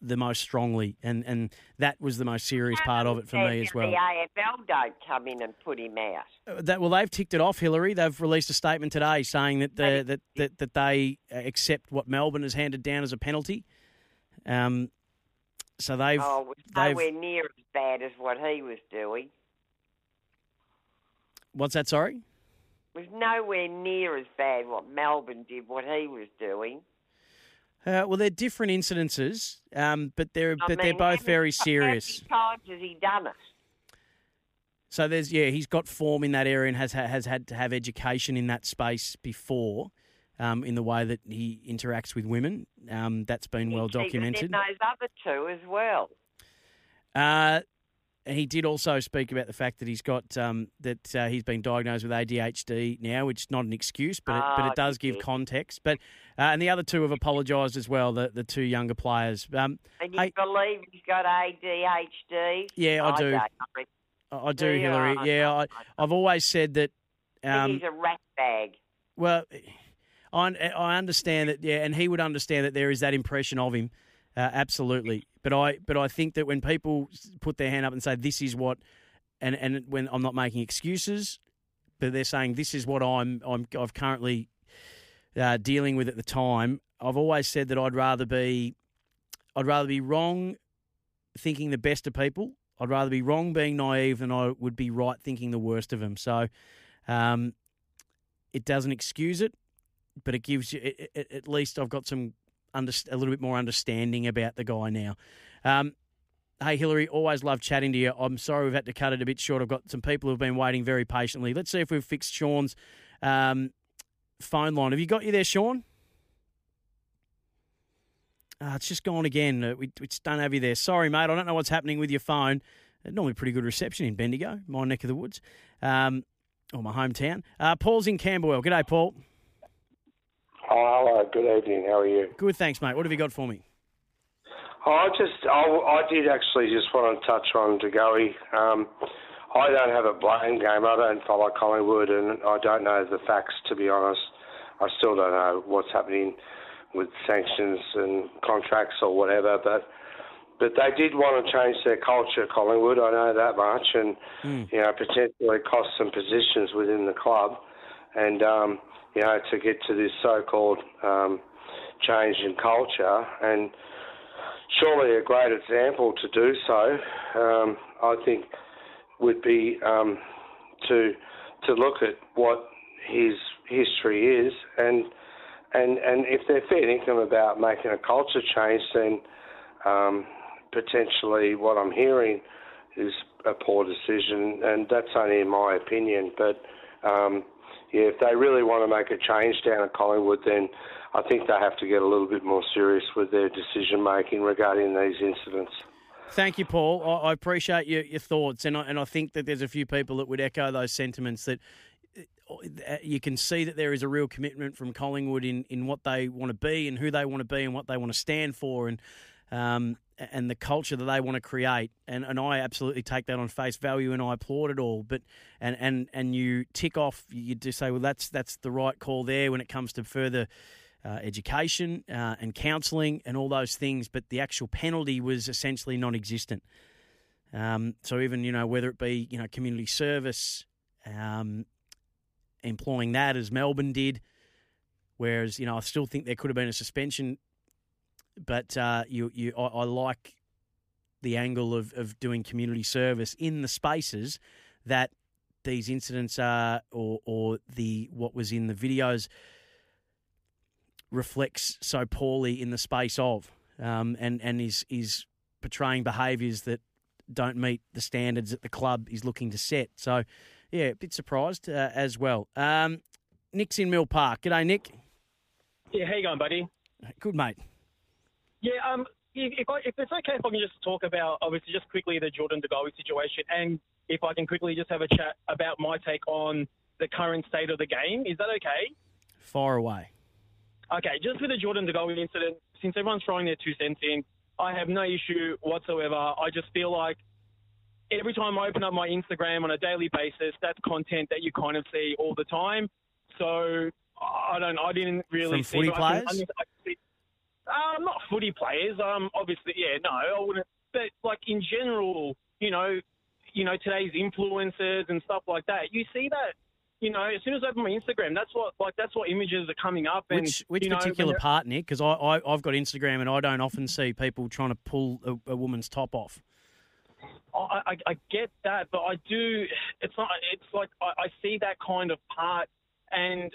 the most strongly, and, and that was the most serious part of it for me as well. The AFL don't come in and put him out. Uh, That well, they've ticked it off, Hillary. They've released a statement today saying that the, that, that that they accept what Melbourne has handed down as a penalty. Um, so they've oh, they've nowhere near as bad as what he was doing. what's that? Sorry. It was nowhere near as bad what Melbourne did, what he was doing. Uh, well, they're different incidences, um, but they're I but they're both very serious. How many times has he done it? So there's yeah, he's got form in that area and has has had to have education in that space before, um, in the way that he interacts with women. Um, that's been well And documented. those other two as well. Uh, he did also speak about the fact that he's got um, that uh, he's been diagnosed with ADHD now, which is not an excuse, but it, but Ah, it does give context. But uh, and the other two have apologised as well. The the two younger players. Um, And you hey, believe he's got ADHD? Yeah, I do. I I I do, Yeah, Hillary. I Yeah, I, I've always said that. Um, he's a rat bag. Well, I, I understand that, yeah, and he would understand that there is that impression of him, uh, absolutely. But I, but I think that when people put their hand up and say this is what, and and when I'm not making excuses, but they're saying this is what I'm, I'm, I've currently uh, dealing with at the time. I've always said that I'd rather be, I'd rather be wrong, thinking the best of people. I'd rather be wrong being naive than I would be right thinking the worst of them. So, um, it doesn't excuse it, but it gives you it, it, at least I've got some under, a little bit more understanding about the guy now. Um, hey, Hillary, always love chatting to you. I'm sorry we've had to cut it a bit short. I've got some people who've been waiting very patiently. Let's see if we've fixed Sean's um, phone line. Have you got you there, Sean? Uh, it's just gone again. Uh, we, we just don't have you there. Sorry, mate. I don't know what's happening with your phone. Uh, normally pretty good reception in Bendigo, my neck of the woods, um, or my hometown. Uh, Paul's in Camberwell. G'day, Paul. Oh, hello. Good evening. How are you? Good, thanks, mate. What have you got for me? I just, I, I did actually just want to touch on De Goey. Um, I don't have a blame game. I don't follow Collingwood, and I don't know the facts. To be honest, I still don't know what's happening with sanctions and contracts or whatever. But but they did want to change their culture, Collingwood. I know that much, and Mm. you know potentially cost some positions within the club, and um, you know to get to this so-called um, change in culture, and surely a great example to do so. Um, I think would be um, to to look at what his history is, and and and if they're fair about making a culture change, then um, potentially what I'm hearing is a poor decision, and that's only in my opinion. But um, if they really want to make a change down at Collingwood, then I think they have to get a little bit more serious with their decision making regarding these incidents. Thank you, Paul. I, appreciate your, your thoughts, and I, and I think that there's a few people that would echo those sentiments. That uh, you can see that there is a real commitment from Collingwood in, in what they want to be and who they want to be and what they want to stand for, and um, and the culture that they want to create. And and I absolutely take that on face value, and I applaud it all. But and and and you tick off, you just say, well, that's that's the right call there when it comes to further uh, education uh, and counselling and all those things, but the actual penalty was essentially non-existent. Um, so even you know whether it be you know community service, um, employing that as Melbourne did, whereas you know I still think there could have been a suspension, but uh, you you I, I like the angle of, of doing community service in the spaces that these incidents are or or the what was in the videos reflects so poorly in the space of, um, and and is is portraying behaviours that don't meet the standards that the club is looking to set. So, yeah, a bit surprised uh, as well. Um, Nick's in Mill Park. G'day, Nick. Yeah, how you going, buddy? Good mate. Yeah, um, if, if, I, if it's okay, if I can just talk about obviously just quickly the Jordan De Goey situation, and if I can quickly just have a chat about my take on the current state of the game, is that okay? Far away. Okay, just with the Jordan De Goey incident, since everyone's throwing their two cents in, I have no issue whatsoever. I just feel like every time I open up my Instagram on a daily basis, that's content that you kind of see all the time. So I don't. I didn't really From see. footy players? I, I can see- uh, not footy players. Um, obviously, yeah, no, I wouldn't. But like in general, you know, you know today's influencers and stuff like that. You see that. You know, as soon as I open my Instagram, that's what like that's what images are coming up. And Which which you know, particular part, Nick? Because I, I I've got Instagram and I don't often see people trying to pull a, a woman's top off. I, I, I get that, but I do. It's not. It's like I, I see that kind of part, and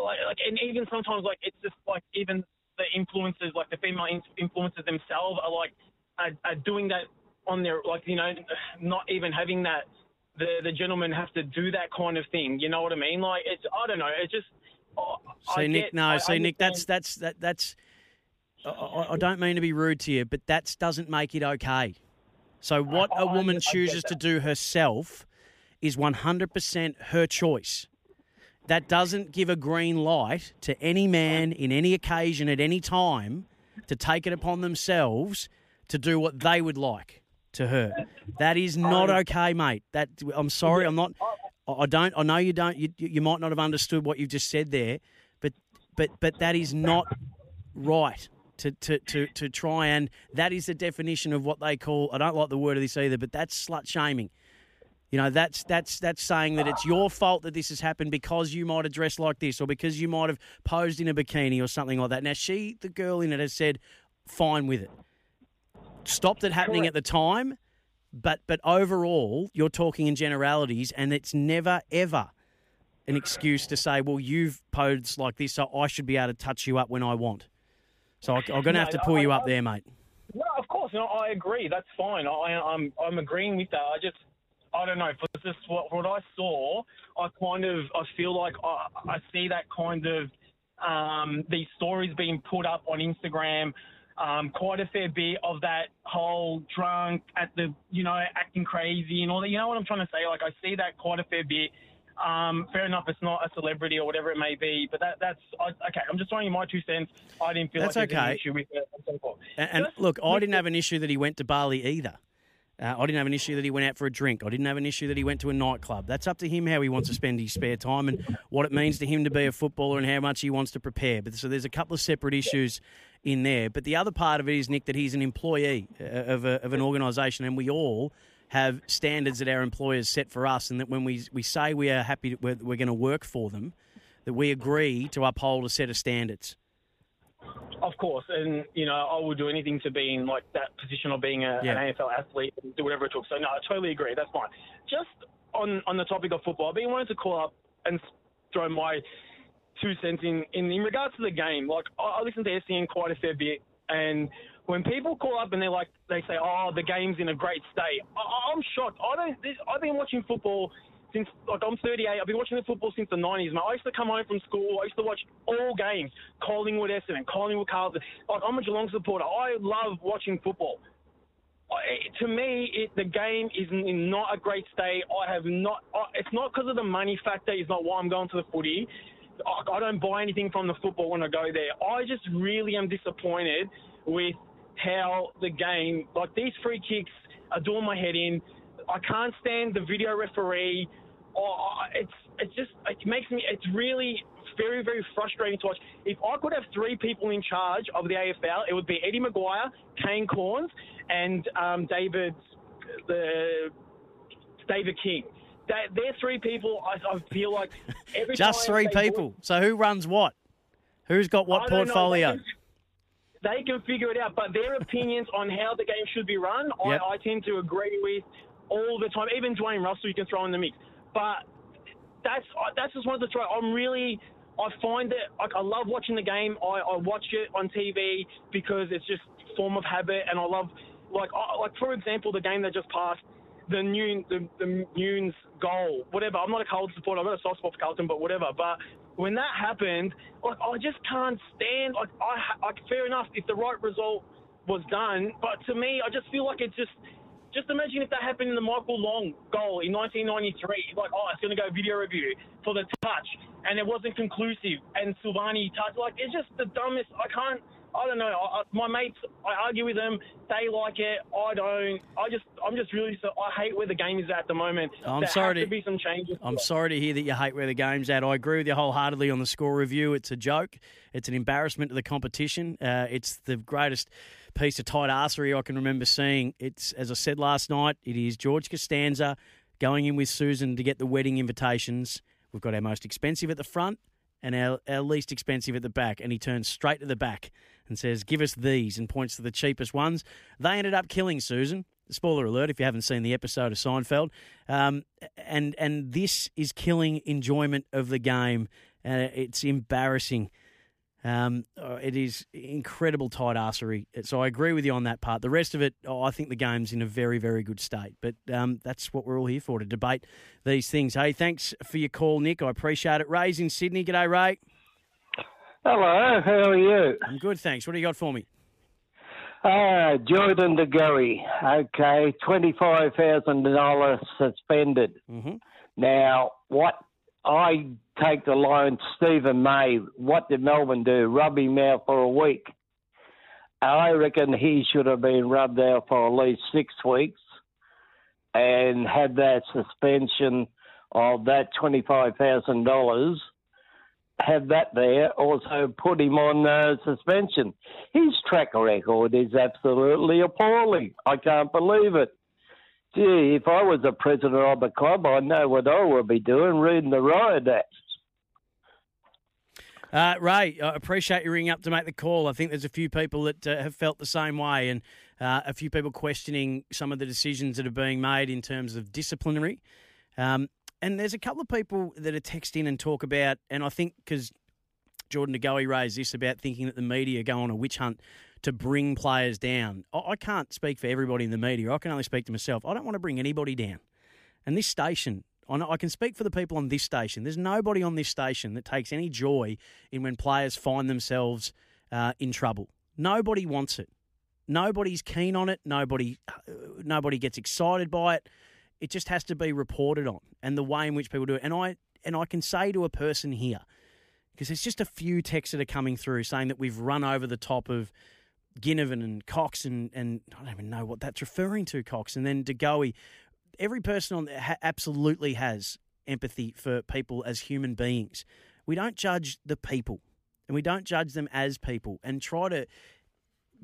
like, and even sometimes like it's just like even the influencers, like the female influencers themselves, are like are, are doing that on their like you know not even having that the the gentleman have to do that kind of thing. You know what I mean? Like it's I don't know. It's just. oh, See, I Nick, get- no, I see, Nick, that's that's that that's. I, I I don't mean to be rude to you, but that doesn't make it okay. So what oh, a woman chooses to do herself is 100% her choice. That doesn't give a green light to any man in any occasion at any time to take it upon themselves to do what they would like to her. That is not um, okay, mate. That I'm sorry, I'm not. I I don't. I know you don't. You, you might not have understood what you've just said there, but but but that is not right to, to, to, to try and that is the definition of what they call I don't like the word of this either, but that's slut shaming. You know, that's that's that's saying that it's your fault that this has happened because you might have dressed like this or because you might have posed in a bikini or something like that. Now she, the girl in it, has said, fine with it. Stopped it happening at the time, but but overall, you're talking in generalities, and it's never ever an excuse to say, well, you've posed like this, so I should be able to touch you up when I want. So I, I'm going to have to pull you up there, mate. No, of course, no, I agree. That's fine. I, I'm I'm agreeing with that. I just I don't know. For just what what I saw, I kind of I feel like I, I see that kind of um, these stories being put up on Instagram. Um, quite a fair bit of that whole drunk at the you know acting crazy and all that. You know what I'm trying to say? Like I see that quite a fair bit. Um, fair enough, it's not a celebrity or whatever it may be, but that, that's I, okay. I'm just throwing you my two cents. I didn't feel That's like okay. any issue with it and so. And, and look, I didn't have an issue that he went to Bali either. Uh, I didn't have an issue that he went out for a drink. I didn't have an issue that he went to a nightclub. That's up to him how he wants to spend his spare time and what it means to him to be a footballer and how much he wants to prepare. But so there's a couple of separate issues in there. But the other part of it is Nick that he's an employee uh, of, a, of an organisation, and we all have standards that our employers set for us, and that when we we say we are happy, we're, we're going to work for them, that we agree to uphold a set of standards. Of course, and you know I would do anything to be in like that position of being a, Yeah. an AFL athlete and do whatever it took. So no, I totally agree. That's fine. Just on on the topic of football, I've been wanting to call up and throw my two cents in in, in regards to the game. Like I, I listen to SEN quite a fair bit, and when people call up and they're like they say, "Oh, the game's in a great state," I, I'm shocked. I don't. This, I've been watching football since like I'm 38. I've been watching the football since the 90s. Man, I used to come home from school. I used to watch all games. Collingwood Essendon, Collingwood Carlton. Like I'm a Geelong supporter. I love watching football. I, to me, it, the game is in not a great state. I have not. I, it's not because of the money factor. It's not why I'm going to the footy. I, I don't buy anything from the football when I go there. I just really am disappointed with how the game, like these free kicks, are doing my head in. I can't stand the video referee. Oh, it's it's just it makes me. It's really very very frustrating to watch. If I could have three people in charge of the AFL, it would be Eddie McGuire, Kane Cornes, and um, David the David King. That they're three people. I, I feel like every Just three they people. So who runs what? Who's got what I don't know. portfolio? they can figure it out. But their opinions on how the game should be run, Yep. I, I tend to agree with all the time. Even Dwayne Russell, you can throw in the mix. But that's that's just one of the try. I'm really. I find it like I love watching the game. I, I watch it on TV because it's just form of habit, and I love like I, like for example the game that just passed, the Noon the the Nunes goal, whatever. I'm not a Carlton supporter. I'm not a soft spot for Carlton, but whatever. But when that happened, like I just can't stand. Like I like fair enough if the right result was done, but to me, I just feel like it's just. Just imagine if that happened in the Michael Long goal in 1993. Like, oh, it's going to go video review for the touch, and it wasn't conclusive. And Silvagni touch, like, it's just the dumbest. I can't. I don't know. I, I, my mates, I argue with them. They like it. I don't. I just, I'm just really. So, I hate where the game is at the moment. I'm there sorry to- to be some changes. I'm sorry to hear that you hate where the game's at. I agree with you wholeheartedly on the score review. It's a joke. It's an embarrassment to the competition. Uh, it's the greatest piece of tight arsery I can remember seeing. It's as I said last night. It is George Costanza going in with Susan to get the wedding invitations. We've got our most expensive at the front and our, our least expensive at the back. And he turns straight to the back and says, Give us these, and points to the cheapest ones. They ended up killing Susan. Spoiler alert if you haven't seen the episode of Seinfeld. Um, and, and this is killing enjoyment of the game. Uh, it's embarrassing. Um, uh, it is incredible tight arsery. So I agree with you on that part. The rest of it, oh, I think the game's in a very, very good state. But um, that's what we're all here for to debate these things. Hey, thanks for your call, Nick. I appreciate it. Ray's in Sydney. G'day, Ray. Hello, how are you? I'm good, thanks. What do you got for me? Ah, Jordan De Goey. Okay, twenty-five thousand dollars suspended. Mm-hmm. Now, what I take the line, Stephen May. What did Melbourne do? Rub him out for a week. I reckon he should have been rubbed out for at least six weeks, and had that suspension of that twenty-five thousand dollars have that there, also put him on uh, suspension. His track record is absolutely appalling. I can't believe it. Gee, if I was the president of the club, I know what I would be doing, reading the riot acts. Uh, Ray, I appreciate you ringing up to make the call. I think there's a few people that uh, have felt the same way, and uh, a few people questioning some of the decisions that are being made in terms of disciplinary. Um, and there's a couple of people that are text in and talk about, and I think because Jordan De Goey raised this about thinking that the media go on a witch hunt to bring players down. I, I can't speak for everybody in the media. I can only speak to myself. I don't want to bring anybody down. And this station, I, can speak for the people on this station. There's nobody on this station that takes any joy in when players find themselves uh, in trouble. Nobody wants it. Nobody's keen on it. Nobody, uh, nobody gets excited by it. It just has to be reported on, and the way in which people do it. And I and I can say to a person here, because there's just a few texts that are coming through saying that we've run over the top of Ginnivan and Cox, and, and I don't even know what that's referring to, Cox, and then De Goey. Every person on ha- absolutely has empathy for people as human beings. We don't judge the people, and we don't judge them as people, and try to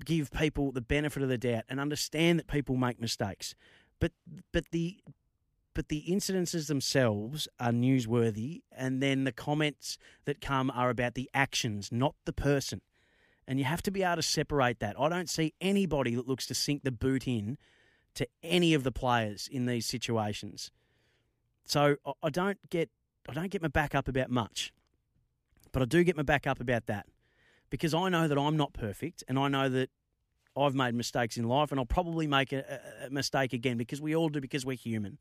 give people the benefit of the doubt and understand that people make mistakes. But but the but the incidences themselves are newsworthy, and then the comments that come are about the actions, not the person. And you have to be able to separate that. I don't see anybody that looks to sink the boot in to any of the players in these situations. So I- don't get I don't get my back up about much, but I do get my back up about that because I know that I'm not perfect, and I know that I've made mistakes in life, and I'll probably make a, a- mistake again because we all do because we're human.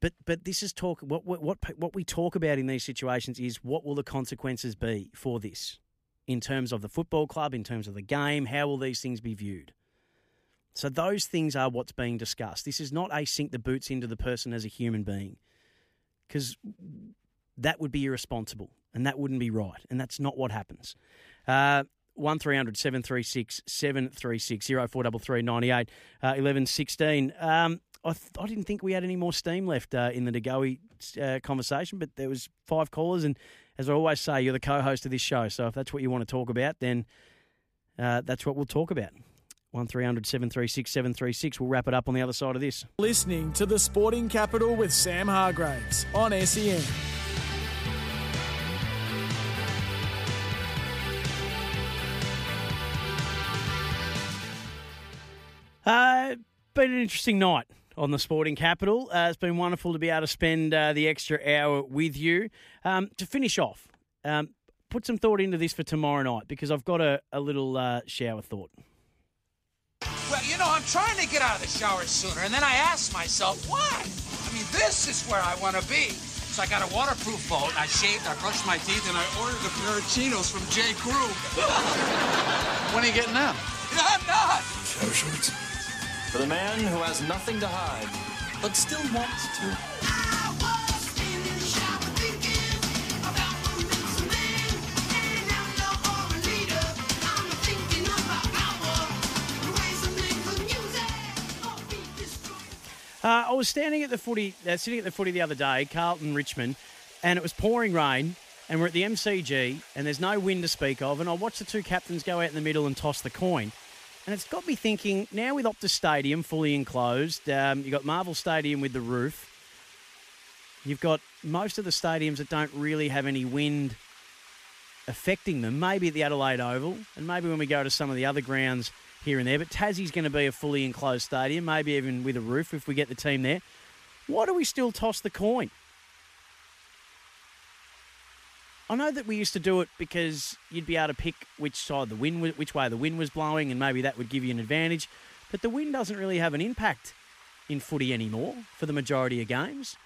But but this is talk. What what what we talk about in these situations is what will the consequences be for this, in terms of the football club, in terms of the game. How will these things be viewed? So those things are what's being discussed. This is not a sink the boots into the person as a human being, because that would be irresponsible and that wouldn't be right, and that's not what happens. Uh, one 736 736 0433 98 uh, 11 16. Um, I, th- I didn't think we had any more steam left uh, in the De Goey uh, conversation, but there was five callers, and as I always say, you're the co-host of this show, so if that's what you want to talk about, then uh, that's what we'll talk about. One 736 736. We'll wrap it up on the other side of this. Listening to the Sporting Capital with Sam Hargreaves on SEN. Uh, been an interesting night on the Sporting Capital. Uh, it's been wonderful to be able to spend uh, the extra hour with you. Um, to finish off, um, put some thought into this for tomorrow night because I've got a, a little uh, shower thought. Well, you know, I'm trying to get out of the shower sooner, and then I ask myself, why? I mean, this is where I want to be. So I got a waterproof boat, I shaved, I brushed my teeth, and I ordered a pair of Chinos from J. Crew. when are you getting them? I'm not! Shower shorts. For the man who has nothing to hide, but still wants to. Uh, I was standing at the footy, uh, sitting at the footy the other day, Carlton Richmond, and it was pouring rain, and we're at the MCG, and there's no wind to speak of, and I watched the two captains go out in the middle and toss the coin, and it's got me thinking. Now with Optus Stadium fully enclosed, um, you've got Marvel Stadium with the roof. You've got most of the stadiums that don't really have any wind affecting them. Maybe at the Adelaide Oval, and maybe when we go to some of the other grounds here and there. But Tassie's going to be a fully enclosed stadium, maybe even with a roof if we get the team there. Why do we still toss the coin? I know that we used to do it because you'd be able to pick which side the wind, which way the wind was blowing, and maybe that would give you an advantage. But the wind doesn't really have an impact in footy anymore for the majority of games.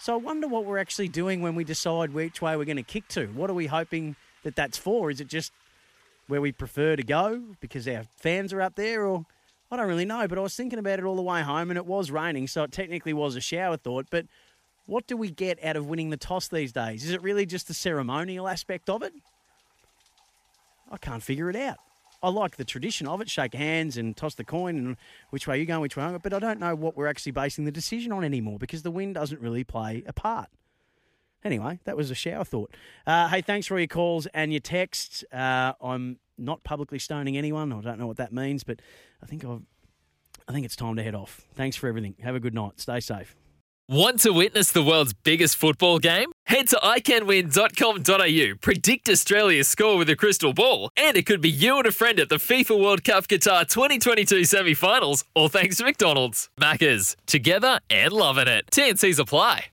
So I wonder what we're actually doing when we decide which way we're going to kick to. What are we hoping that that's for? Is it just where we prefer to go because our fans are up there, or I don't really know. But I was thinking about it all the way home, and it was raining, so it technically was a shower thought. But what do we get out of winning the toss these days? Is it really just the ceremonial aspect of it? I can't figure it out. I like the tradition of it, shake hands and toss the coin and which way you going, which way I'm going, but I don't know what we're actually basing the decision on anymore because the wind doesn't really play a part. Anyway, that was a shower thought. Uh, hey, thanks for all your calls and your texts. Uh, I'm not publicly stoning anyone. I don't know what that means, but I think I've, I think it's time to head off. Thanks for everything. Have a good night. Stay safe. Want to witness the world's biggest football game? Head to iCanWin.com.au, predict Australia's score with a crystal ball, and it could be you and a friend at the FIFA World Cup Qatar 2022 semi finals, all thanks to McDonald's. Maccas, together and loving it. TNCs apply.